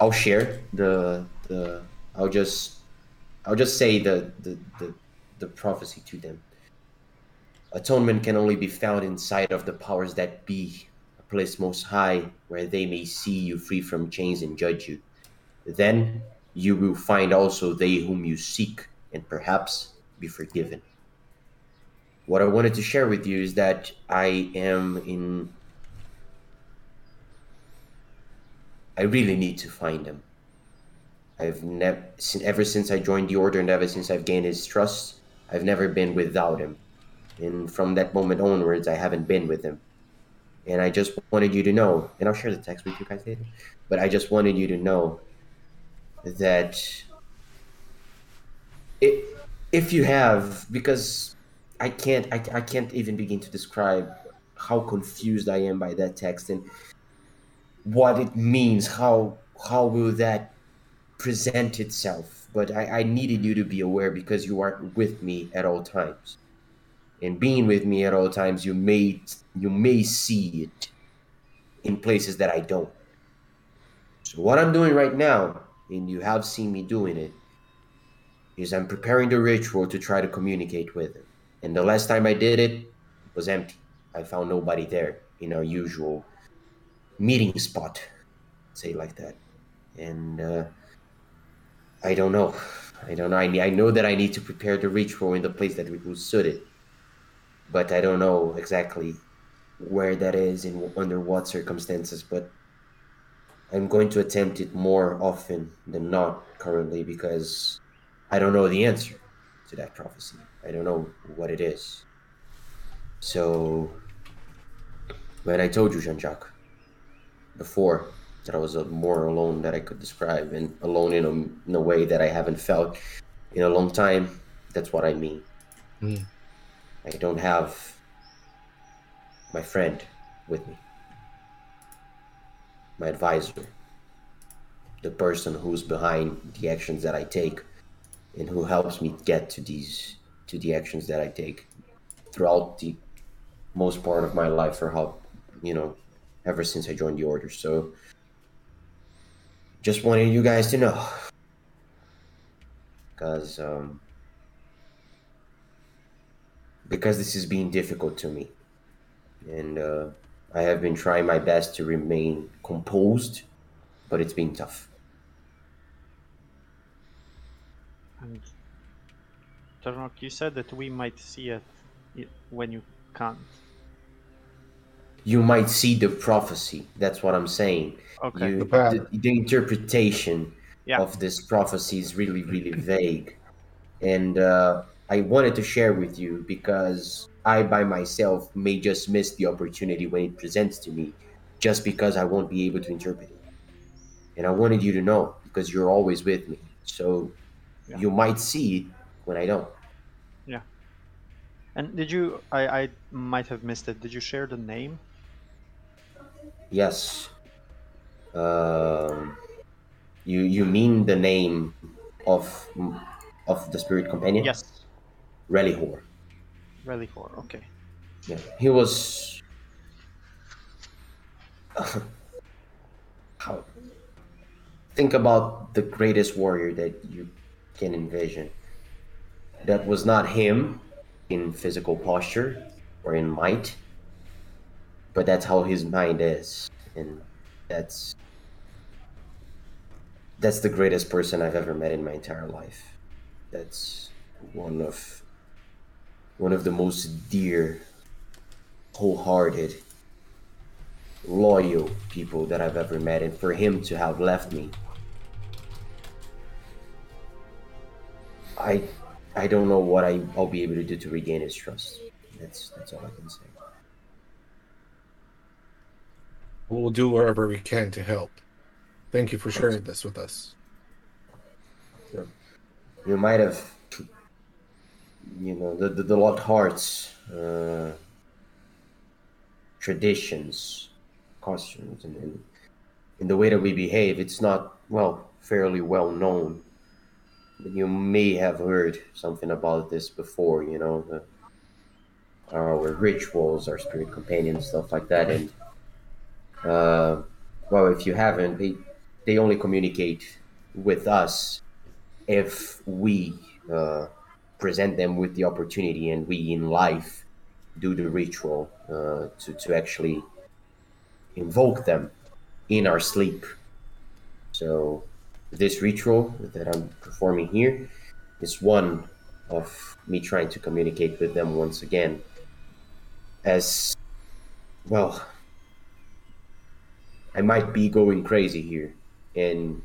I'll share the the I'll just I'll just say the the, the, the prophecy to them. Atonement can only be found inside of the powers that be, a place most high where they may see you free from chains and judge you. Then you will find also they whom you seek and perhaps be forgiven. What I wanted to share with you is that I am in I really need to find him. I've never, ever since I joined the order, and ever since I've gained his trust, I've never been without him. And from that moment onwards, I haven't been with him. And I just wanted you to know, and I'll share the text with you guys later. But I just wanted you to know that it, if you have, because I can't, I, I can't even begin to describe how confused I am by that text and what it means how how will that present itself. But I, I needed you to be aware because you are with me at all times. And being with me at all times you may you may see it in places that i don't. So what i'm doing right now and you have seen me doing it is i'm preparing the ritual to try to communicate with him and the last time i did it, it was empty i found nobody there in our usual meeting spot, say like that. And uh, I don't know. I don't know. I, I know that I need to prepare the ritual in the place that it was suited, but I don't know exactly where that is and under what circumstances. But I'm going to attempt it more often than not currently because I don't know the answer to that prophecy. I don't know what it is. So, when I told you, Jean Jacques, before that I was more alone that I could describe, and alone in a, in a way that I haven't felt in a long time, that's what I mean. Mm. I don't have my friend with me, my advisor, the person who's behind the actions that I take, and who helps me get to these to the actions that I take throughout the most part of my life, or how you know, ever since I joined the order. So, just wanted you guys to know, because um, because this is being difficult to me, and uh, I have been trying my best to remain composed, but it's been tough. And Turnok, you said that we might see it when you can't. You might see the prophecy. That's what I'm saying. Okay. You, The pattern. the, the interpretation Yeah. of this prophecy is really, really vague. And uh, I wanted to share with you because I, by myself, may just miss the opportunity when it presents to me just because I won't be able to interpret it. And I wanted you to know because you're always with me. So Yeah. you might see when I don't. Yeah. And did you? I I might have missed it. Did you share the name? Yes. Um, you you mean the name of of the spirit companion? Yes. Rellihor. Relifor. Okay. Yeah, he was. How? Think about the greatest warrior that you can envision. That was not him in physical posture or in might, but that's how his mind is, and that's that's the greatest person I've ever met in my entire life. That's one of one of the most dear, wholehearted, loyal people that I've ever met, and for him to have left me, I, I don't know what I, I'll be able to do to regain his trust. That's that's all I can say. We'll do whatever we can to help. Thank you for sharing this with us. You might have, you know, the the, the locked hearts, uh, traditions, costumes, and, and in the way that we behave. It's not well fairly well known. You may have heard something about this before. You know, the, our rituals, our spirit companions, stuff like that, and uh, well, if you haven't, they they only communicate with us if we uh, present them with the opportunity and we in life do the ritual uh, to, to actually invoke them in our sleep. So, this ritual that I'm performing here is one of me trying to communicate with them once again. As well, I might be going crazy here, and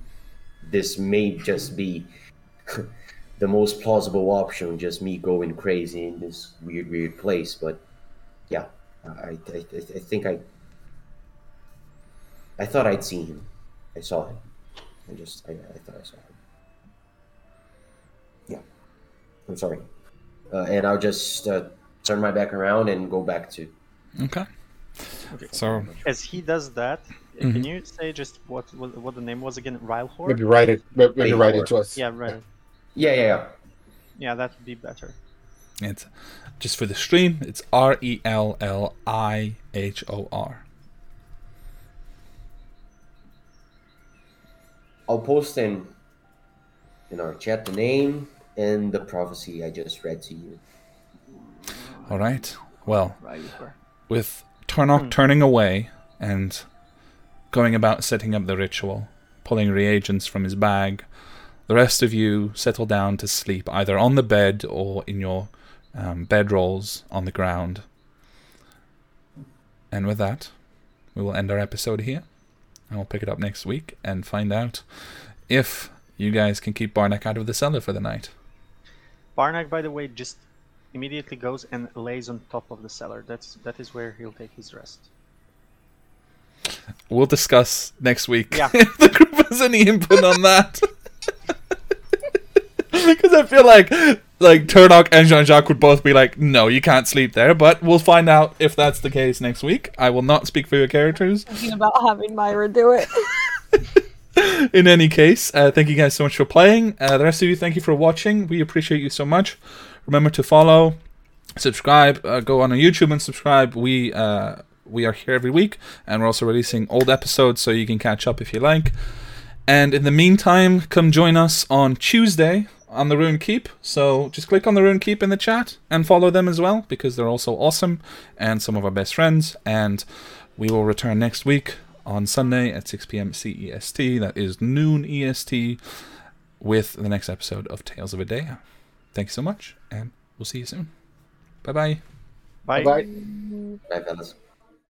this may just be the most plausible option, just me going crazy in this weird, weird place. But yeah, I, I, I think I, I thought I'd seen him. I saw him. I just, I, I thought I saw him. Yeah, I'm sorry, uh, and I'll just uh, turn my back around and go back to. Okay. okay. So As he does that, can you say just what what, what the name was again? Rellihor? Maybe write it. Maybe write it to us. Yeah, right. Yeah, yeah, yeah. Yeah, that would be better. it's just for the stream. It's R E L L I H O R. I'll post in in our chat the name and the prophecy I just read to you. All right. Well, Rellihor. with Turnok turning away and going about setting up the ritual, pulling reagents from his bag, the rest of you settle down to sleep either on the bed or in your um, bedrolls on the ground. And with that, we will end our episode here. And we'll pick it up next week and find out if you guys can keep Barnack out of the cellar for the night. Barnack, by the way, just immediately goes and lays on top of the cellar. That's that is where he'll take his rest. We'll discuss next week Yeah. if the group has any input on that. Because I feel like like Turnok and Jean Jacques would both be like, "No, you can't sleep there." But we'll find out if that's the case next week. I will not speak for your characters. Thinking about having Myra do it. In any case, uh, thank you guys so much for playing. Uh, the rest of you, thank you for watching. We appreciate you so much. Remember to follow, subscribe, uh, go on YouTube and subscribe. We uh, we are here every week, and we're also releasing old episodes, so you can catch up if you like. And in the meantime, come join us on Tuesday on the Rune Keep. So just click on the Rune Keep in the chat and follow them as well because they're also awesome and some of our best friends. And we will return next week on Sunday at 6 p.m. CEST. That is noon EST with the next episode of Tales of a Day. Thanks so much, and we'll see you soon. Bye bye. Bye. Bye. Bye, fellas.